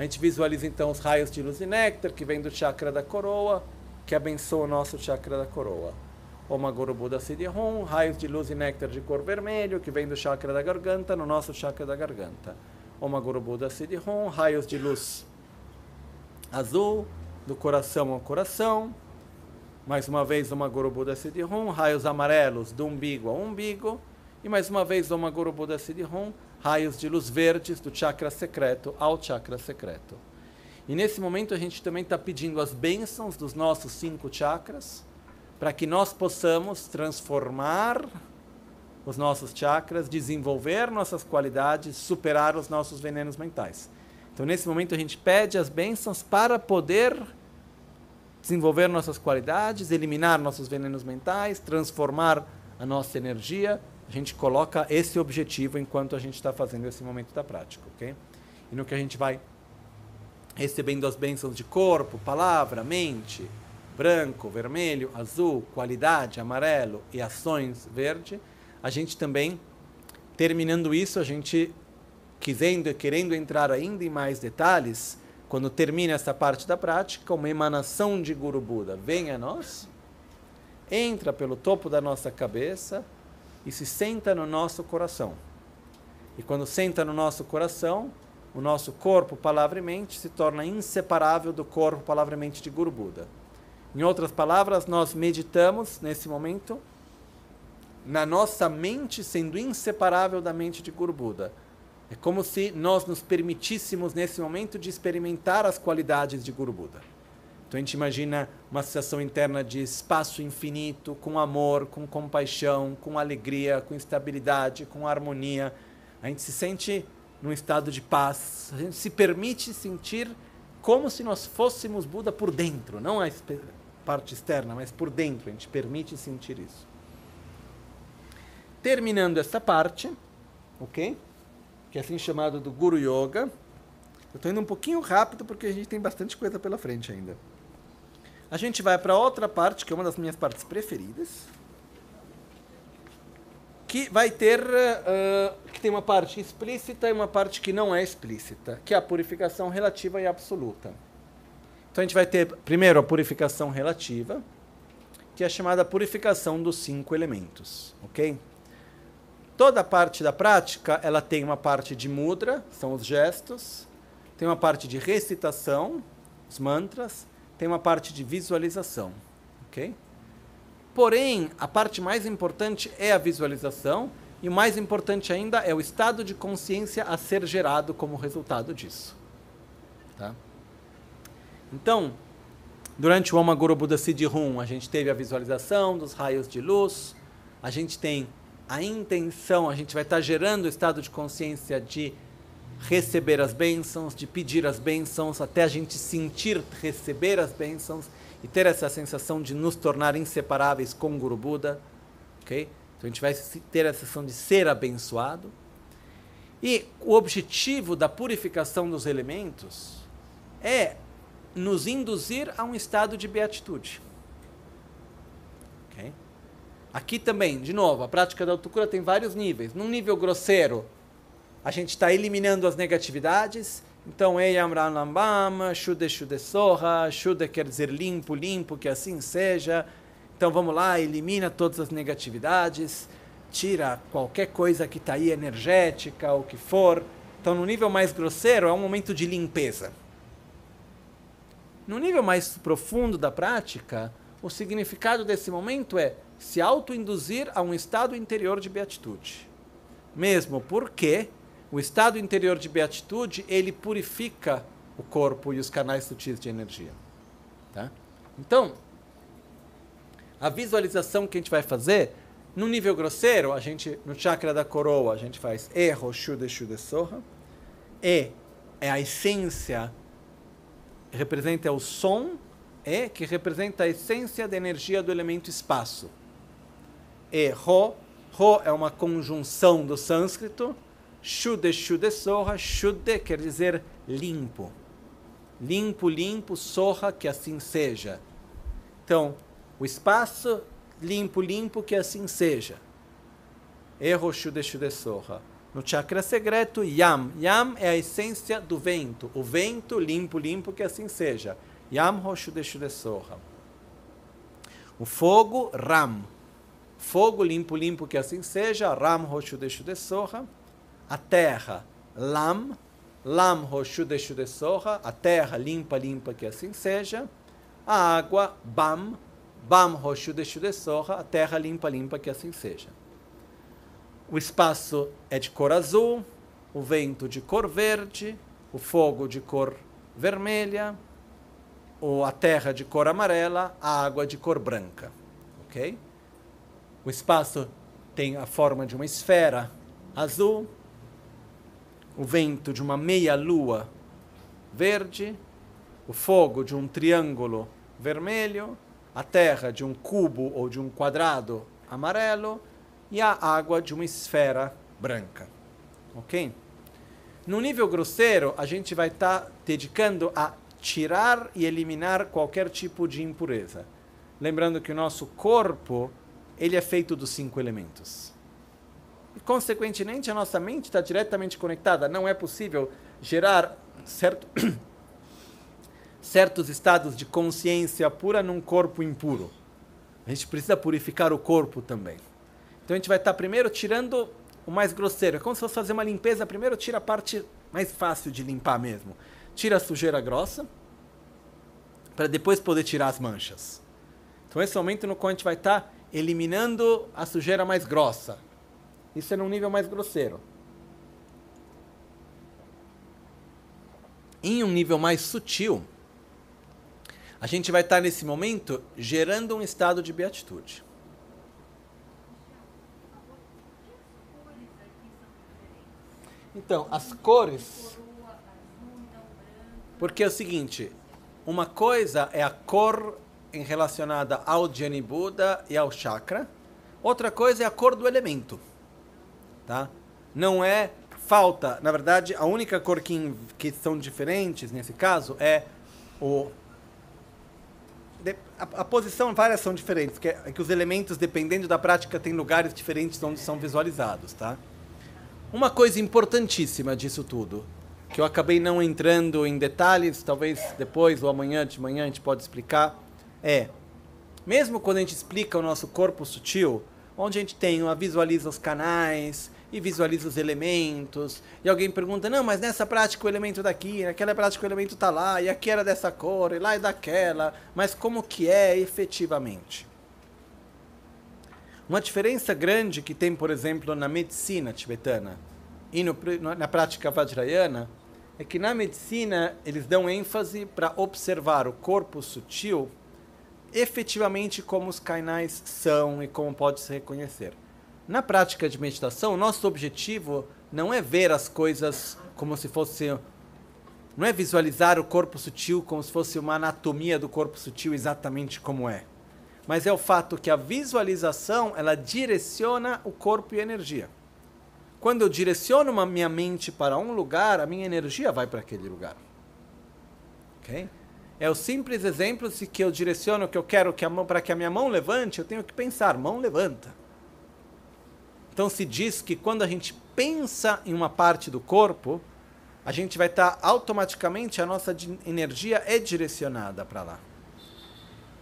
A gente visualiza então os raios de luz e néctar que vem do chakra da coroa, que abençoa o nosso chakra da coroa. Om Guru Buddha Siddhi Hum, raios de luz e néctar de cor vermelho que vem do chakra da garganta, no nosso chakra da garganta. Om Guru Buddha Siddhi Hum, raios de luz azul, do coração ao coração. Mais uma vez, Om Guru Buddha Siddhi Hum, raios amarelos do umbigo ao umbigo. E mais uma vez, Om Guru Buddha Siddhi Hum, raios de luz verdes do chakra secreto ao chakra secreto. E nesse momento a gente também está pedindo as bênçãos dos nossos cinco chakras, para que nós possamos transformar os nossos chakras, desenvolver nossas qualidades, superar os nossos venenos mentais. Então nesse momento a gente pede as bênçãos para poder desenvolver nossas qualidades, eliminar nossos venenos mentais, transformar a nossa energia, a gente coloca esse objetivo enquanto a gente está fazendo esse momento da prática, ok? E no que a gente vai recebendo as bênçãos de corpo, palavra, mente, branco, vermelho, azul, qualidade, amarelo e ações verde, a gente também, terminando isso, a gente querendo, querendo entrar ainda em mais detalhes, quando termina essa parte da prática, uma emanação de Guru Buda vem a nós, entra pelo topo da nossa cabeça e se senta no nosso coração. E quando senta no nosso coração, o nosso corpo, palavra e mente, se torna inseparável do corpo, palavra e mente de Guru Buda. Em outras palavras, nós meditamos nesse momento na nossa mente sendo inseparável da mente de Guru Buda. É como se nós nos permitíssemos nesse momento de experimentar as qualidades de Guru Buda. Então a gente imagina uma sensação interna de espaço infinito, com amor, com compaixão, com alegria, com estabilidade, com harmonia. A gente se sente num estado de paz. A gente se permite sentir como se nós fôssemos Buda por dentro, não a parte externa, mas por dentro. A gente permite sentir isso. Terminando essa parte, ok? que é assim chamado do Guru Yoga. Eu estou indo um pouquinho rápido porque a gente tem bastante coisa pela frente ainda. A gente vai para outra parte, que é uma das minhas partes preferidas, que vai ter, uh, que tem uma parte explícita e uma parte que não é explícita, que é a purificação relativa e absoluta. Então a gente vai ter primeiro a purificação relativa, que é chamada purificação dos cinco elementos, ok? Toda parte da prática, ela tem uma parte de mudra, são os gestos, tem uma parte de recitação, os mantras, tem uma parte de visualização, ok? Porém, a parte mais importante é a visualização e o mais importante ainda é o estado de consciência a ser gerado como resultado disso. Tá? Então, durante o Om Guru Buddha Siddhi Hum, a gente teve a visualização dos raios de luz, a gente tem a intenção, a gente vai estar gerando o estado de consciência de receber as bênçãos, de pedir as bênçãos, até a gente sentir receber as bênçãos e ter essa sensação de nos tornar inseparáveis com o Guru Buda, ok? Então a gente vai ter a sensação de ser abençoado. E o objetivo da purificação dos elementos é nos induzir a um estado de beatitude. Aqui também, de novo, a prática da autocura tem vários níveis. Num nível grosseiro, a gente está eliminando as negatividades. Então, Eyam Ranlambam, Shude Shude Soha, Shude quer dizer limpo, limpo, que assim seja. Então, vamos lá, elimina todas as negatividades, tira qualquer coisa que está aí energética, o que for. Então, no nível mais grosseiro, é um momento de limpeza. No nível mais profundo da prática, o significado desse momento é se autoinduzir a um estado interior de beatitude. Mesmo porque o estado interior de beatitude, ele purifica o corpo e os canais sutis de energia. Tá? Então, a visualização que a gente vai fazer, no nível grosseiro, a gente, no chakra da coroa, a gente faz E, Roshude, Shude, Soha. E é a essência, representa o som, E, que representa a essência da energia do elemento espaço. E, Ro, Ro é uma conjunção do sânscrito, Shude, Shude, Soha, Shude quer dizer limpo. Limpo, limpo, Soha, que assim seja. Então, o espaço limpo, limpo, que assim seja. Erro, Shude, Shude, Soha. No chakra secreto, Yam. Yam é a essência do vento. O vento limpo, limpo, que assim seja. Yam, Ho, Shude, Shude, Soha. O fogo, Ram. Fogo limpo, limpo, que assim seja. Ram, Ho, Shude, Shude, Soha a terra lam, lam roshude shude soha, a terra limpa, limpa, que assim seja. A água bam, bam roshude shude soha, a terra limpa, limpa, que assim seja. O espaço é de cor azul, o vento de cor verde, o fogo de cor vermelha, ou a terra de cor amarela, a água de cor branca. Ok? O espaço tem a forma de uma esfera azul, o vento de uma meia-lua verde, o fogo de um triângulo vermelho, a terra de um cubo ou de um quadrado amarelo e a água de uma esfera branca. Ok? No nível grosseiro, a gente vai estar tá dedicando a tirar e eliminar qualquer tipo de impureza. Lembrando que o nosso corpo ele é feito dos cinco elementos. Consequentemente, a nossa mente está diretamente conectada. Não é possível gerar certo, *coughs* certos estados de consciência pura num corpo impuro. A gente precisa purificar o corpo também. Então a gente vai estar tá primeiro tirando o mais grosseiro. É como se fosse fazer uma limpeza. Primeiro tira a parte mais fácil de limpar mesmo. Tira a sujeira grossa, para depois poder tirar as manchas. Então esse é o momento no qual a gente vai estar tá eliminando a sujeira mais grossa. Isso é num nível mais grosseiro. Em um nível mais sutil, a gente vai estar nesse momento gerando um estado de beatitude. Então, as cores. Porque é o seguinte: uma coisa é a cor em relacionada ao Jani Buda e ao chakra, outra coisa é a cor do elemento tá? Não é falta, na verdade, a única cor que, que são diferentes nesse caso é o a, a, posição, várias são diferentes, que, é, que os elementos, dependendo da prática, têm lugares diferentes onde são visualizados, tá? Uma coisa importantíssima disso tudo, que eu acabei não entrando em detalhes, talvez depois ou amanhã de manhã a gente pode explicar, é, mesmo quando a gente explica o nosso corpo sutil, onde a gente tem, visualiza os canais, e visualiza os elementos. E alguém pergunta: não, mas nessa prática o elemento daqui, naquela prática o elemento está lá, e aqui era dessa cor, e lá é daquela. Mas como que é efetivamente? Uma diferença grande que tem, por exemplo, na medicina tibetana e no, na prática vajrayana é que na medicina eles dão ênfase para observar o corpo sutil efetivamente como os canais são e como pode se reconhecer. Na prática de meditação, nosso objetivo não é ver as coisas como se fosse. Não é visualizar o corpo sutil como se fosse uma anatomia do corpo sutil exatamente como é. Mas é o fato que a visualização ela direciona o corpo e a energia. Quando eu direciono uma minha mente para um lugar, a minha energia vai para aquele lugar. Ok? É o simples exemplo de que eu direciono que eu quero que a mão, para que a minha mão levante, eu tenho que pensar, mão levanta. Então se diz que quando a gente pensa em uma parte do corpo, a gente vai estar tá, automaticamente a nossa energia é direcionada para lá.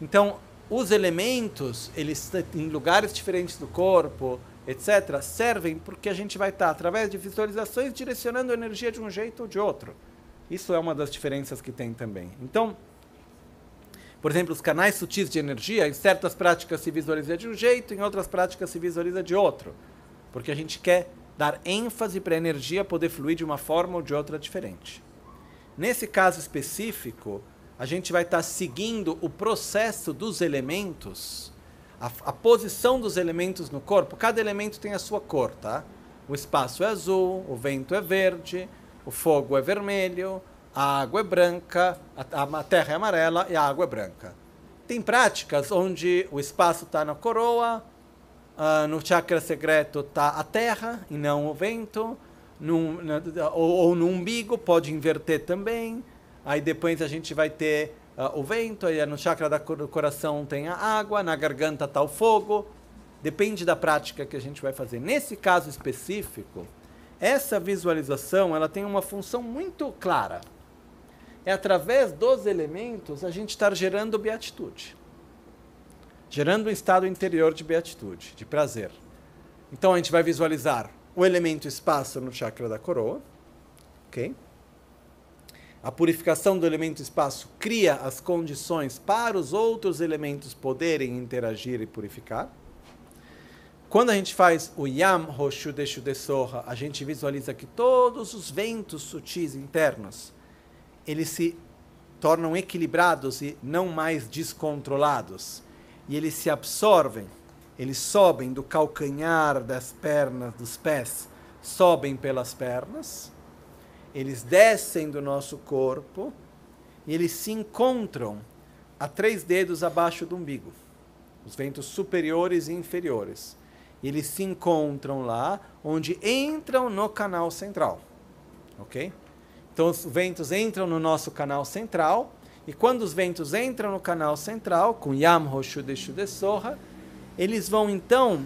Então, os elementos, eles em lugares diferentes do corpo, etc, servem porque a gente vai estar tá, através de visualizações direcionando a energia de um jeito ou de outro. Isso é uma das diferenças que tem também. Então, Por exemplo, os canais sutis de energia, em certas práticas se visualiza de um jeito, em outras práticas se visualiza de outro. Porque a gente quer dar ênfase para a energia poder fluir de uma forma ou de outra diferente. Nesse caso específico, a gente vai estar tá seguindo o processo dos elementos, a, a, posição dos elementos no corpo. Cada elemento tem a sua cor, tá? O espaço é azul, o vento é verde, o fogo é vermelho, a água é branca, a, a terra é amarela e a água é branca. Tem práticas onde o espaço está na coroa, uh, no chakra secreto está a terra e não o vento, num, na, ou, ou, no umbigo, pode inverter também. Aí depois a gente vai ter uh, o vento, aí no chakra do coração tem a água, na garganta está o fogo. Depende da prática que a gente vai fazer. Nesse caso específico, essa visualização ela tem uma função muito clara é através dos elementos a gente estar gerando beatitude. Gerando um estado interior de beatitude, de prazer. Então a gente vai visualizar o elemento espaço no chakra da coroa. Ok? A purificação do elemento espaço cria as condições para os outros elementos poderem interagir e purificar. Quando a gente faz o Yam Roshu Deshu Desorra, a gente visualiza que todos os ventos sutis internos eles se tornam equilibrados e não mais descontrolados. E eles se absorvem, eles sobem do calcanhar das pernas, dos pés, sobem pelas pernas, eles descem do nosso corpo e eles se encontram a três dedos abaixo do umbigo, os ventos superiores e inferiores. Eles se encontram lá, onde entram no canal central. Ok? Então os ventos entram no nosso canal central, e quando os ventos entram no canal central, com Yam Roshu Deshu Desorra, eles vão então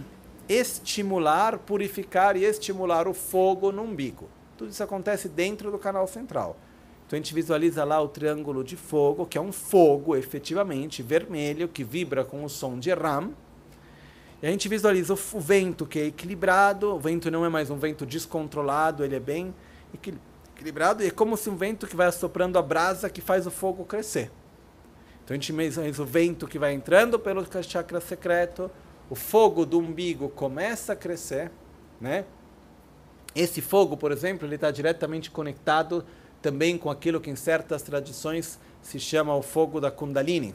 estimular, purificar e estimular o fogo no umbigo. Tudo isso acontece dentro do canal central. Então a gente visualiza lá o triângulo de fogo, que é um fogo efetivamente vermelho, que vibra com o som de Ram. E a gente visualiza o, vento que é equilibrado, o vento não é mais um vento descontrolado, ele é bem equilibrado e é como se um vento que vai assoprando a brasa que faz o fogo crescer. Então a gente mesmo o vento que vai entrando pelo chakra secreto, o fogo do umbigo começa a crescer, né? Esse fogo, por exemplo, ele está diretamente conectado também com aquilo que em certas tradições se chama o fogo da Kundalini,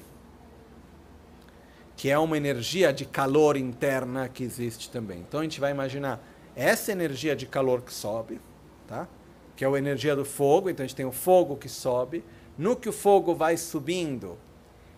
que é uma energia de calor interna que existe também. Então a gente vai imaginar essa energia de calor que sobe, tá? que é a energia do fogo. Então a gente tem o fogo que sobe. No que o fogo vai subindo,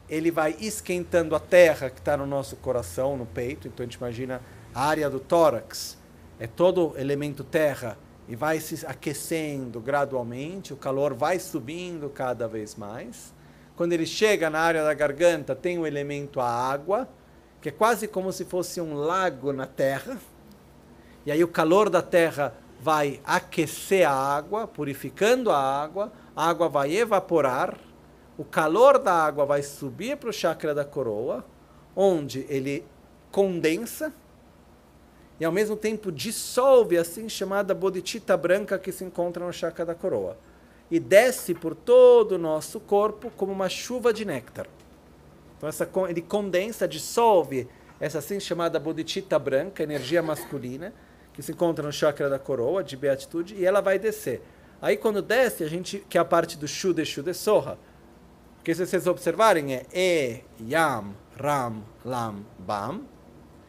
ele vai esquentando a terra que está no nosso coração, no peito. Então a gente imagina a área do tórax, é todo elemento terra e vai se aquecendo gradualmente, o calor vai subindo cada vez mais. Quando ele chega na área da garganta, tem o elemento a água, que é quase como se fosse um lago na terra. E aí o calor da terra vai aquecer a água, purificando a água, a água vai evaporar, o calor da água vai subir para o chakra da coroa, onde ele condensa e ao mesmo tempo dissolve assim chamada bodhicitta branca que se encontra no chakra da coroa e desce por todo o nosso corpo como uma chuva de néctar. Então essa, ele condensa, dissolve essa assim chamada bodhicitta branca, energia masculina, que se encontra no chakra da coroa, de beatitude, e ela vai descer. Aí quando desce, a gente, que é a parte do Shude Shude Soha, que se vocês observarem é E, Yam, Ram, Lam, Bam.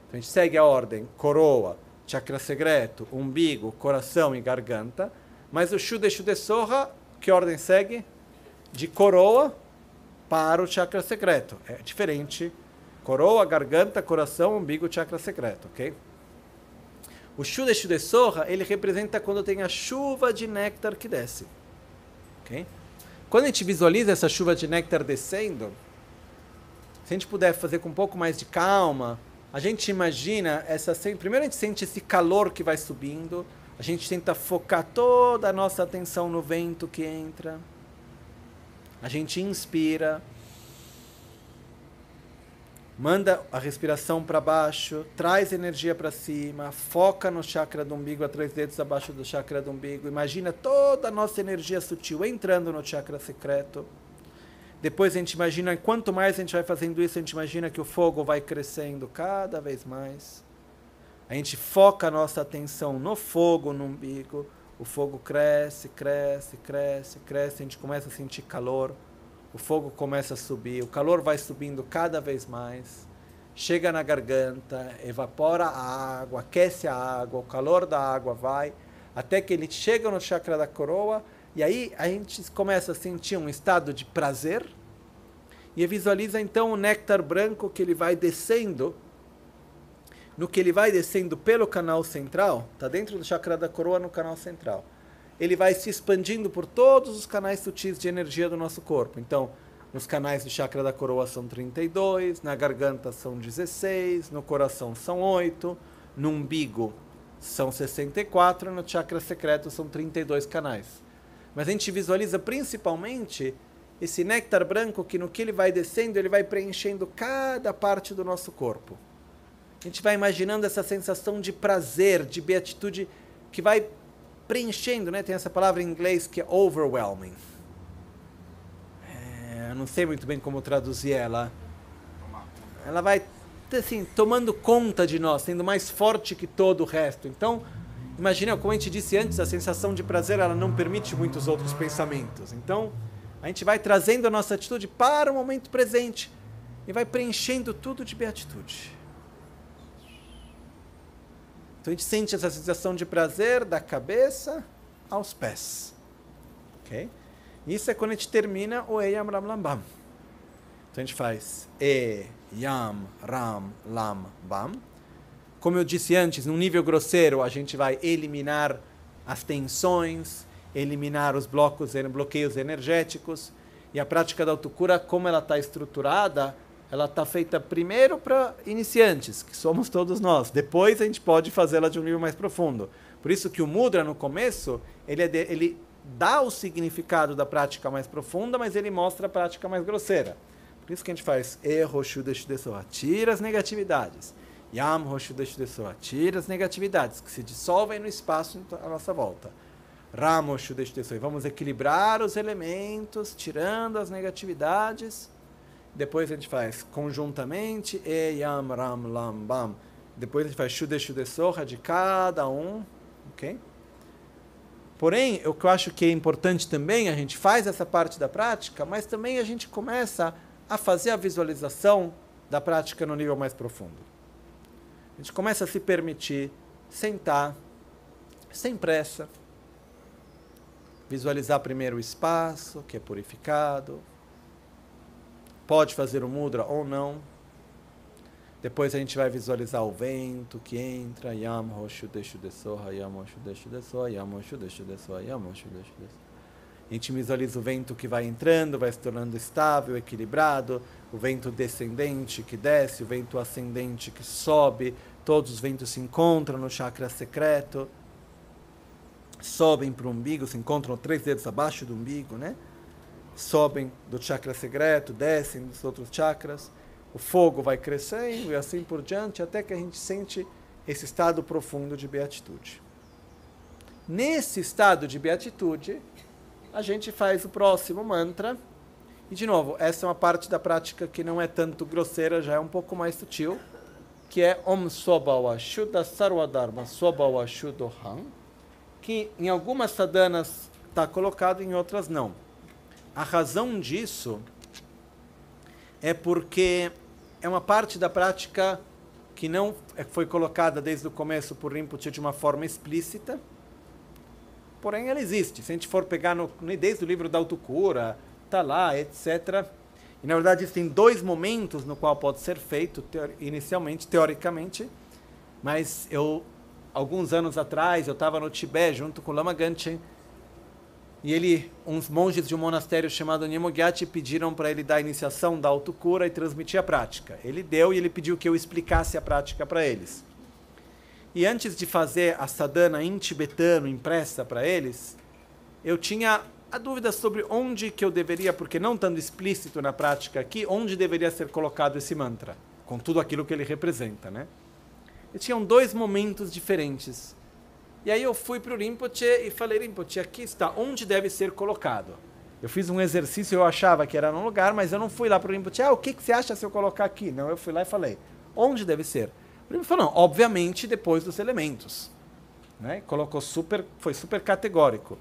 Então a gente segue a ordem coroa, chakra secreto, umbigo, coração e garganta. Mas o Shude Shude Soha, que ordem segue? De coroa para o chakra secreto. É diferente. Coroa, garganta, coração, umbigo, chakra secreto, ok? O Shude Shude Sorra, ele representa quando tem a chuva de néctar que desce. Okay? Quando a gente visualiza essa chuva de néctar descendo, se a gente puder fazer com um pouco mais de calma, a gente imagina essa. Primeiro a gente sente esse calor que vai subindo, a gente tenta focar toda a nossa atenção no vento que entra. A gente inspira manda a respiração para baixo, traz energia para cima, foca no chakra do umbigo, a três dedos abaixo do chakra do umbigo. Imagina toda a nossa energia sutil entrando no chakra secreto. Depois a gente imagina, quanto mais a gente vai fazendo isso, a gente imagina que o fogo vai crescendo cada vez mais. A gente foca a nossa atenção no fogo, no umbigo. O fogo cresce, cresce, cresce, cresce. A gente começa a sentir calor. O fogo começa a subir. O calor vai subindo cada vez mais. Chega na garganta, evapora a água, aquece a água. O calor da água vai até que ele chega no chakra da coroa e aí a gente começa a sentir um estado de prazer e visualiza então o néctar branco que ele vai descendo. No que ele vai descendo pelo canal central, está dentro do chakra da coroa no canal central. Ele vai se expandindo por todos os canais sutis de energia do nosso corpo. Então, nos canais do chakra da coroa são 32, na garganta são 16, no coração são 8, no umbigo são 64, no chakra secreto são 32 canais. Mas a gente visualiza principalmente esse néctar branco que no que ele vai descendo, ele vai preenchendo cada parte do nosso corpo. A gente vai imaginando essa sensação de prazer, de beatitude que vai preenchendo, né? Tem essa palavra em inglês que é overwhelming. É, eu não sei muito bem como traduzir ela. Ela vai assim, tomando conta de nós, sendo mais forte que todo o resto. Então, Imagina, como a gente disse antes, a sensação de prazer ela não permite muitos outros pensamentos. Então, a gente vai trazendo a nossa atitude para o momento presente e vai preenchendo tudo de beatitude. Então a gente sente essa sensação de prazer da cabeça aos pés. Ok? Isso é quando a gente termina o Eyam Ram Lam Bam. Então a gente faz E, Yam, Ram, Lam, Bam. Como eu disse antes, num nível grosseiro, a gente vai eliminar as tensões, eliminar os blocos, bloqueios energéticos. E a prática da autocura, como ela está estruturada, ela está feita primeiro para iniciantes, que somos todos nós. Depois a gente pode fazê-la de um nível mais profundo. Por isso que o mudra, no começo, ele, é de, ele dá o significado da prática mais profunda, mas ele mostra a prática mais grosseira. Por isso que a gente faz erro, tira as negatividades. Yam Roshudeshdesoa. Tira as negatividades que se dissolvem no espaço à nossa volta. Ram Roshudeshdesoa. Vamos equilibrar os elementos, tirando as negatividades. Depois a gente faz conjuntamente E Yam Ram Lam Bam. Depois a gente faz Shudeshudesoha de cada um. Ok? Porém, o que eu acho que é importante também, a gente faz essa parte da prática, mas também a gente começa a fazer a visualização da prática no nível mais profundo. A gente começa a se permitir sentar, sem pressa, visualizar primeiro o espaço, que é purificado, pode fazer o mudra ou não. Depois a gente vai visualizar o vento que entra, yam hoshu deshu desoha, yam hoshu deshu desoha, yam hoshu deshu desoha, yam hoshu deshu desoha. A gente visualiza o vento que vai entrando, vai se tornando estável, equilibrado, o vento descendente que desce, o vento ascendente que sobe, todos os ventos se encontram no chakra secreto, sobem para o umbigo, se encontram três dedos abaixo do umbigo, né? Sobem do chakra secreto, descem dos outros chakras, o fogo vai crescendo e assim por diante, até que a gente sente esse estado profundo de beatitude. Nesse estado de beatitude, a gente faz o próximo mantra. E de novo, essa é uma parte da prática que não é tanto grosseira, já é um pouco mais sutil que é Om Swabhava Shuddha Sarvadharma Swabhava Shuddhoham, que em algumas sadhanas está colocado, em outras não. A razão disso é porque é uma parte da prática que não é, foi colocada desde o começo por Rinpoche de uma forma explícita, porém ela existe. Se a gente for pegar no, desde o livro da autocura, tá lá, etc., e na verdade tem dois momentos no qual pode ser feito teori inicialmente, teoricamente, mas eu alguns anos atrás eu estava no Tibete junto com o Lama Ganchen e ele, uns monges de um monastério chamado Nimogyati pediram para ele dar a iniciação da autocura e transmitir a prática. Ele deu e ele pediu que eu explicasse a prática para eles. E antes de fazer a sadhana em tibetano impressa para eles, eu tinha a dúvida sobre onde que eu deveria, porque não estando explícito na prática aqui, onde deveria ser colocado esse mantra, com tudo aquilo que ele representa, né? E tinham dois momentos diferentes. E aí eu fui para o Rinpoche e falei, Rinpoche, aqui está, onde deve ser colocado? Eu fiz um exercício, eu achava que era num lugar, mas eu não fui lá para o Rinpoche. Ah, o que, que você acha se eu colocar aqui? Não, eu fui lá e falei, onde deve ser? O Rinpoche falou, não, obviamente depois dos elementos. Né? Colocou super, foi super categórico.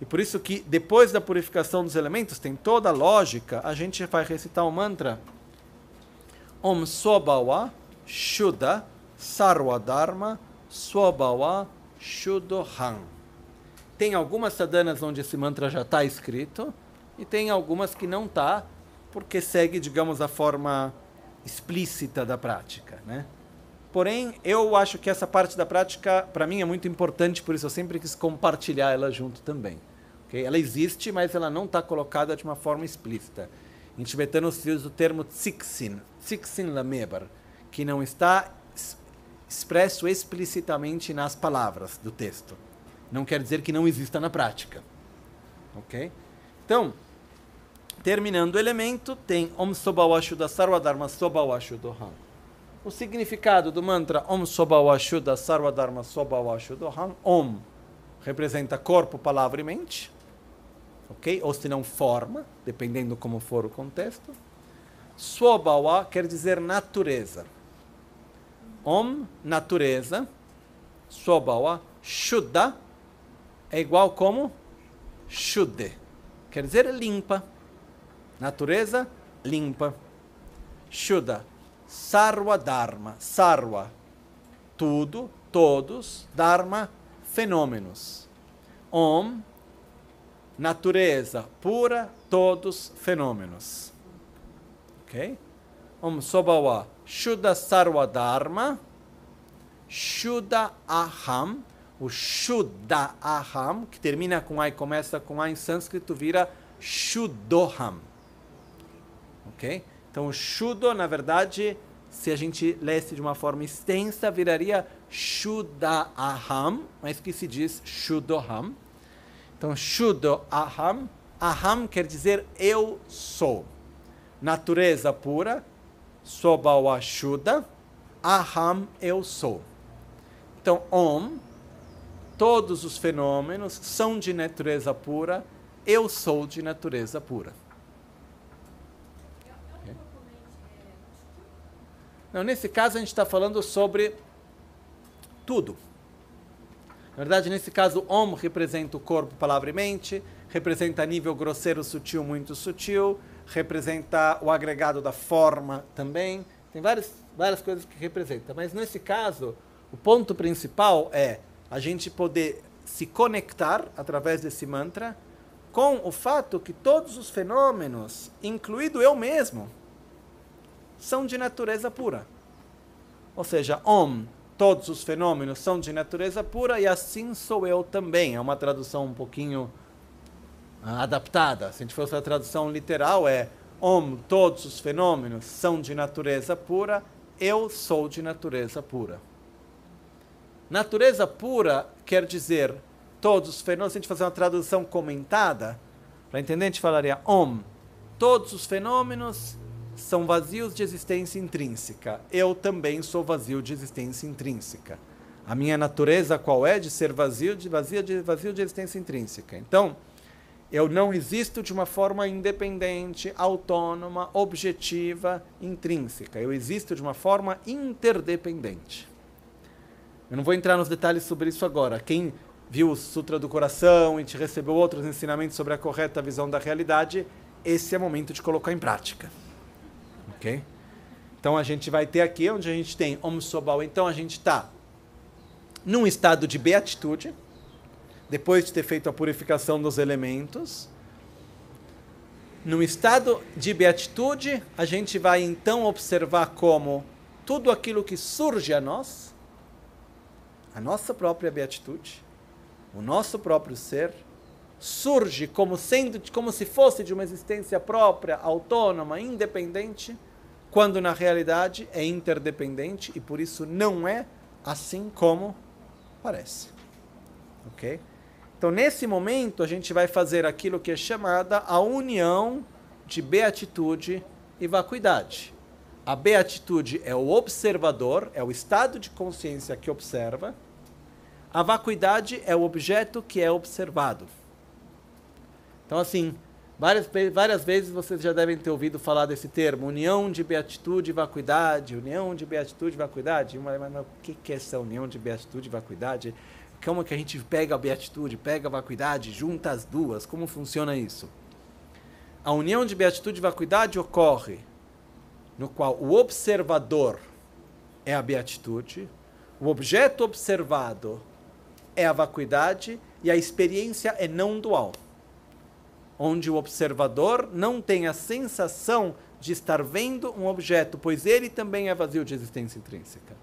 E por isso que depois da purificação dos elementos, tem toda a lógica, a gente vai recitar o mantra Om Swabhawa Shuddha Sarvadharma Swabhawa Shuddham. Tem algumas sadhanas onde esse mantra já está escrito e tem algumas que não está, porque segue, digamos, a forma explícita da prática, né? Porém, eu acho que essa parte da prática, para mim, é muito importante, por isso eu sempre quis compartilhar ela junto também. Okay? Ela existe, mas ela não está colocada de uma forma explícita. Em tibetano se usa o termo tsiksin, tsiksin lamebar, que não está expresso explicitamente nas palavras do texto. Não quer dizer que não exista na prática. Ok? Então, terminando o elemento, tem Om Sobawashuddha Sarvadharma Sobawashuddham. O significado do mantra Om Sobawashuddha Sarvadharma Sobawashuddham, Om representa corpo, palavra e mente, ok? Ou se não forma, dependendo como for o contexto. Swabhawa quer dizer natureza. Om, natureza. Swabhawa, Shuddha, é igual como Shuddhe. Quer dizer limpa. Natureza, limpa. Shuddha, Sarva Dharma. Sarva, tudo, todos. Dharma, fenômenos. Om, natureza pura, todos fenômenos. Ok? Om Sobawa, Shuddha Sarva Dharma. Shuddha Aham o Shuddha Aham, que termina com A e começa com A em sânscrito, vira Shuddham. Ok? Então, o Shuddho, na verdade, se a gente lesse de uma forma extensa, viraria Shuddha Aham, mas que se diz Shuddham. Então, Shuddho Aham, Aham quer dizer eu sou. Natureza pura, Sobawa Shuddha, Aham eu sou. Então, Om todos os fenômenos são de natureza pura, eu sou de natureza pura. Não, nesse caso a gente está falando sobre tudo. Na verdade, nesse caso, Om representa o corpo, palavra e mente, representa nível grosseiro, sutil, muito sutil, representa o agregado da forma também. Tem várias, várias coisas que representa. Mas nesse caso, o ponto principal é a gente poder se conectar através desse mantra com o fato que todos os fenômenos, incluído eu mesmo, são de natureza pura. Ou seja, Om, todos os fenômenos são de natureza pura e assim sou eu também. É uma tradução um pouquinho adaptada. Se a gente fosse a tradução literal, é Om, todos os fenômenos são de natureza pura, eu sou de natureza pura. Natureza pura quer dizer todos os fenômenos. Se a gente fazer uma tradução comentada, para entender, a gente falaria Om. Todos os fenômenos são vazios de existência intrínseca. Eu também sou vazio de existência intrínseca. A minha natureza qual é? De ser vazio de vazio de vazio de existência intrínseca. Então, eu não existo de uma forma independente, autônoma, objetiva, intrínseca. Eu existo de uma forma interdependente. Eu não vou entrar nos detalhes sobre isso agora. Quem viu o Sutra do Coração e te recebeu outros ensinamentos sobre a correta visão da realidade, esse é o momento de colocar em prática. Ok? Então a gente vai ter aqui onde a gente tem Om Sobal. Então a gente está num estado de beatitude, depois de ter feito a purificação dos elementos. Num estado de beatitude, a gente vai então observar como tudo aquilo que surge a nós a nossa própria beatitude, o nosso próprio ser, surge como sendo como se fosse de uma existência própria, autônoma, independente, quando na realidade é interdependente e por isso não é assim como parece. OK? Então, nesse momento, a gente vai fazer aquilo que é chamada a união de beatitude e vacuidade. A beatitude é o observador, é o estado de consciência que observa, a vacuidade é o objeto que é observado. Então, assim, Várias, várias vezes vocês já devem ter ouvido falar desse termo, união de beatitude e vacuidade, união de beatitude e vacuidade. Mas, mas, mas o que é essa união de beatitude e vacuidade? Como que a gente pega a beatitude, pega a vacuidade, junta as duas? Como funciona isso? A união de beatitude e vacuidade ocorre no qual o observador é a beatitude, o objeto observado é a vacuidade e a experiência é não dual onde o observador não tem a sensação de estar vendo um objeto, pois ele também é vazio de existência intrínseca.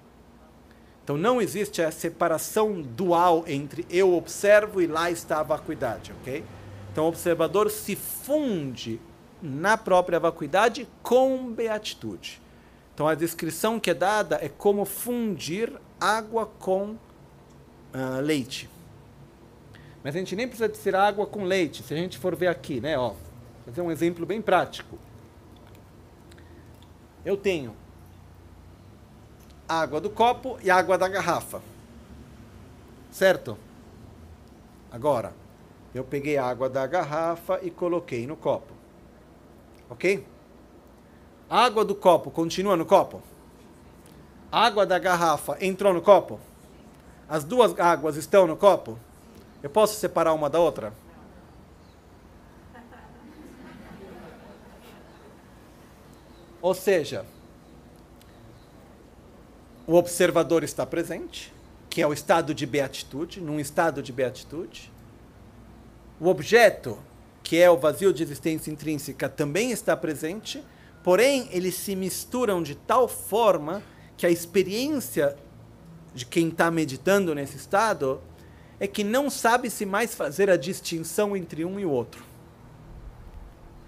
Então não existe a separação dual entre eu observo e lá está a vacuidade, ok? Então o observador se funde na própria vacuidade com beatitude. Então a descrição que é dada é como fundir água com uh, leite. Mas a gente nem precisa de água com leite. Se a gente for ver aqui, né? Ó, fazer um exemplo bem prático. Eu tenho água do copo e água da garrafa. Certo? Agora, eu peguei a água da garrafa e coloquei no copo. Ok? A água do copo continua no copo? A água da garrafa entrou no copo? As duas águas estão no copo? Eu posso separar uma da outra? Ou seja, o observador está presente, que é o estado de beatitude, num estado de beatitude. O objeto, que é o vazio de existência intrínseca, também está presente, porém eles se misturam de tal forma que a experiência de quem está meditando nesse estado é que não sabe-se mais fazer a distinção entre um e o outro.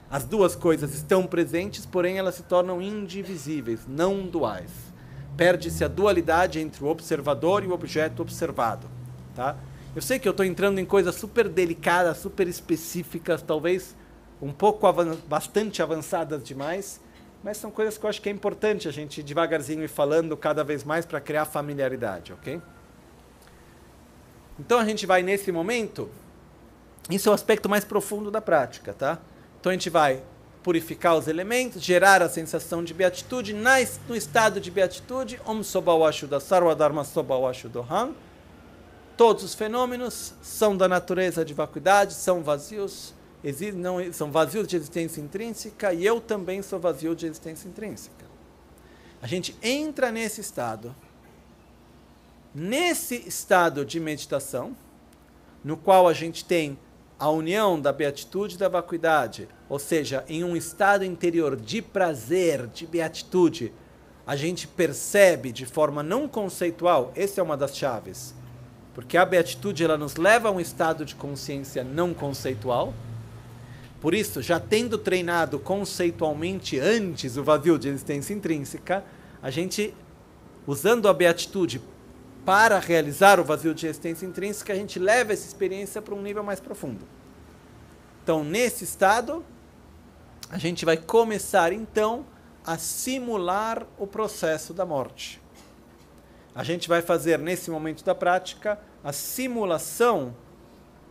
As duas coisas estão presentes, porém elas se tornam indivisíveis, não duais. Perde-se a dualidade entre o observador e o objeto observado. Tá? Eu sei que eu estou entrando em coisas super delicadas, super específicas, talvez um pouco avan bastante avançadas demais, mas são coisas que eu acho que é importante a gente devagarzinho ir falando cada vez mais para criar familiaridade, ok? Então a gente vai nesse momento, isso é o aspecto mais profundo da prática, tá? Então a gente vai purificar os elementos, gerar a sensação de beatitude, no estado de beatitude, Om Sobawashuda Sarvadharma Sobawashudoham. Todos os fenômenos são da natureza de vacuidade, são vazios, não, são vazios de existência intrínseca e eu também sou vazio de existência intrínseca. A gente entra nesse estado Nesse estado de meditação, no qual a gente tem a união da beatitude e da vacuidade, ou seja, em um estado interior de prazer, de beatitude, a gente percebe de forma não conceitual, essa é uma das chaves, porque a beatitude ela nos leva a um estado de consciência não conceitual. Por isso, já tendo treinado conceitualmente antes o vazio de existência intrínseca, a gente, usando a beatitude para realizar o vazio de existência intrínseca, a gente leva essa experiência para um nível mais profundo. Então, nesse estado, a gente vai começar então a simular o processo da morte. A gente vai fazer nesse momento da prática a simulação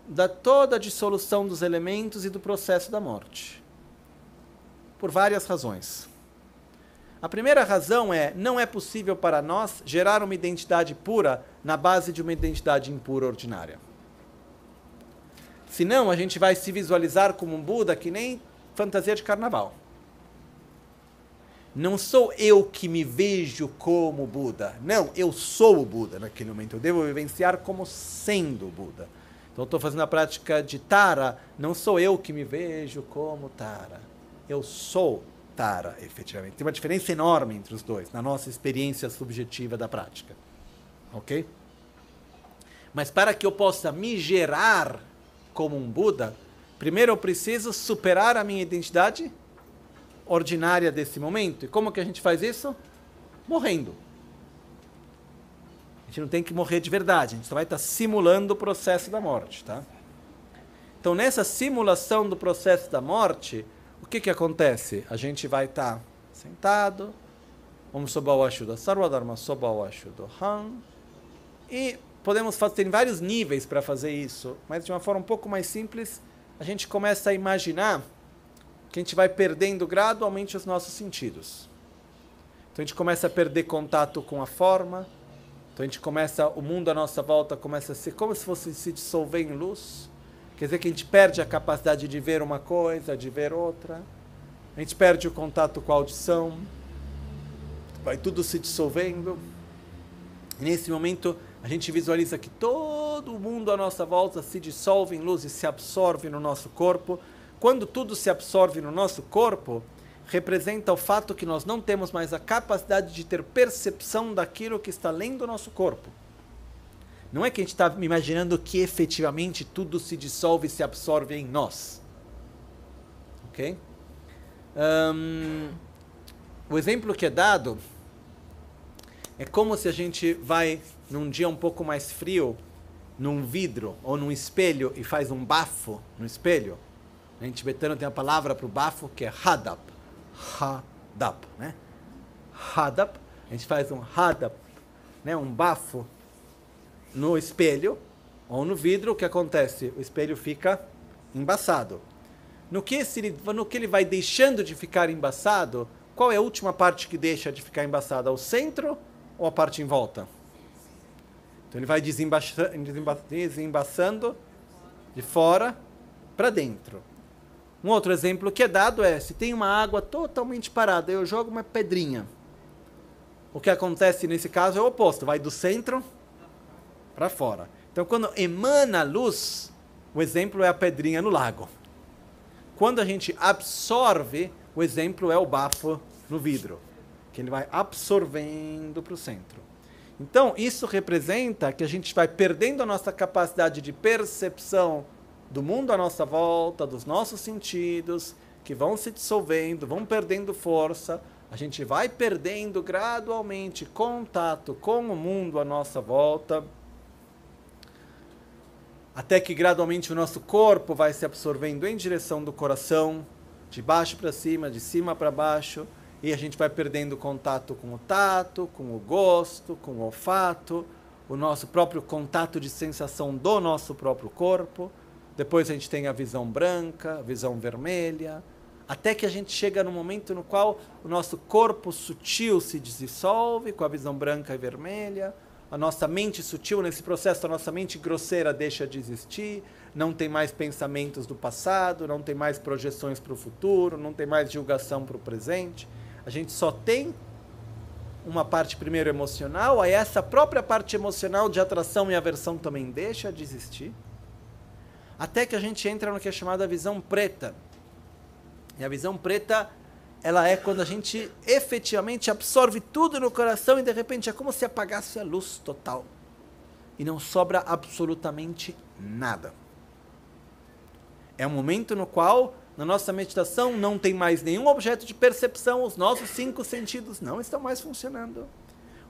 da toda a dissolução dos elementos e do processo da morte. Por várias razões. A primeira razão é: não é possível para nós gerar uma identidade pura na base de uma identidade impura ordinária. Senão, a gente vai se visualizar como um Buda que nem fantasia de carnaval. Não sou eu que me vejo como Buda. Não, eu sou o Buda naquele momento. Eu devo vivenciar como sendo Buda. Então, estou fazendo a prática de Tara. Não sou eu que me vejo como Tara. Eu sou Tara, efetivamente. Tem uma diferença enorme entre os dois, na nossa experiência subjetiva da prática. Ok? Mas para que eu possa me gerar como um Buda, primeiro eu preciso superar a minha identidade ordinária desse momento. E como que a gente faz isso? Morrendo. A gente não tem que morrer de verdade, a gente só vai estar simulando o processo da morte, tá? Então, nessa simulação do processo da morte, o que, que acontece? A gente vai estar sentado, Om Sobao Ashuda Sarvadharma Sobao Ashuda Han, e podemos fazer, tem vários níveis para fazer isso, mas de uma forma um pouco mais simples, a gente começa a imaginar que a gente vai perdendo gradualmente os nossos sentidos. Então a gente começa a perder contato com a forma, então a gente começa, o mundo à nossa volta começa a ser como se fosse se dissolver em luz. Quer dizer que a gente perde a capacidade de ver uma coisa, de ver outra. A gente perde o contato com a audição. Vai tudo se dissolvendo. E nesse momento a gente visualiza que todo mundo à nossa volta se dissolve em luz e se absorve no nosso corpo. Quando tudo se absorve no nosso corpo, representa o fato que nós não temos mais a capacidade de ter percepção daquilo que está além do nosso corpo. Não é que a gente está imaginando que efetivamente tudo se dissolve e se absorve em nós. Ok? Um, o exemplo que é dado é como se a gente vai num dia um pouco mais frio, num vidro ou num espelho e faz um bafo no espelho. Em tibetano tem a palavra para o bafo que é hadap. Hadap, né? Hadap. A gente faz um hadap, né? um bafo no espelho ou no vidro. O que acontece? O espelho fica embaçado. No que, no que ele vai deixando de ficar embaçado, qual é a última parte que deixa de ficar embaçada? O centro ou a parte em volta? Então ele vai desembaçando de fora para dentro. Um outro exemplo que é dado é: se tem uma água totalmente parada, eu jogo uma pedrinha. O que acontece nesse caso é o oposto, vai do centro para fora. Então, quando emana luz, o exemplo é a pedrinha no lago. Quando a gente absorve, o exemplo é o bafo no vidro, que ele vai absorvendo para o centro. Então, isso representa que a gente vai perdendo a nossa capacidade de percepção do mundo à nossa volta, dos nossos sentidos, que vão se dissolvendo, vão perdendo força. A gente vai perdendo gradualmente contato com o mundo à nossa volta até que gradualmente o nosso corpo vai se absorvendo em direção do coração, de baixo para cima, de cima para baixo, e a gente vai perdendo contato com o tato, com o gosto, com o olfato, o nosso próprio contato de sensação do nosso próprio corpo. Depois a gente tem a visão branca, a visão vermelha, até que a gente chega no momento no qual o nosso corpo sutil se dissolve com a visão branca e vermelha a nossa mente sutil, nesse processo, a nossa mente grosseira deixa de existir, não tem mais pensamentos do passado, não tem mais projeções para o futuro, não tem mais julgação para o presente. A gente só tem uma parte primeiro emocional, aí essa própria parte emocional de atração e aversão também deixa de existir, até que a gente entra no que é chamada visão preta. E a visão preta ela é quando a gente efetivamente absorve tudo no coração e de repente é como se apagasse a luz total. E não sobra absolutamente nada. É um momento no qual, na nossa meditação, não tem mais nenhum objeto de percepção, os nossos cinco sentidos não estão mais funcionando.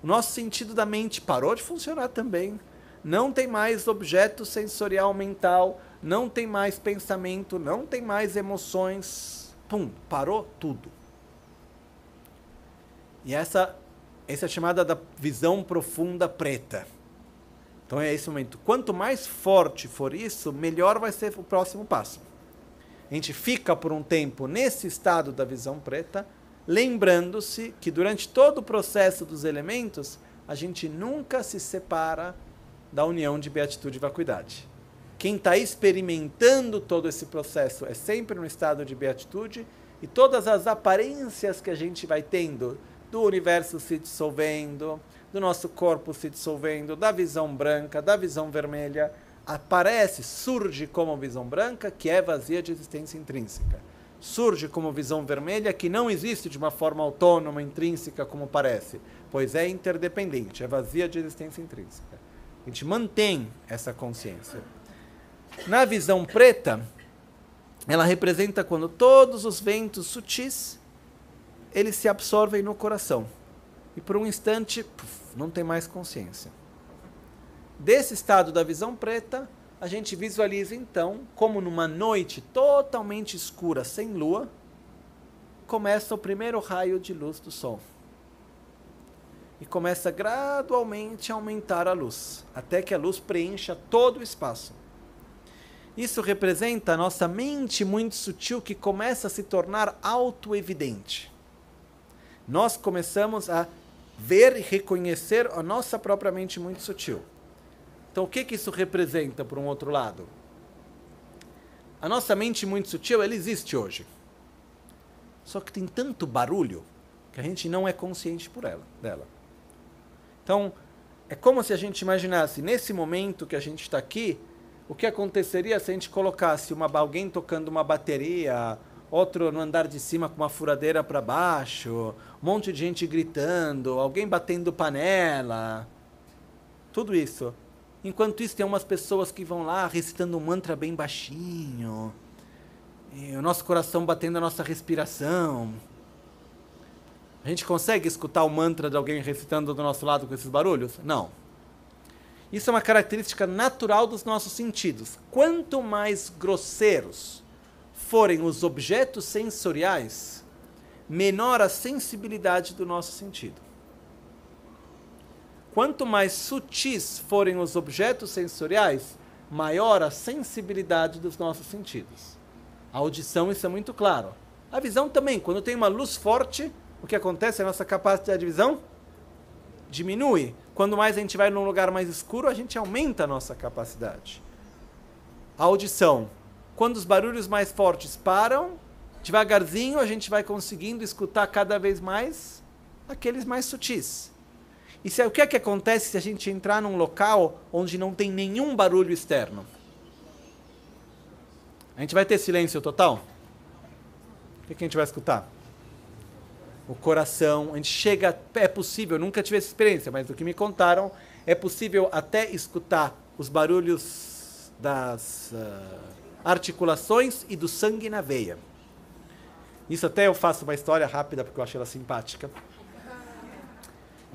O nosso sentido da mente parou de funcionar também. Não tem mais objeto sensorial mental, não tem mais pensamento, não tem mais emoções. Pum, parou tudo. E essa, essa é chamada da visão profunda preta. Então é esse momento. Quanto mais forte for isso, melhor vai ser o próximo passo. A gente fica por um tempo nesse estado da visão preta, lembrando-se que durante todo o processo dos elementos, a gente nunca se separa da união de beatitude e vacuidade. Quem está experimentando todo esse processo é sempre no estado de beatitude e todas as aparências que a gente vai tendo do universo se dissolvendo, do nosso corpo se dissolvendo, da visão branca, da visão vermelha, aparece, surge como visão branca, que é vazia de existência intrínseca. Surge como visão vermelha, que não existe de uma forma autônoma, intrínseca, como parece, pois é interdependente, é vazia de existência intrínseca. A gente mantém essa consciência. Na visão preta, ela representa quando todos os ventos sutis eles se absorvem no coração. E por um instante, puf, não tem mais consciência. Desse estado da visão preta, a gente visualiza então como numa noite totalmente escura, sem lua, começa o primeiro raio de luz do sol. E começa gradualmente a aumentar a luz, até que a luz preencha todo o espaço. Isso representa a nossa mente muito sutil que começa a se tornar auto-evidente. Nós começamos a ver e reconhecer a nossa própria mente muito sutil. Então, o que, que isso representa, por um outro lado? A nossa mente muito sutil, ela existe hoje. Só que tem tanto barulho que a gente não é consciente por ela, dela. Então, é como se a gente imaginasse, nesse momento que a gente está aqui, o que aconteceria se a gente colocasse uma, alguém tocando uma bateria, outro no andar de cima com uma furadeira para baixo, um monte de gente gritando, alguém batendo panela, tudo isso. Enquanto isso, tem umas pessoas que vão lá recitando um mantra bem baixinho, o nosso coração batendo a nossa respiração. A gente consegue escutar o mantra de alguém recitando do nosso lado com esses barulhos? Não. Isso é uma característica natural dos nossos sentidos. Quanto mais grosseiros forem os objetos sensoriais, menor a sensibilidade do nosso sentido. Quanto mais sutis forem os objetos sensoriais, maior a sensibilidade dos nossos sentidos. A audição, isso é muito claro. A visão também, quando tem uma luz forte, o que acontece? A nossa capacidade de visão diminui. Quando mais a gente vai num lugar mais escuro, a gente aumenta a nossa capacidade. A audição. Quando os barulhos mais fortes param, devagarzinho a gente vai conseguindo escutar cada vez mais aqueles mais sutis. E se, o que é que acontece se a gente entrar num local onde não tem nenhum barulho externo? A gente vai ter silêncio total? O que, que a gente vai escutar? o coração. A gente chega, é possível, nunca tive essa experiência, mas do que me contaram, é possível até escutar os barulhos das uh, articulações e do sangue na veia. Isso até eu faço uma história rápida porque eu achei ela simpática.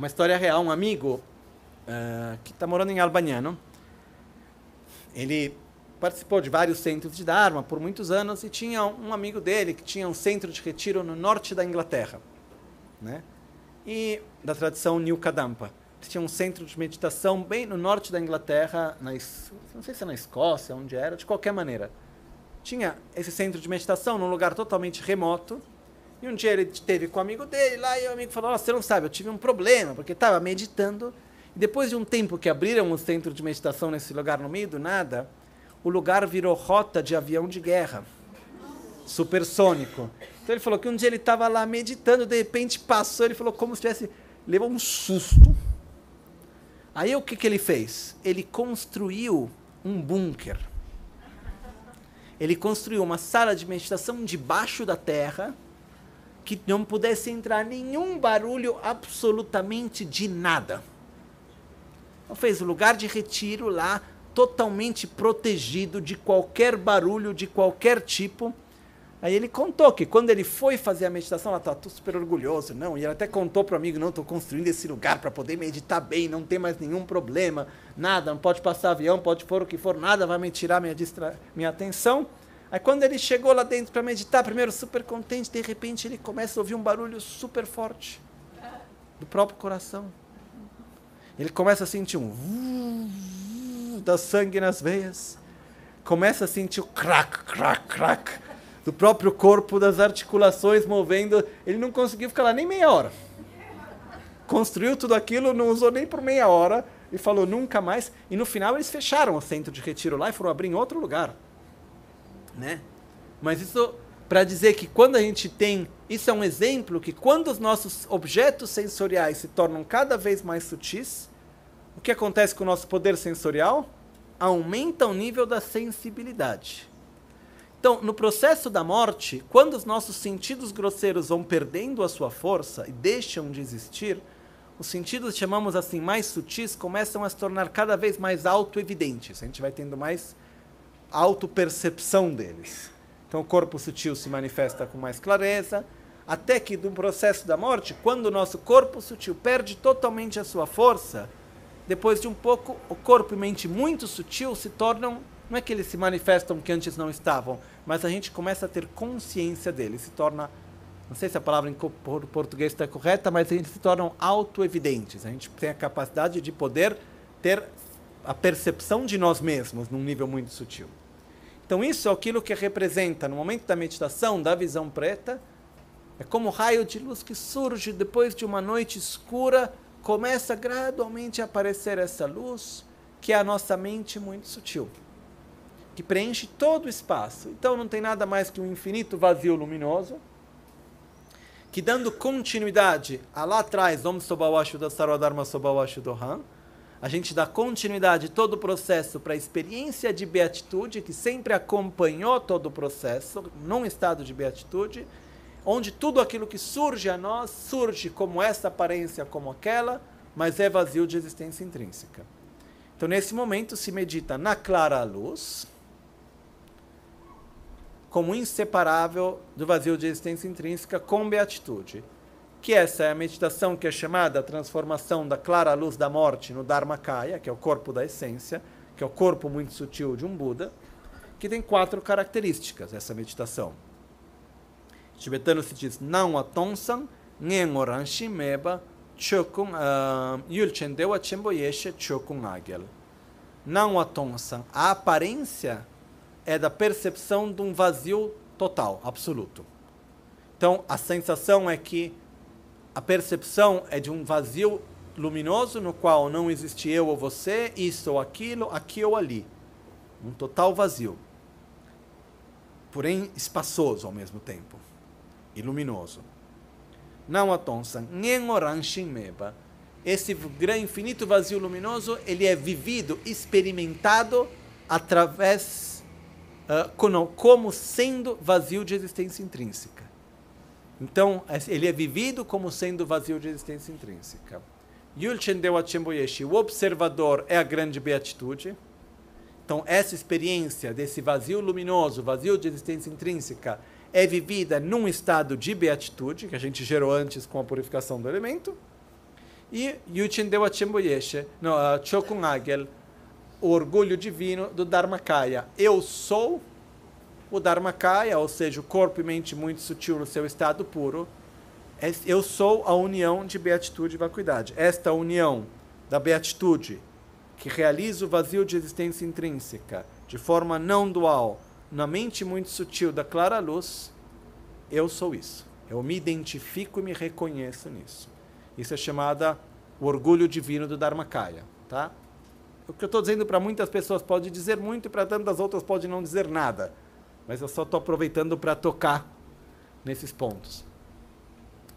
Uma história real, um amigo uh, que está morando em Albaniano, ele participou de vários centros de Dharma por muitos anos e tinha um amigo dele que tinha um centro de retiro no norte da Inglaterra né? E da tradição New Kadampa. Tinha um centro de meditação bem no norte da Inglaterra, na, não sei se é na Escócia, onde era, de qualquer maneira. Tinha esse centro de meditação num lugar totalmente remoto. E um dia ele teve com um amigo dele lá e o amigo falou: Você não sabe, eu tive um problema, porque estava meditando. E depois de um tempo que abriram o centro de meditação nesse lugar no meio do nada, o lugar virou rota de avião de guerra supersônico. Então ele falou que um dia ele estava lá meditando, de repente passou, ele falou como se tivesse levou um susto. Aí o que, que ele fez? Ele construiu um bunker. Ele construiu uma sala de meditação debaixo da terra que não pudesse entrar nenhum barulho absolutamente de nada. Então fez o lugar de retiro lá totalmente protegido de qualquer barulho de qualquer tipo Aí ele contou que quando ele foi fazer a meditação, ela estava super orgulhoso, não, e ele até contou para o amigo, não, estou construindo esse lugar para poder meditar bem, não tem mais nenhum problema, nada, não pode passar avião, pode for o que for, nada vai me tirar minha, distra minha atenção. Aí quando ele chegou lá dentro para meditar, primeiro super contente, de repente ele começa a ouvir um barulho super forte do próprio coração. Ele começa a sentir um da sangue nas veias, começa a sentir o crack, crack, crack do próprio corpo, das articulações movendo. Ele não conseguiu ficar lá nem meia hora. Construiu tudo aquilo, não usou nem por meia hora e falou nunca mais. E no final eles fecharam o centro de retiro lá e foram abrir em outro lugar. Né? Mas isso para dizer que quando a gente tem. Isso é um exemplo que quando os nossos objetos sensoriais se tornam cada vez mais sutis, o que acontece com o nosso poder sensorial? Aumenta o nível da sensibilidade. Então, no processo da morte, quando os nossos sentidos grosseiros vão perdendo a sua força e deixam de existir, os sentidos, chamamos assim, mais sutis, começam a se tornar cada vez mais auto-evidentes. A gente vai tendo mais auto-percepção deles. Então, o corpo sutil se manifesta com mais clareza, até que, no processo da morte, quando o nosso corpo sutil perde totalmente a sua força, depois de um pouco, o corpo e mente muito sutil se tornam não é que eles se manifestam que antes não estavam, mas a gente começa a ter consciência deles, se torna, não sei se a palavra em português está correta, mas gente se tornam auto-evidentes. A gente tem a capacidade de poder ter a percepção de nós mesmos num nível muito sutil. Então isso é aquilo que representa, no momento da meditação, da visão preta, é como um raio de luz que surge depois de uma noite escura, começa gradualmente a aparecer essa luz, que é a nossa mente muito sutil, que preenche todo o espaço. Então não tem nada mais que um infinito vazio luminoso, que dando continuidade a lá atrás, Om Sobawashu da Sarvadharma Sobawashu Dohan, a gente dá continuidade todo o processo para a experiência de beatitude que sempre acompanhou todo o processo, num estado de beatitude, onde tudo aquilo que surge a nós surge como essa aparência, como aquela, mas é vazio de existência intrínseca. Então, nesse momento, se medita na clara luz, como inseparável do vazio de existência intrínseca com beatitude. Que essa é a meditação que é chamada a transformação da clara luz da morte no Dharmakaya, que é o corpo da essência, que é o corpo muito sutil de um Buda, que tem quatro características, essa meditação. Tibetano se diz não atonsan, ngen oranshi meba, chokun ah, yulchen dewa chemboyeshe chokun agel. Não atonsan, a aparência é da percepção de um vazio total, absoluto. Então, a sensação é que a percepção é de um vazio luminoso no qual não existe eu ou você, isso ou aquilo, aqui ou ali. Um total vazio. Porém, espaçoso ao mesmo tempo. E luminoso. Não atonsan, nem oranshin meba. Esse infinito vazio luminoso, ele é vivido, experimentado através uh, como sendo vazio de existência intrínseca. Então, ele é vivido como sendo vazio de existência intrínseca. Yulchen deu a o observador é a grande beatitude. Então, essa experiência desse vazio luminoso, vazio de existência intrínseca, é vivida num estado de beatitude, que a gente gerou antes com a purificação do elemento. E Yulchen deu a no, uh, Chokun Agel, o orgulho divino do Dharmakaya. Eu sou o Dharmakaya, ou seja, o corpo e mente muito sutil no seu estado puro. É, eu sou a união de beatitude e vacuidade. Esta união da beatitude, que realiza o vazio de existência intrínseca de forma não dual, na mente muito sutil da clara luz, eu sou isso. Eu me identifico e me reconheço nisso. Isso é chamada o orgulho divino do Dharmakaya, tá? O que eu estou dizendo para muitas pessoas pode dizer muito e para tantas outras pode não dizer nada. Mas eu só estou aproveitando para tocar nesses pontos.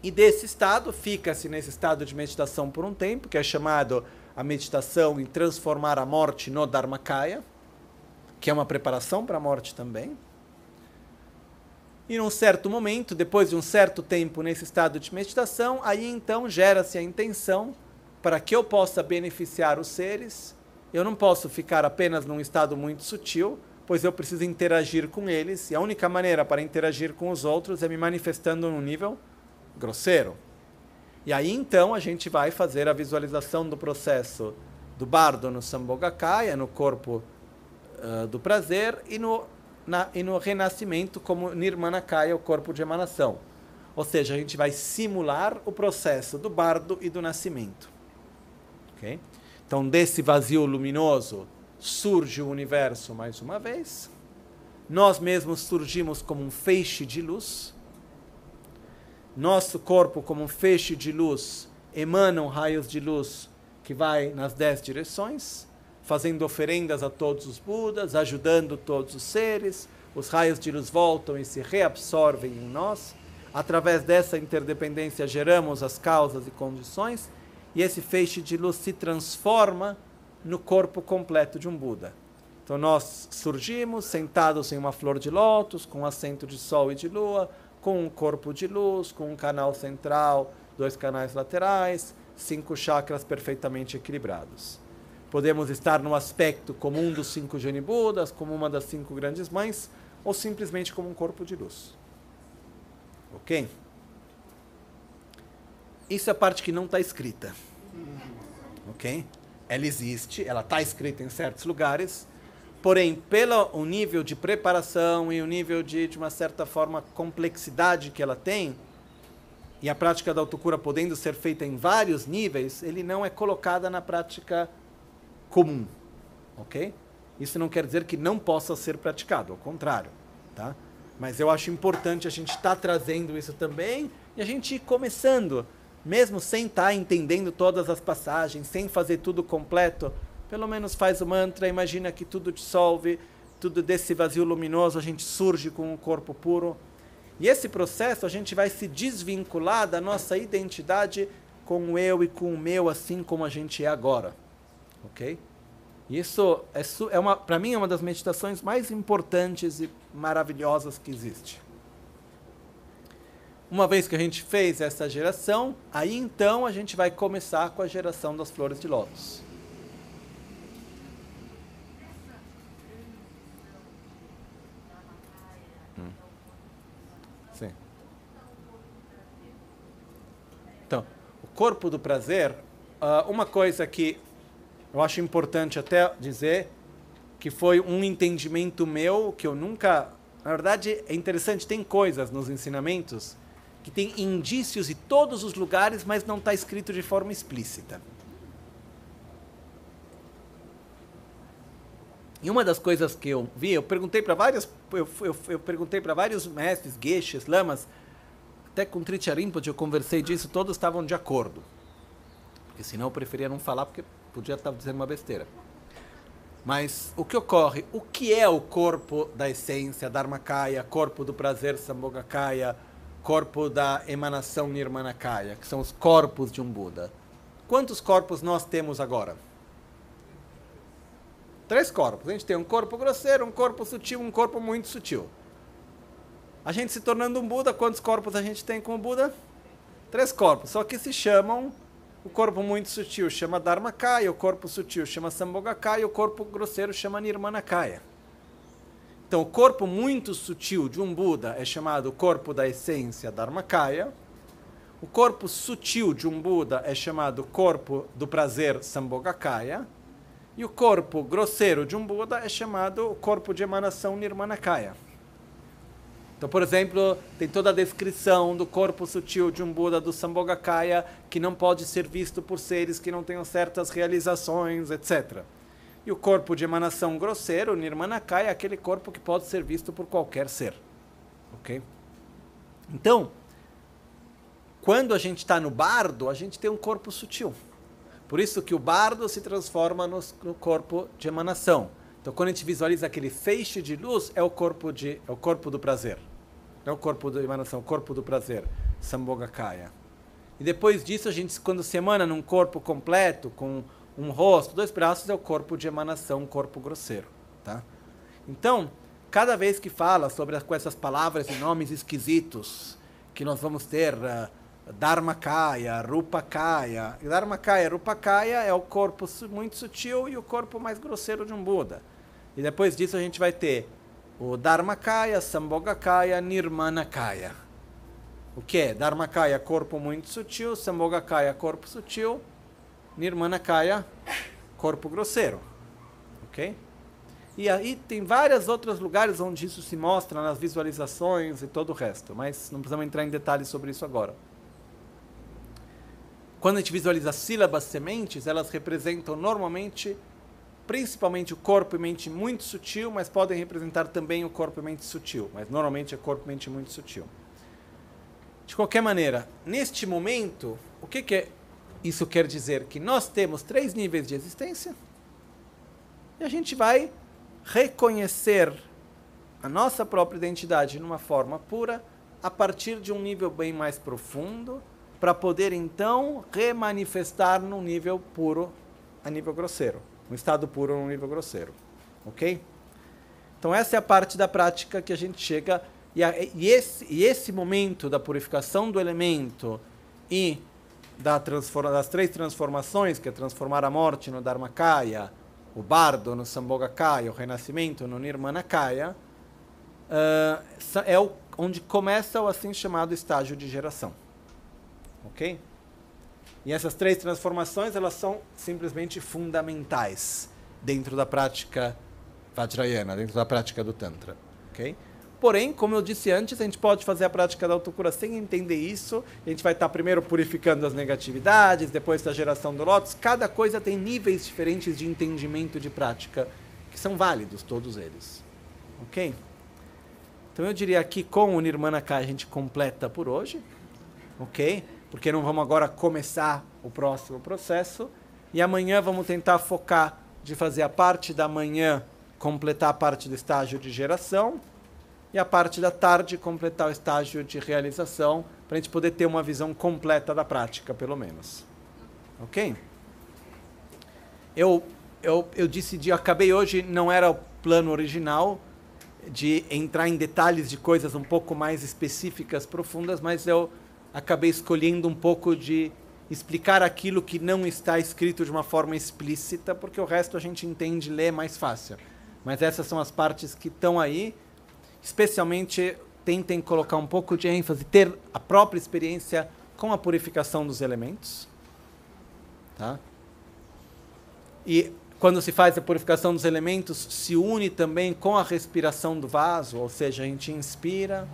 E desse estado, fica-se nesse estado de meditação por um tempo, que é chamado a meditação em transformar a morte no Dharmakaya, que é uma preparação para a morte também. E num certo momento, depois de um certo tempo nesse estado de meditação, aí então gera-se a intenção para que eu possa beneficiar os seres eu não posso ficar apenas num estado muito sutil, pois eu preciso interagir com eles, e a única maneira para interagir com os outros é me manifestando num nível grosseiro. E aí então a gente vai fazer a visualização do processo do bardo no Sambhogakaya, no corpo uh, do prazer, e no, na, e no renascimento como Nirmanakaya, o corpo de emanação. Ou seja, a gente vai simular o processo do bardo e do nascimento. Okay? Então, desse vazio luminoso surge o universo mais uma vez. Nós mesmos surgimos como um feixe de luz. Nosso corpo, como um feixe de luz, emanam raios de luz que vai nas dez direções, fazendo oferendas a todos os Budas, ajudando todos os seres. Os raios de luz voltam e se reabsorvem em nós. Através dessa interdependência, geramos as causas e condições e esse feixe de luz se transforma no corpo completo de um Buda. Então nós surgimos sentados em uma flor de lótus, com um assento de sol e de lua, com um corpo de luz, com um canal central, dois canais laterais, cinco chakras perfeitamente equilibrados. Podemos estar no aspecto como um dos cinco Jani Budas, como uma das cinco grandes mães, ou simplesmente como um corpo de luz. Ok? Isso é a parte que não está escrita. Ok? Ela existe, ela está escrita em certos lugares, porém, pelo o nível de preparação e o nível de, de uma certa forma, complexidade que ela tem, e a prática da autocura podendo ser feita em vários níveis, ele não é colocada na prática comum. Ok? Isso não quer dizer que não possa ser praticado, ao contrário, tá? Mas eu acho importante a gente estar tá trazendo isso também e a gente ir começando, mesmo sem estar tá entendendo todas as passagens, sem fazer tudo completo, pelo menos faz o mantra, imagina que tudo dissolve, tudo desse vazio luminoso, a gente surge com o corpo puro. E esse processo a gente vai se desvincular da nossa identidade com o eu e com o meu, assim como a gente é agora. Ok? Isso é, é uma, para mim, é uma das meditações mais importantes e maravilhosas que existe. Uma vez que a gente fez essa geração, aí então a gente vai começar com a geração das flores de lótus. Hum. Então, o corpo do prazer, uh, uma coisa que eu acho importante até dizer que foi um entendimento meu que eu nunca. Na verdade, é interessante, tem coisas nos ensinamentos que tem indícios em todos os lugares, mas não está escrito de forma explícita. E uma das coisas que eu vi, eu perguntei para vários, eu, eu, eu perguntei para vários mestres, gueixes, lamas, até com Tricharimpa, eu conversei disso, todos estavam de acordo. Porque senão eu preferia não falar, porque podia estar dizendo uma besteira. Mas o que ocorre? O que é o corpo da essência, Dharmakaya, corpo do prazer, Sambhogakaya, corpo da emanação Nirmanakaya, que são os corpos de um Buda? Quantos corpos nós temos agora? Três corpos. A gente tem um corpo grosseiro, um corpo sutil, um corpo muito sutil. A gente se tornando um Buda, quantos corpos a gente tem como Buda? Três corpos, só que se chamam o corpo muito sutil chama Dharmakaya, o corpo sutil chama Sambhogakaya, o corpo grosseiro chama Nirmanakaya. Então, o corpo muito sutil de um Buda é chamado corpo da essência Dharmakaya. O corpo sutil de um Buda é chamado corpo do prazer Sambhogakaya. E o corpo grosseiro de um Buda é chamado corpo de emanação Nirmanakaya. Então, por exemplo, tem toda a descrição do corpo sutil de um Buda do Sambhogakaya que não pode ser visto por seres que não tenham certas realizações, etc. E o corpo de emanação grosseiro, Nirmanakaya, é aquele corpo que pode ser visto por qualquer ser. Ok? Então, quando a gente está no bardo, a gente tem um corpo sutil. Por isso que o bardo se transforma no, no corpo de emanação. Então, quando a gente visualiza aquele feixe de luz, é o corpo, de, é o corpo do prazer. Não é o corpo da emanação, o corpo do prazer. Sambhogakaya. E depois disso, a gente, quando se emana num corpo completo, com um rosto, dois braços, é o corpo de emanação, um corpo grosseiro. Tá? Então, cada vez que fala sobre com essas palavras e nomes esquisitos, que nós vamos ter uh, Dharmakaya, Rupakaya. Dharmakaya, Rupakaya é o corpo muito sutil e o corpo mais grosseiro de um Buda. E depois disso a gente vai ter o Dharmakaya, Sambhogakaya, Nirmanakaya. O que é? Dharmakaya, corpo muito sutil, Sambhogakaya, corpo sutil, Nirmanakaya, corpo grosseiro. Ok? E aí tem vários outros lugares onde isso se mostra nas visualizações e todo o resto, mas não precisamos entrar em detalhes sobre isso agora. Quando a gente visualiza sílabas sementes, elas representam normalmente principalmente o corpo e mente muito sutil, mas podem representar também o corpo e mente sutil, mas normalmente é corpo e mente muito sutil. De qualquer maneira, neste momento, o que, que é isso quer dizer? Que nós temos três níveis de existência e a gente vai reconhecer a nossa própria identidade numa forma pura a partir de um nível bem mais profundo, para poder então remanifestar num nível puro a nível grosseiro um estado puro num nível grosseiro. Ok? Então, essa é a parte da prática que a gente chega. E, a, e, esse, e esse momento da purificação do elemento e da das três transformações, que é transformar a morte no Dharmakaya, o bardo no Sambhogakaya, o renascimento no Nirmanakaya, uh, é o, onde começa o assim chamado estágio de geração. Ok? E essas três transformações, elas são simplesmente fundamentais dentro da prática Vajrayana, dentro da prática do Tantra. ok? Porém, como eu disse antes, a gente pode fazer a prática da autocura sem entender isso. A gente vai estar primeiro purificando as negatividades, depois da geração do Lotus. Cada coisa tem níveis diferentes de entendimento de prática que são válidos todos eles. Ok? Então eu diria que com o Nirmanaka a gente completa por hoje. Ok? Porque não vamos agora começar o próximo processo. E amanhã vamos tentar focar de fazer a parte da manhã completar a parte do estágio de geração e a parte da tarde completar o estágio de realização para a gente poder ter uma visão completa da prática, pelo menos. Ok? Eu, eu, eu decidi, eu acabei hoje, não era o plano original de entrar em detalhes de coisas um pouco mais específicas, profundas, mas eu acabei escolhendo um pouco de explicar aquilo que não está escrito de uma forma explícita, porque o resto a gente entende, lê mais fácil. Mas essas são as partes que estão aí. Especialmente tentem colocar um pouco de ênfase, ter a própria experiência com a purificação dos elementos. Tá? E quando se faz a purificação dos elementos, se une também com a respiração do vaso, ou seja, a gente inspira,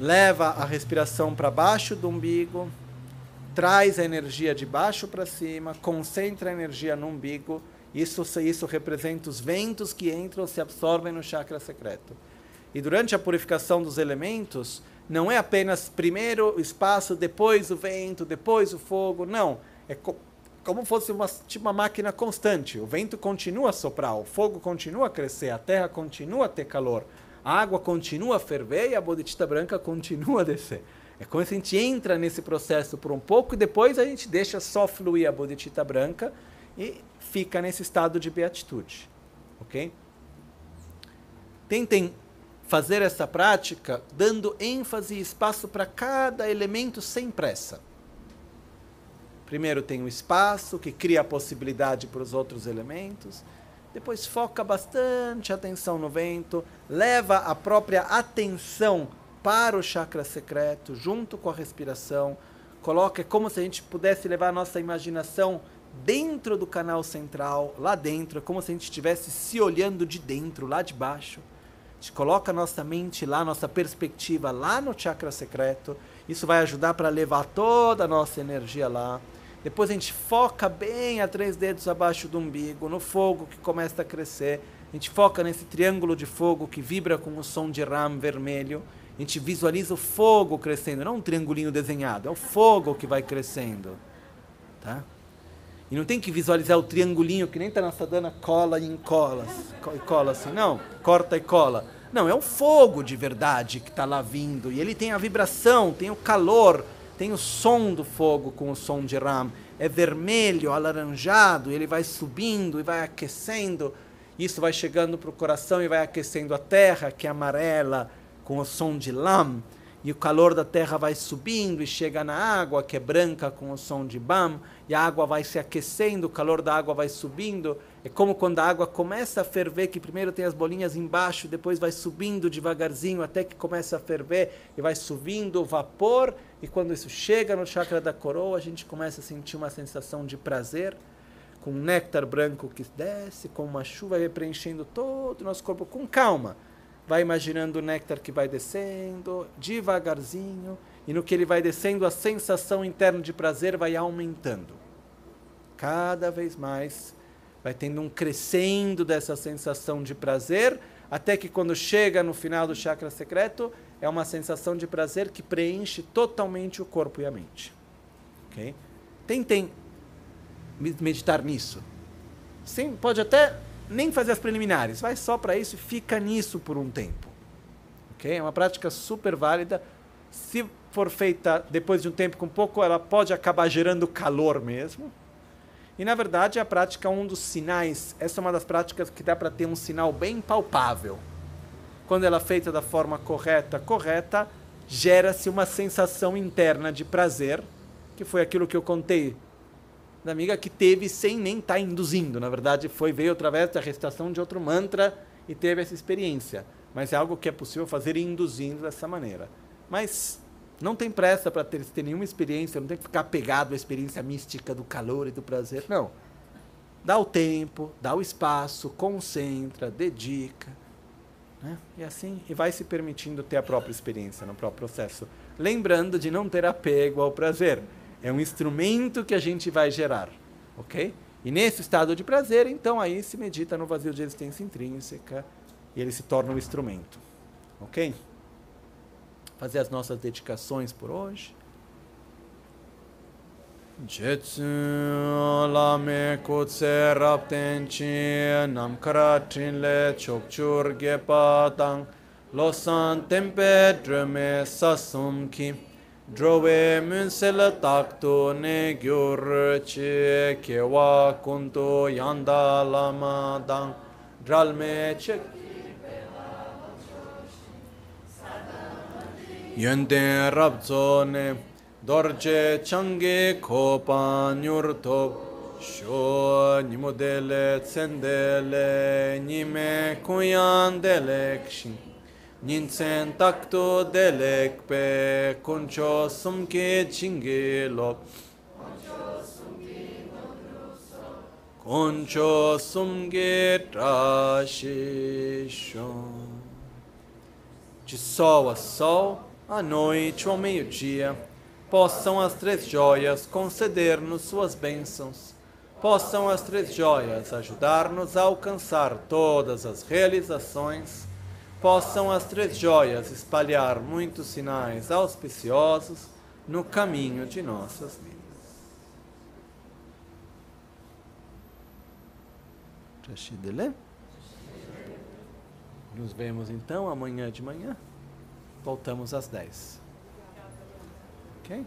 leva a respiração para baixo do umbigo, traz a energia de baixo para cima, concentra a energia no umbigo, isso, isso representa os ventos que entram e se absorvem no chakra secreto. E durante a purificação dos elementos, não é apenas primeiro o espaço, depois o vento, depois o fogo, não. É co como fosse uma, tipo uma máquina constante. O vento continua a soprar, o fogo continua a crescer, a terra continua a ter calor, a água continua a ferver e a bodhicitta branca continua a descer. É como se a gente entra nesse processo por um pouco e depois a gente deixa só fluir a bodhicitta branca e fica nesse estado de beatitude. Ok? Tentem fazer essa prática dando ênfase e espaço para cada elemento sem pressa. Primeiro tem o espaço, que cria a possibilidade para os outros elementos. Depois foca bastante atenção no vento, leva a própria atenção para o chakra secreto, junto com a respiração. Coloca, é como se a gente pudesse levar a nossa imaginação dentro do canal central, lá dentro, é como se a gente estivesse se olhando de dentro, lá de baixo. A gente coloca a nossa mente lá, nossa perspectiva lá no chakra secreto. Isso vai ajudar para levar toda a nossa energia lá. Depois a gente foca bem a três dedos abaixo do umbigo, no fogo que começa a crescer. A gente foca nesse triângulo de fogo que vibra com o som de ram vermelho. A gente visualiza o fogo crescendo, não um triangulinho desenhado, é o fogo que vai crescendo. Tá? E não tem que visualizar o triangulinho que nem está na sadana, cola e encola, cola assim, não, corta e cola. Não, é o fogo de verdade que está lá vindo. E ele tem a vibração, tem o calor, tem o som do fogo com o som de Ram. É vermelho, alaranjado, ele vai subindo e vai aquecendo. Isso vai chegando para o coração e vai aquecendo a terra, que é amarela, com o som de Lam. E o calor da terra vai subindo e chega na água, que é branca, com o som de Bam. E a água vai se aquecendo, o calor da água vai subindo é como quando a água começa a ferver, que primeiro tem as bolinhas embaixo, depois vai subindo devagarzinho até que começa a ferver e vai subindo o vapor. E quando isso chega no chakra da coroa, a gente começa a sentir uma sensação de prazer, com um néctar branco que desce, com uma chuva preenchendo todo o nosso corpo com calma. Vai imaginando o néctar que vai descendo devagarzinho, e no que ele vai descendo, a sensação interna de prazer vai aumentando. Cada vez mais vai tendo um crescendo dessa sensação de prazer, até que quando chega no final do chakra secreto, é uma sensação de prazer que preenche totalmente o corpo e a mente. Okay? Tentem meditar nisso. Sim, pode até nem fazer as preliminares, vai só para isso e fica nisso por um tempo. Okay? É uma prática super válida. Se for feita depois de um tempo com pouco, ela pode acabar gerando calor mesmo. E na verdade a prática é um dos sinais, essa é uma das práticas que dá para ter um sinal bem palpável. Quando ela é feita da forma correta, correta, gera-se uma sensação interna de prazer, que foi aquilo que eu contei da amiga que teve sem nem estar tá induzindo. Na verdade, foi veio através da recitação de outro mantra e teve essa experiência. Mas é algo que é possível fazer induzindo dessa maneira. Mas não tem pressa para ter, ter nenhuma experiência, não tem que ficar pegado à experiência mística do calor e do prazer. Não. Dá o tempo, dá o espaço, concentra, dedica. Né? E assim, e vai se permitindo ter a própria experiência no próprio processo. Lembrando de não ter apego ao prazer. É um instrumento que a gente vai gerar. Ok? E nesse estado de prazer, então aí se medita no vazio de existência intrínseca e ele se torna um instrumento. Ok? Fazer as nossas dedicações por hoje. Jetsu lame kutse rapten chi namkara trinle chokchur gepa tang losan tempe drume sasum ki drove munsel takto ne gyur chi kewa kunto yanda lama dang dralme chek yönden rabzone dorje change kopa nyur top sho nimodele tsendele nime kuyan delek shin. Ninsen takto delek pe kuncho sumke chinge lop Oncho sumge trashi shon. Chisawa saw, à noite ou ao meio-dia, possam as três joias conceder-nos suas bênçãos, possam as três joias ajudar-nos a alcançar todas as realizações, possam as três joias espalhar muitos sinais auspiciosos no caminho de nossas vidas. Nos vemos então amanhã de manhã. Voltamos às 10. Ok?